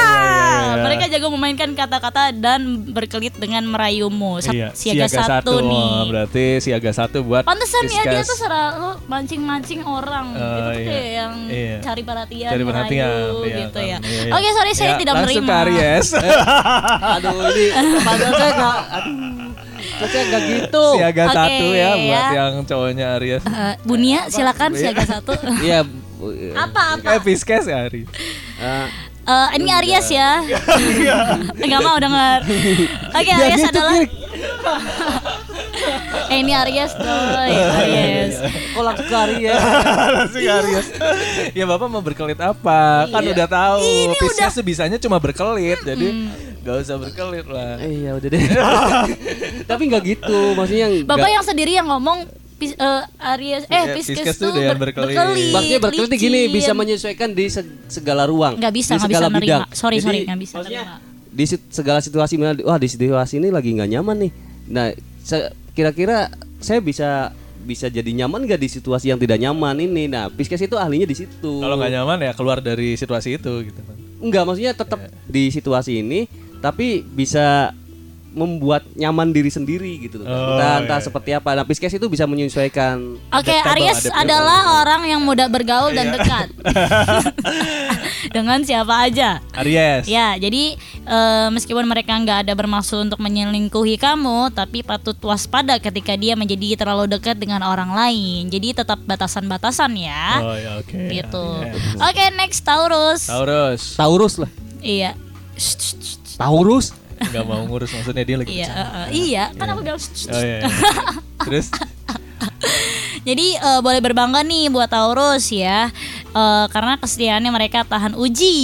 [SPEAKER 3] iya.
[SPEAKER 2] Mereka jago memainkan kata-kata dan berkelit dengan merayumu.
[SPEAKER 3] Iya,
[SPEAKER 2] siaga, satu, nih.
[SPEAKER 3] Oh, berarti siaga satu buat
[SPEAKER 2] Pantesan ya dia tuh selalu mancing-mancing orang
[SPEAKER 3] Oh,
[SPEAKER 2] gitu
[SPEAKER 3] iya.
[SPEAKER 2] kayak yang
[SPEAKER 3] Iya.
[SPEAKER 2] cari perhatian,
[SPEAKER 3] Cari perhatian,
[SPEAKER 2] merayu
[SPEAKER 3] iya
[SPEAKER 2] gitu
[SPEAKER 3] kan.
[SPEAKER 2] ya.
[SPEAKER 3] Iya, iya.
[SPEAKER 2] Oke, sorry saya
[SPEAKER 3] Ya,
[SPEAKER 2] tidak
[SPEAKER 3] langsung
[SPEAKER 2] menerima.
[SPEAKER 3] ke Aries.
[SPEAKER 1] Aduh ini padahal saya nggak. Aduh, saya nggak gitu.
[SPEAKER 3] siaga
[SPEAKER 2] Oke,
[SPEAKER 3] satu ya buat
[SPEAKER 2] ya.
[SPEAKER 3] yang cowoknya Aries.
[SPEAKER 2] Eh, Bunia silakan siaga satu.
[SPEAKER 1] Iya. iya.
[SPEAKER 2] apa apa?
[SPEAKER 3] Eh Pisces ya Aries.
[SPEAKER 1] Eh,
[SPEAKER 2] Eh, ini Aries ya. Enggak mau denger. Oke,
[SPEAKER 1] Ya
[SPEAKER 2] Aries
[SPEAKER 1] gitu,
[SPEAKER 2] adalah. Eh ini Aries doi, Aries.
[SPEAKER 1] Kok langsung ke Aries?
[SPEAKER 3] langsung ke Aries. ya Bapak mau berkelit apa? Kan
[SPEAKER 2] Iya.
[SPEAKER 3] udah tahu.
[SPEAKER 2] Ini
[SPEAKER 3] Pisces tuh bisanya cuma berkelit. Jadi nggak usah berkelit lah.
[SPEAKER 1] Iya udah deh. Tapi nggak gitu, maksudnya yang
[SPEAKER 2] Bapak yang sendiri yang ngomong Pis- eh, Aries eh
[SPEAKER 3] Iya,
[SPEAKER 2] Pisces
[SPEAKER 3] Pisces
[SPEAKER 2] tuh
[SPEAKER 3] tuh dia
[SPEAKER 2] ber-
[SPEAKER 3] berkelit.
[SPEAKER 2] berkelit.
[SPEAKER 1] Maksudnya berkelit gini bisa menyesuaikan di se- segala ruang.
[SPEAKER 2] Nggak bisa,
[SPEAKER 1] di
[SPEAKER 2] nggak bisa nerima.
[SPEAKER 1] bidang.
[SPEAKER 2] Sorry,
[SPEAKER 1] Jadi,
[SPEAKER 2] sorry, nggak bisa
[SPEAKER 1] maksudnya
[SPEAKER 2] nerima.
[SPEAKER 1] Di segala situasi wah di situasi ini lagi nggak nyaman nih. Nah, se- kira-kira saya bisa bisa jadi nyaman gak di situasi yang tidak nyaman ini? Nah, Pisces itu ahlinya di situ.
[SPEAKER 3] Kalau nggak nyaman ya keluar dari situasi itu gitu kan.
[SPEAKER 1] Enggak, maksudnya tetap
[SPEAKER 3] Iya.
[SPEAKER 1] di situasi ini tapi bisa membuat nyaman diri sendiri gitu loh.
[SPEAKER 3] Oh,
[SPEAKER 1] entah entah
[SPEAKER 3] iya.
[SPEAKER 1] seperti apa. Nah, Pisces itu bisa menyesuaikan
[SPEAKER 2] Oke,
[SPEAKER 3] Adaptable,
[SPEAKER 2] Aries
[SPEAKER 3] adaptable.
[SPEAKER 2] adalah orang yang mudah bergaul
[SPEAKER 3] Iya.
[SPEAKER 2] dan dekat. Dengan siapa aja.
[SPEAKER 3] Aries.
[SPEAKER 2] Ya, jadi eh, meskipun mereka nggak ada bermaksud untuk menyelingkuhi kamu, tapi patut waspada ketika dia menjadi terlalu dekat dengan orang lain. Jadi tetap batasan-batasan ya.
[SPEAKER 3] Oh ya oke.
[SPEAKER 2] gitu.
[SPEAKER 3] Aries.
[SPEAKER 2] Oke, next Taurus.
[SPEAKER 3] Taurus.
[SPEAKER 1] Taurus lah.
[SPEAKER 2] Iya.
[SPEAKER 1] Taurus.
[SPEAKER 3] Nggak mau ngurus maksudnya dia lagi
[SPEAKER 2] Iya, eh, iya, kan aku bilang. shh, shh.
[SPEAKER 3] Oh iya. iya. Terus
[SPEAKER 2] Jadi eh, boleh berbangga nih buat Taurus ya eh, karena kesetiaannya mereka tahan uji.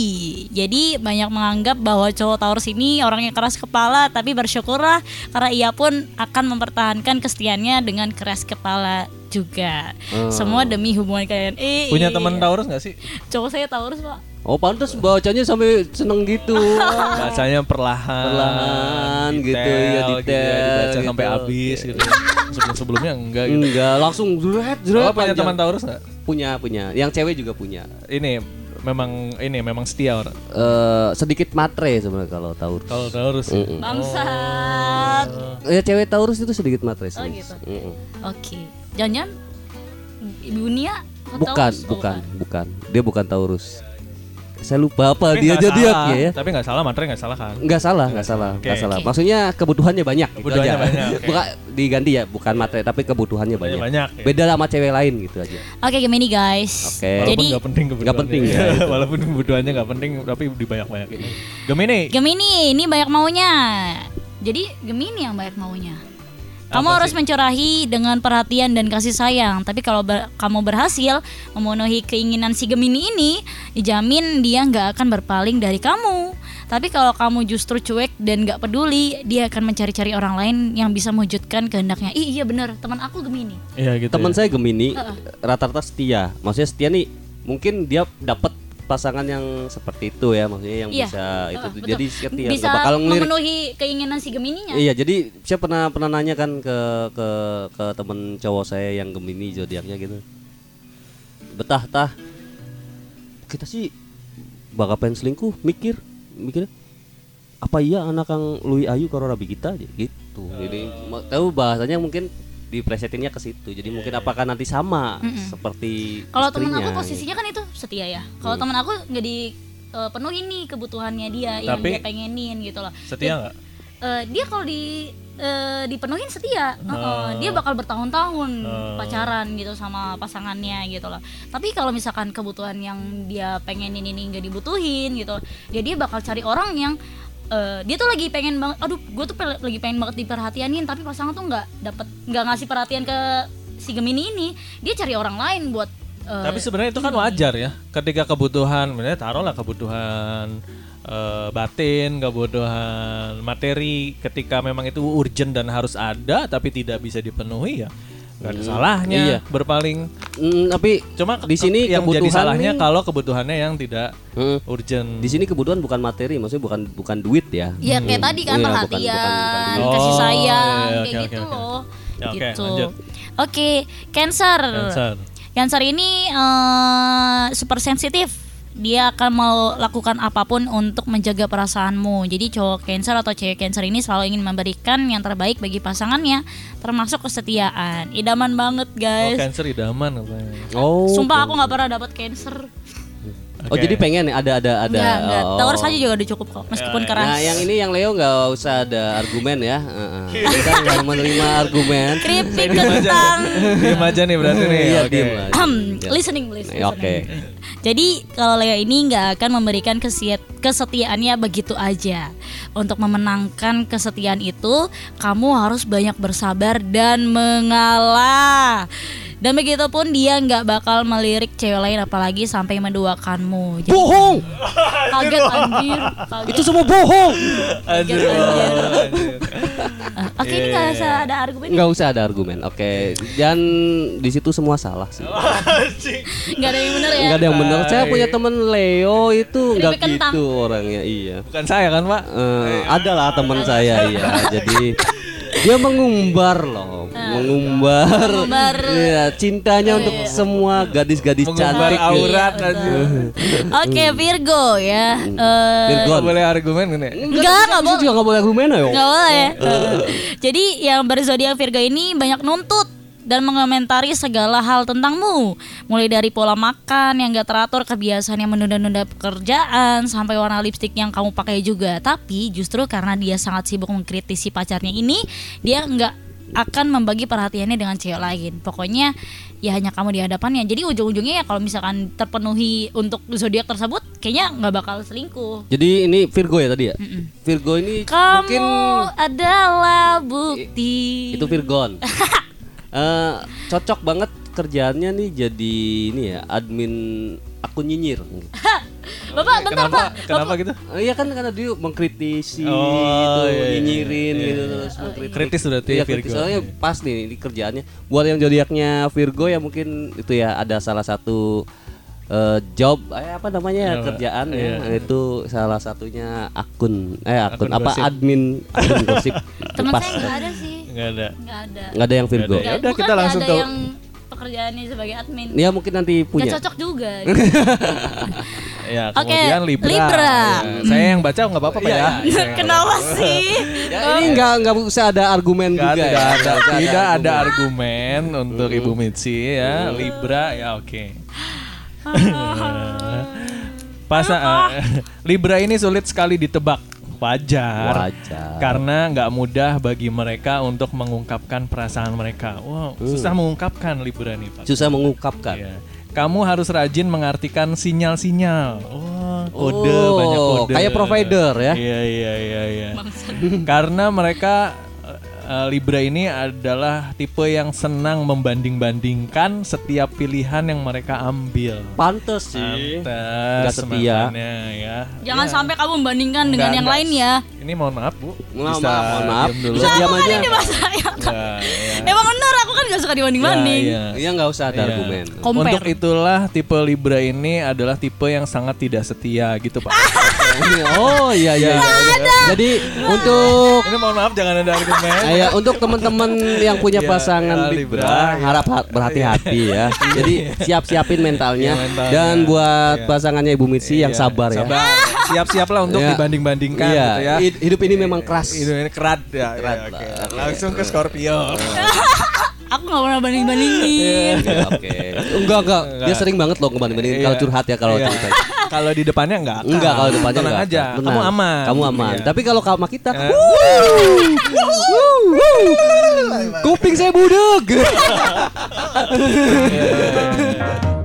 [SPEAKER 2] Jadi banyak menganggap bahwa cowok Taurus ini orangnya keras kepala, tapi bersyukurlah karena ia pun akan mempertahankan kesetiaannya dengan keras kepala juga. Semua demi hubungan kalian. Eh,
[SPEAKER 3] Punya
[SPEAKER 2] iya.
[SPEAKER 3] teman Taurus nggak sih?
[SPEAKER 2] Cowok saya Taurus pak.
[SPEAKER 1] Oh pantas bacanya sampai seneng gitu.
[SPEAKER 3] Bacanya perlahan,
[SPEAKER 1] Perlahan gitu, ya,
[SPEAKER 3] gitu
[SPEAKER 1] detail
[SPEAKER 3] dibaca
[SPEAKER 1] gitu.
[SPEAKER 3] sampai habis gitu. Sebelum-sebelumnya enggak gitu.
[SPEAKER 1] Enggak, langsung jret jret.
[SPEAKER 3] Oh, punya teman Taurus nggak?
[SPEAKER 1] Punya, punya. Yang cewek juga punya.
[SPEAKER 3] Ini memang ini memang setia orang.
[SPEAKER 1] Eh sedikit matre sebenarnya kalau Taurus.
[SPEAKER 3] Kalau Taurus.
[SPEAKER 1] Mm-mm.
[SPEAKER 2] Bangsat.
[SPEAKER 1] Ya cewek Taurus itu sedikit matre sih.
[SPEAKER 2] Oh, gitu.
[SPEAKER 1] Mm-mm.
[SPEAKER 2] Oke. Jangan Ibu Nia
[SPEAKER 1] Bukan,
[SPEAKER 2] Taurus? Oh,
[SPEAKER 1] bukan, bukan. Dia bukan Taurus. Saya lupa apa
[SPEAKER 3] Tapi
[SPEAKER 1] dia
[SPEAKER 3] nggak
[SPEAKER 1] jadi ya.
[SPEAKER 3] Tapi nggak salah, materi nggak salah kan?
[SPEAKER 1] Enggak salah, enggak salah,
[SPEAKER 3] Oke.
[SPEAKER 1] enggak salah.
[SPEAKER 2] Oke.
[SPEAKER 1] Maksudnya kebutuhannya banyak gitu
[SPEAKER 3] Kebutuhannya
[SPEAKER 1] aja.
[SPEAKER 3] banyak, oke.
[SPEAKER 1] Bukan diganti ya, bukan materi tapi kebutuhannya banyak.
[SPEAKER 3] banyak, ya.
[SPEAKER 1] Beda sama cewek lain gitu aja.
[SPEAKER 2] Oke, Gemini guys.
[SPEAKER 1] Oke.
[SPEAKER 3] Walaupun
[SPEAKER 2] Jadi
[SPEAKER 3] nggak penting kebutuhannya.
[SPEAKER 1] Nggak penting, ya, itu.
[SPEAKER 3] Walaupun kebutuhannya nggak penting, tapi dibanyak-banyakin. Gemini.
[SPEAKER 2] Gemini ini banyak maunya. Jadi Gemini yang banyak maunya. Kamu
[SPEAKER 3] Apa
[SPEAKER 2] harus
[SPEAKER 3] sih?
[SPEAKER 2] mencurahi dengan perhatian dan kasih sayang. Tapi kalau ber- kamu berhasil memenuhi keinginan si Gemini ini, dijamin dia nggak akan berpaling dari kamu. Tapi kalau kamu justru cuek dan nggak peduli, dia akan mencari-cari orang lain yang bisa mewujudkan kehendaknya. Ih, iya bener, teman aku Gemini.
[SPEAKER 3] Iya gitu.
[SPEAKER 1] Teman
[SPEAKER 3] ya.
[SPEAKER 1] saya Gemini rata-rata setia. Maksudnya setia nih mungkin dia dapat pasangan yang seperti itu ya, maksudnya yang
[SPEAKER 2] Iya.
[SPEAKER 1] bisa itu
[SPEAKER 2] betul.
[SPEAKER 1] Jadi setia
[SPEAKER 2] bisa
[SPEAKER 1] nggak bakal ngelirik.
[SPEAKER 2] memenuhi keinginan si Gemininya.
[SPEAKER 1] Iya, jadi saya pernah pernah nanya kan ke ke ke temen cowok saya yang Gemini zodiaknya gitu. Betah tah. Kita sih bakal pengen selingkuh, mikir, mikir apa iya anak kang Lui Ayu karo Rabi kita aja gitu. Jadi mau tahu bahasanya mungkin dipresetinnya ke situ. Jadi mungkin apakah nanti sama seperti
[SPEAKER 2] Kalau temen
[SPEAKER 1] istrinya,
[SPEAKER 2] aku
[SPEAKER 1] gitu.
[SPEAKER 2] posisinya kan itu setia ya. Kalau temen aku nggak dipenuhi nih kebutuhannya dia yang
[SPEAKER 3] Tapi-
[SPEAKER 2] dia pengenin gitu loh.
[SPEAKER 3] Setia nggak?
[SPEAKER 2] Eh, dia kalau di eh, dipenuhin setia, Heeh, dia bakal bertahun-tahun pacaran gitu sama pasangannya gitu loh. Tapi kalau misalkan kebutuhan yang dia pengenin ini nggak dibutuhin gitu, ya dia bakal cari orang yang eh, dia tuh lagi pengen banget, aduh, gue tuh pe- lagi pengen banget diperhatianin, tapi pasangan tuh nggak dapet, nggak ngasih perhatian ke si Gemini ini, dia cari orang lain buat eh,
[SPEAKER 3] Tapi sebenarnya itu kan wajar ya. Ketika kebutuhan, misalnya taruhlah kebutuhan eh, batin, kebutuhan materi, ketika memang itu urgent dan harus ada, tapi tidak bisa dipenuhi ya, nggak ada salahnya
[SPEAKER 1] iya.
[SPEAKER 3] berpaling.
[SPEAKER 1] Mm, tapi
[SPEAKER 3] Cuma
[SPEAKER 1] di sini
[SPEAKER 3] yang jadi salahnya
[SPEAKER 1] nih-
[SPEAKER 3] kalau kebutuhannya yang tidak
[SPEAKER 1] Mm.
[SPEAKER 3] urgent.
[SPEAKER 1] di sini kebutuhan bukan materi, maksudnya bukan bukan duit ya.
[SPEAKER 2] Ya kayak tadi kan
[SPEAKER 1] Iya, bukan-
[SPEAKER 2] perhatian,
[SPEAKER 1] bukan- bukan
[SPEAKER 3] duit.
[SPEAKER 2] kasih
[SPEAKER 3] Oh,
[SPEAKER 2] sayang,
[SPEAKER 3] iya,
[SPEAKER 2] kayak
[SPEAKER 3] oke,
[SPEAKER 2] gitu
[SPEAKER 3] oke, oke.
[SPEAKER 2] loh.
[SPEAKER 3] Ya, oke,
[SPEAKER 2] gitu.
[SPEAKER 3] lanjut.
[SPEAKER 2] Oke, Cancer.
[SPEAKER 3] Cancer.
[SPEAKER 2] Cancer ini eh, super sensitif. Dia akan melakukan apa pun untuk menjaga perasaanmu. Jadi cowok Cancer atau cewek Cancer ini selalu ingin memberikan yang terbaik bagi pasangannya, termasuk kesetiaan. Idaman banget,
[SPEAKER 3] Oh,
[SPEAKER 2] guys.
[SPEAKER 3] cancer idaman apa ya?
[SPEAKER 1] Oh.
[SPEAKER 2] Sumpah aku nggak pernah dapat Cancer.
[SPEAKER 1] Oh jadi pengen ya ada ada ada.
[SPEAKER 2] Enggak, enggak.
[SPEAKER 1] oh.
[SPEAKER 2] Taurus aja juga udah cukup kok, meskipun keras.
[SPEAKER 1] Nah yang ini yang Leo nggak usah ada argumen ya. Heeh. Kita nggak menerima argumen.
[SPEAKER 2] Keripik kentang.
[SPEAKER 3] Diam aja nih berarti nih.
[SPEAKER 1] Iya
[SPEAKER 3] oke.
[SPEAKER 1] diem Ya.
[SPEAKER 2] listening please.
[SPEAKER 1] Ya, Oke.
[SPEAKER 2] listening. Jadi kalau Leo ini nggak akan memberikan kesetiaannya begitu aja. Untuk memenangkan kesetiaan itu, kamu harus banyak bersabar dan mengalah. Dan begitu pun dia nggak bakal melirik cewek lain apalagi sampai menduakanmu. Jadi
[SPEAKER 1] Bohong.
[SPEAKER 2] kaget anjir. Kaget.
[SPEAKER 1] Itu semua bohong.
[SPEAKER 3] Anjir.
[SPEAKER 2] Anjir.
[SPEAKER 3] anjir.
[SPEAKER 2] Oke ini nggak usah ada argumen.
[SPEAKER 1] Nggak usah ada argumen. Oke. Dan di situ semua salah sih.
[SPEAKER 2] Nggak ada yang bener ya.
[SPEAKER 1] Nggak ada yang benar. Saya punya temen Leo itu nggak gitu orangnya. Iya.
[SPEAKER 3] Bukan saya kan, Pak?
[SPEAKER 1] Eh, adalah teman saya ya. Jadi dia mengumbar loh, mengumbar,
[SPEAKER 2] Mengumbar.
[SPEAKER 1] Iya, cintanya untuk semua gadis-gadis
[SPEAKER 3] Mengumbar
[SPEAKER 1] cantik.
[SPEAKER 3] aurat
[SPEAKER 2] Iya,
[SPEAKER 3] aja.
[SPEAKER 2] Oke Virgo ya.
[SPEAKER 1] Hmm.
[SPEAKER 2] Eh,
[SPEAKER 1] Virgo.
[SPEAKER 3] Nggak boleh argumen kan ya?
[SPEAKER 2] Enggak, enggak boleh.
[SPEAKER 1] juga nggak boleh argumen ya.
[SPEAKER 2] Nggak boleh. Jadi yang berzodiak Virgo ini banyak nuntut dan mengomentari segala hal tentangmu. Mulai dari pola makan yang gak teratur, kebiasaan yang menunda-nunda pekerjaan, sampai warna lipstik yang kamu pakai juga. Tapi justru karena dia sangat sibuk mengkritisi pacarnya ini, dia nggak akan membagi perhatiannya dengan cewek lain. Pokoknya ya hanya kamu di hadapannya. Jadi ujung-ujungnya ya kalau misalkan terpenuhi untuk zodiak tersebut, kayaknya nggak bakal selingkuh.
[SPEAKER 1] Jadi ini Virgo ya tadi ya. Virgo ini
[SPEAKER 2] Kamu
[SPEAKER 1] mungkin
[SPEAKER 2] adalah bukti.
[SPEAKER 1] itu Virgon. Eh, cocok banget kerjaannya nih jadi ini ya admin akun nyinyir.
[SPEAKER 2] Bapak, bentar
[SPEAKER 3] Kenapa?
[SPEAKER 2] Pak.
[SPEAKER 3] Kenapa gitu?
[SPEAKER 1] Eh, Iya kan karena dia mengkritisi
[SPEAKER 3] Oh,
[SPEAKER 1] gitu,
[SPEAKER 3] iya, iya,
[SPEAKER 1] nyinyirin
[SPEAKER 3] iya,
[SPEAKER 1] gitu
[SPEAKER 3] iya.
[SPEAKER 1] terus mengkritik.
[SPEAKER 3] Kritis berarti
[SPEAKER 1] Iya,
[SPEAKER 3] Virgo.
[SPEAKER 1] kritis. Soalnya pas nih ini kerjaannya. Buat yang zodiaknya Virgo ya mungkin itu ya ada salah satu eh, job eh, apa namanya
[SPEAKER 3] Iya,
[SPEAKER 1] kerjaan
[SPEAKER 3] iya.
[SPEAKER 1] ya itu salah satunya akun eh akun,
[SPEAKER 3] Akun
[SPEAKER 1] apa
[SPEAKER 3] gosip.
[SPEAKER 1] admin akun gosip
[SPEAKER 2] Temen
[SPEAKER 1] Pas.
[SPEAKER 2] saya nggak ada sih.
[SPEAKER 3] Nggak ada.
[SPEAKER 2] Nggak ada.
[SPEAKER 1] nggak ada yang Virgo
[SPEAKER 3] ada
[SPEAKER 2] Nggak-
[SPEAKER 3] udah, kita langsung
[SPEAKER 2] ada
[SPEAKER 3] ke-
[SPEAKER 2] yang pekerjaannya sebagai admin.
[SPEAKER 1] ya mungkin nanti punya
[SPEAKER 2] cocok juga.
[SPEAKER 3] Ya,
[SPEAKER 2] Oke,
[SPEAKER 3] kemudian Libra.
[SPEAKER 2] Libra.
[SPEAKER 3] Ya, saya yang baca nggak apa-apa Pak, ya.
[SPEAKER 2] Kenapa sih?
[SPEAKER 1] ya, ini nggak nggak usah ada argumen
[SPEAKER 3] Nggak
[SPEAKER 1] juga
[SPEAKER 3] ada,
[SPEAKER 1] ya.
[SPEAKER 3] ada,
[SPEAKER 1] Nggak usah
[SPEAKER 3] tidak ada
[SPEAKER 1] argumen.
[SPEAKER 3] argumen untuk Ibu Mitsi ya. Libra ya oke. Pas eh, Libra ini sulit sekali ditebak. Wajar.
[SPEAKER 1] Wajar.
[SPEAKER 3] Karena nggak mudah bagi mereka untuk mengungkapkan perasaan mereka. Wow, susah mengungkapkan Libra nih, Pak.
[SPEAKER 1] susah mengungkapkan
[SPEAKER 3] Iya. Kamu harus rajin mengartikan sinyal-sinyal. Oh, kode
[SPEAKER 1] Oh,
[SPEAKER 3] banyak kode.
[SPEAKER 1] kayak provider ya.
[SPEAKER 3] Iya iya iya iya. Karena mereka eh, Libra ini adalah tipe yang senang membanding-bandingkan setiap pilihan yang mereka ambil.
[SPEAKER 1] pantes sih
[SPEAKER 3] Pantes,
[SPEAKER 1] setia.
[SPEAKER 3] ya.
[SPEAKER 2] Jangan
[SPEAKER 3] Ya.
[SPEAKER 2] sampai kamu membandingkan dengan
[SPEAKER 3] Nggak,
[SPEAKER 2] yang lain ya.
[SPEAKER 3] Ini mohon maaf Bu.
[SPEAKER 1] Maaf,
[SPEAKER 3] Bisa
[SPEAKER 1] maaf, mohon maaf.
[SPEAKER 3] diam dulu.
[SPEAKER 1] Bisa diam aja.
[SPEAKER 2] Ini bahasa saya.
[SPEAKER 3] Ya, ya.
[SPEAKER 2] Emang bener aku kan gak suka dibanding-banding.
[SPEAKER 3] Ya, ya.
[SPEAKER 1] Iya nggak usah ada
[SPEAKER 3] Iya.
[SPEAKER 1] argumen.
[SPEAKER 2] Compare.
[SPEAKER 3] Untuk itulah tipe Libra ini adalah tipe yang sangat tidak setia gitu Pak.
[SPEAKER 1] oh iya iya. iya. Jadi untuk
[SPEAKER 3] ini mohon maaf jangan ada argumen.
[SPEAKER 1] Ya, untuk teman-teman yang punya
[SPEAKER 3] Iya,
[SPEAKER 1] pasangan
[SPEAKER 3] ya,
[SPEAKER 1] Libra,
[SPEAKER 3] ya.
[SPEAKER 1] harap ha- berhati-hati ya. Jadi siap-siapin mentalnya.
[SPEAKER 3] Iya, mentalnya.
[SPEAKER 1] Dan buat
[SPEAKER 3] Iya.
[SPEAKER 1] pasangannya Ibu Mitsi yang
[SPEAKER 3] Iya,
[SPEAKER 1] sabar ya.
[SPEAKER 3] Sabar. Siap-siaplah untuk
[SPEAKER 1] Iya.
[SPEAKER 3] dibanding-bandingkan
[SPEAKER 1] Iya,
[SPEAKER 3] gitu ya.
[SPEAKER 1] hid- hidup ini memang keras.
[SPEAKER 3] Hidup ini kerat ya. Ya. Langsung ke Scorpio.
[SPEAKER 2] Aku gak pernah banding-bandingin.
[SPEAKER 1] Oke, Oke. Enggak, enggak. Dia sering banget loh ngebanding-bandingin kalau
[SPEAKER 3] Iya.
[SPEAKER 1] curhat ya kalau
[SPEAKER 3] Iya.
[SPEAKER 1] cerita.
[SPEAKER 3] Kalau di depannya enggak. akan.
[SPEAKER 1] Enggak kalau depannya
[SPEAKER 3] Tenang
[SPEAKER 1] enggak.
[SPEAKER 3] aja.
[SPEAKER 1] Tenang.
[SPEAKER 3] Kamu aman.
[SPEAKER 1] Kamu aman.
[SPEAKER 3] Iya.
[SPEAKER 1] Tapi kalau sama kita, kuping saya.
[SPEAKER 3] Iya, iya, iya.